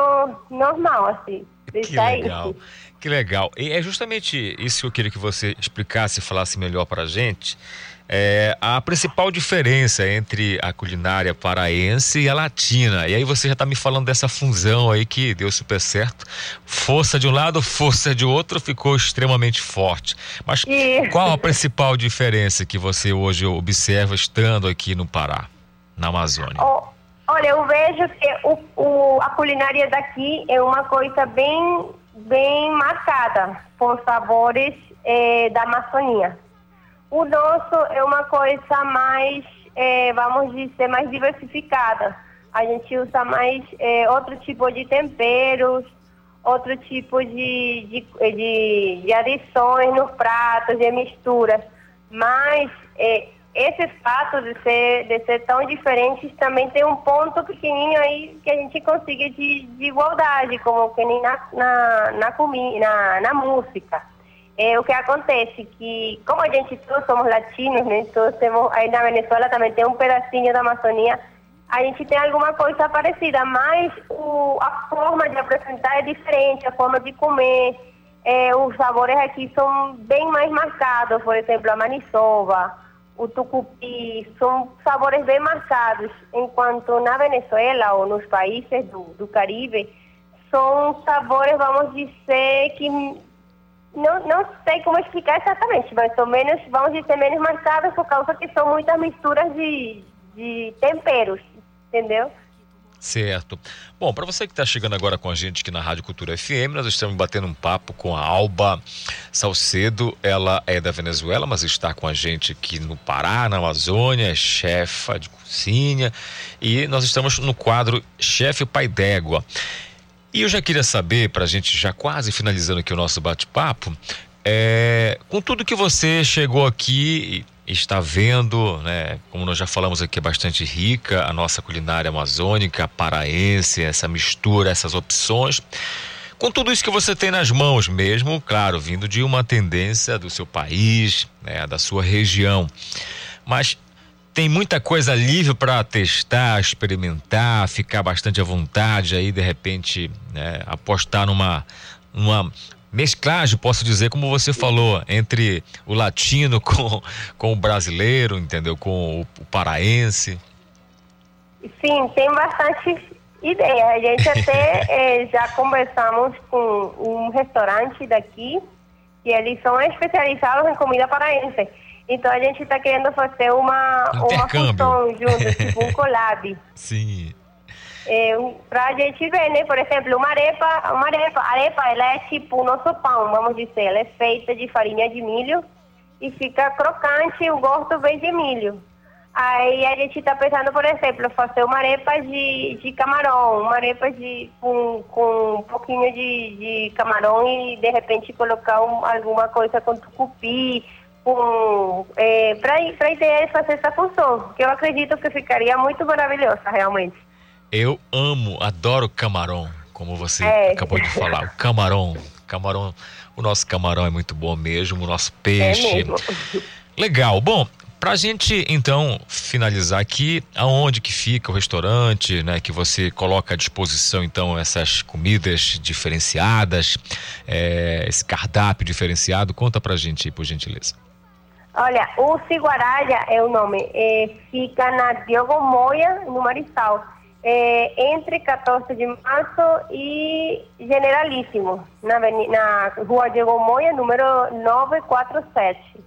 Speaker 34: normal, assim.
Speaker 2: Que legal, que legal. E é justamente isso que eu queria que você explicasse e falasse melhor para a gente. É, a principal diferença entre a culinária paraense e a latina. E aí você já está me falando dessa fusão aí que deu super certo. Força de um lado, força de outro, ficou extremamente forte. Mas qual a principal diferença que você hoje observa estando aqui no Pará, na Amazônia?
Speaker 34: Oh, olha, eu vejo que o, o, a culinária daqui é uma coisa bem, bem marcada por sabores eh, da Amazônia o nosso é uma coisa mais, é, vamos dizer, mais diversificada. A gente usa mais é, outro tipo de temperos, outro tipo de, de, de, de adições nos pratos, de misturas. Mas é, esse fato de ser, de ser tão diferentes também tem um ponto pequenininho aí que a gente consiga de, de igualdade, como que nem na, na, na, na, na música. É, o que acontece que, como a gente todos somos latinos, né, todos temos, aí na Venezuela também tem um pedacinho da Amazônia, a gente tem alguma coisa parecida, mas o, a forma de apresentar é diferente, a forma de comer, é, os sabores aqui são bem mais marcados, por exemplo, a maniçoba, o tucupi, são sabores bem marcados, enquanto na Venezuela ou nos países do, do Caribe, são sabores, vamos dizer, que não, não sei como explicar exatamente, mas são menos, vamos dizer, menos marcadas por causa que são muitas misturas de, de temperos, entendeu?
Speaker 2: Certo. Bom, para você que está chegando agora com a gente aqui na Rádio Cultura FM, nós estamos batendo um papo com a Alba Salcedo. Ela é da Venezuela, mas está com a gente aqui no Pará, na Amazônia, é chefa de cozinha. E nós estamos no quadro Chefe Pai d'Égua. E eu já queria saber, para a gente já quase finalizando aqui o nosso bate-papo, é, com tudo que você chegou aqui está vendo, né, como nós já falamos aqui, é bastante rica a nossa culinária amazônica, paraense, essa mistura, essas opções. Com tudo isso que você tem nas mãos mesmo, claro, vindo de uma tendência do seu país, né, da sua região. Mas tem muita coisa livre para testar, experimentar, ficar bastante à vontade aí, de repente, né, apostar numa, numa mesclagem, posso dizer, como você falou, entre o latino com, com o brasileiro, entendeu? Com o, o paraense.
Speaker 34: Sim, tem bastante ideia. A gente até é, já conversamos com um restaurante daqui que eles são especializados em comida paraense. Então a gente está querendo fazer uma, uma função junto, tipo um collab.
Speaker 2: Sim.
Speaker 34: É, um- pra gente ver, né? Por exemplo, uma arepa, uma arepa, a arepa, ela é tipo o nosso pão, vamos dizer. Ela é feita de farinha de milho e fica crocante, o gosto vem de milho. Aí a gente tá pensando, por exemplo, fazer uma arepa de, de camarão, uma arepa de, com, com um pouquinho de, de camarão e de repente colocar um- alguma coisa com tucupi, é, para a ideia de fazer essa função, que eu acredito que ficaria muito maravilhosa, realmente.
Speaker 2: Eu amo, adoro camarão, como você
Speaker 34: É.
Speaker 2: acabou de falar. O camarão, camarão, o nosso camarão é muito bom mesmo, o nosso peixe.
Speaker 34: É.
Speaker 2: Legal. Bom, pra gente então finalizar aqui, aonde que fica o restaurante, né, que você coloca à disposição então essas comidas diferenciadas, é, esse cardápio diferenciado, conta pra gente aí, por gentileza.
Speaker 34: Olha, o Ciguaralha é o nome, é, fica na Diogo Moia, no Marissal, é, entre 14 de março e Generalíssimo, na, na rua Diogo Moia, número 947.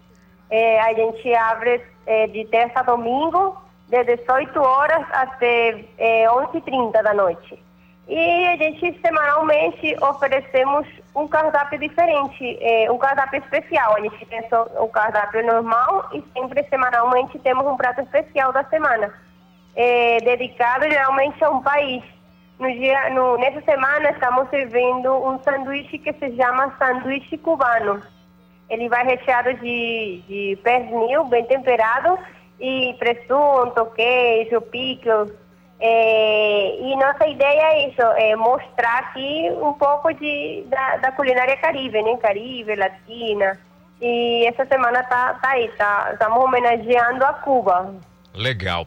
Speaker 34: É, a gente abre é, de terça a domingo, de 18 horas até é, 11h30 da noite. E a gente semanalmente oferecemos um cardápio diferente, eh, um cardápio especial. A gente tem o cardápio normal e sempre semanalmente temos um prato especial da semana, eh, dedicado geralmente a um país. No dia, no, nessa semana estamos servindo um sanduíche que se chama sanduíche cubano. Ele vai recheado de, de pernil bem temperado e presunto, queijo, pickles. É, e nossa ideia é isso, é mostrar aqui um pouco de, da, da culinária caribe, né? Caribe, latina. E essa semana tá, tá aí, tá, estamos homenageando a Cuba.
Speaker 2: Legal.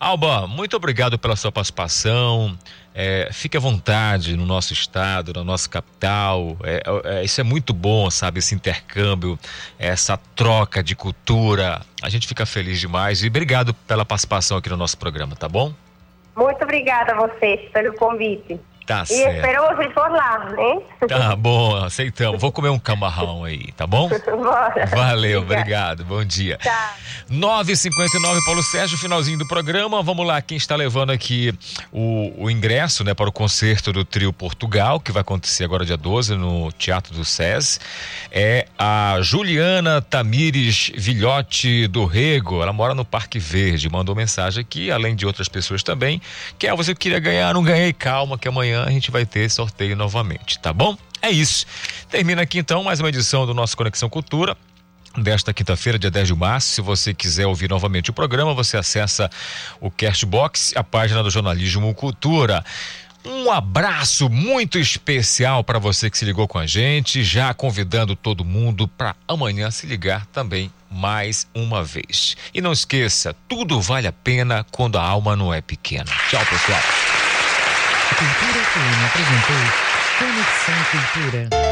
Speaker 2: Alba, muito obrigado pela sua participação. É, fique à vontade no nosso estado, na nossa capital. É, é, isso é muito bom, sabe? Esse intercâmbio, essa troca de cultura. A gente fica feliz demais. E obrigado pela participação aqui no nosso programa, tá bom?
Speaker 34: Muito obrigada a vocês pelo convite.
Speaker 2: Tá
Speaker 34: e
Speaker 2: certo.
Speaker 34: espero vocês por lá, né?
Speaker 2: Tá bom, aceitamos. Vou comer um camarrão aí, tá bom?
Speaker 34: Bora.
Speaker 2: Valeu, obrigado. Bom dia.
Speaker 34: Tchau.
Speaker 2: 9h59, Paulo Sérgio, finalzinho do programa. Vamos lá, quem está levando aqui o, o ingresso né, para o concerto do Trio Portugal, que vai acontecer agora dia 12 no Teatro do SES, é a Juliana Tamires Vilhote do Rego. Ela mora no Parque Verde. Mandou mensagem aqui, além de outras pessoas também. Que é, você queria ganhar, não ganhei. Calma, que amanhã a gente vai ter sorteio novamente, tá bom? É isso. Termina aqui então mais uma edição do nosso Conexão Cultura desta quinta-feira, dia 10 de março. Se você quiser ouvir novamente o programa, você acessa o Castbox, a página do Jornalismo Cultura. Um abraço muito especial para você que se ligou com a gente, já convidando todo mundo para amanhã se ligar também mais uma vez. E não esqueça, tudo vale a pena quando a alma não é pequena. Tchau, pessoal.
Speaker 1: Cultura FM apresentou Conexão Cultura.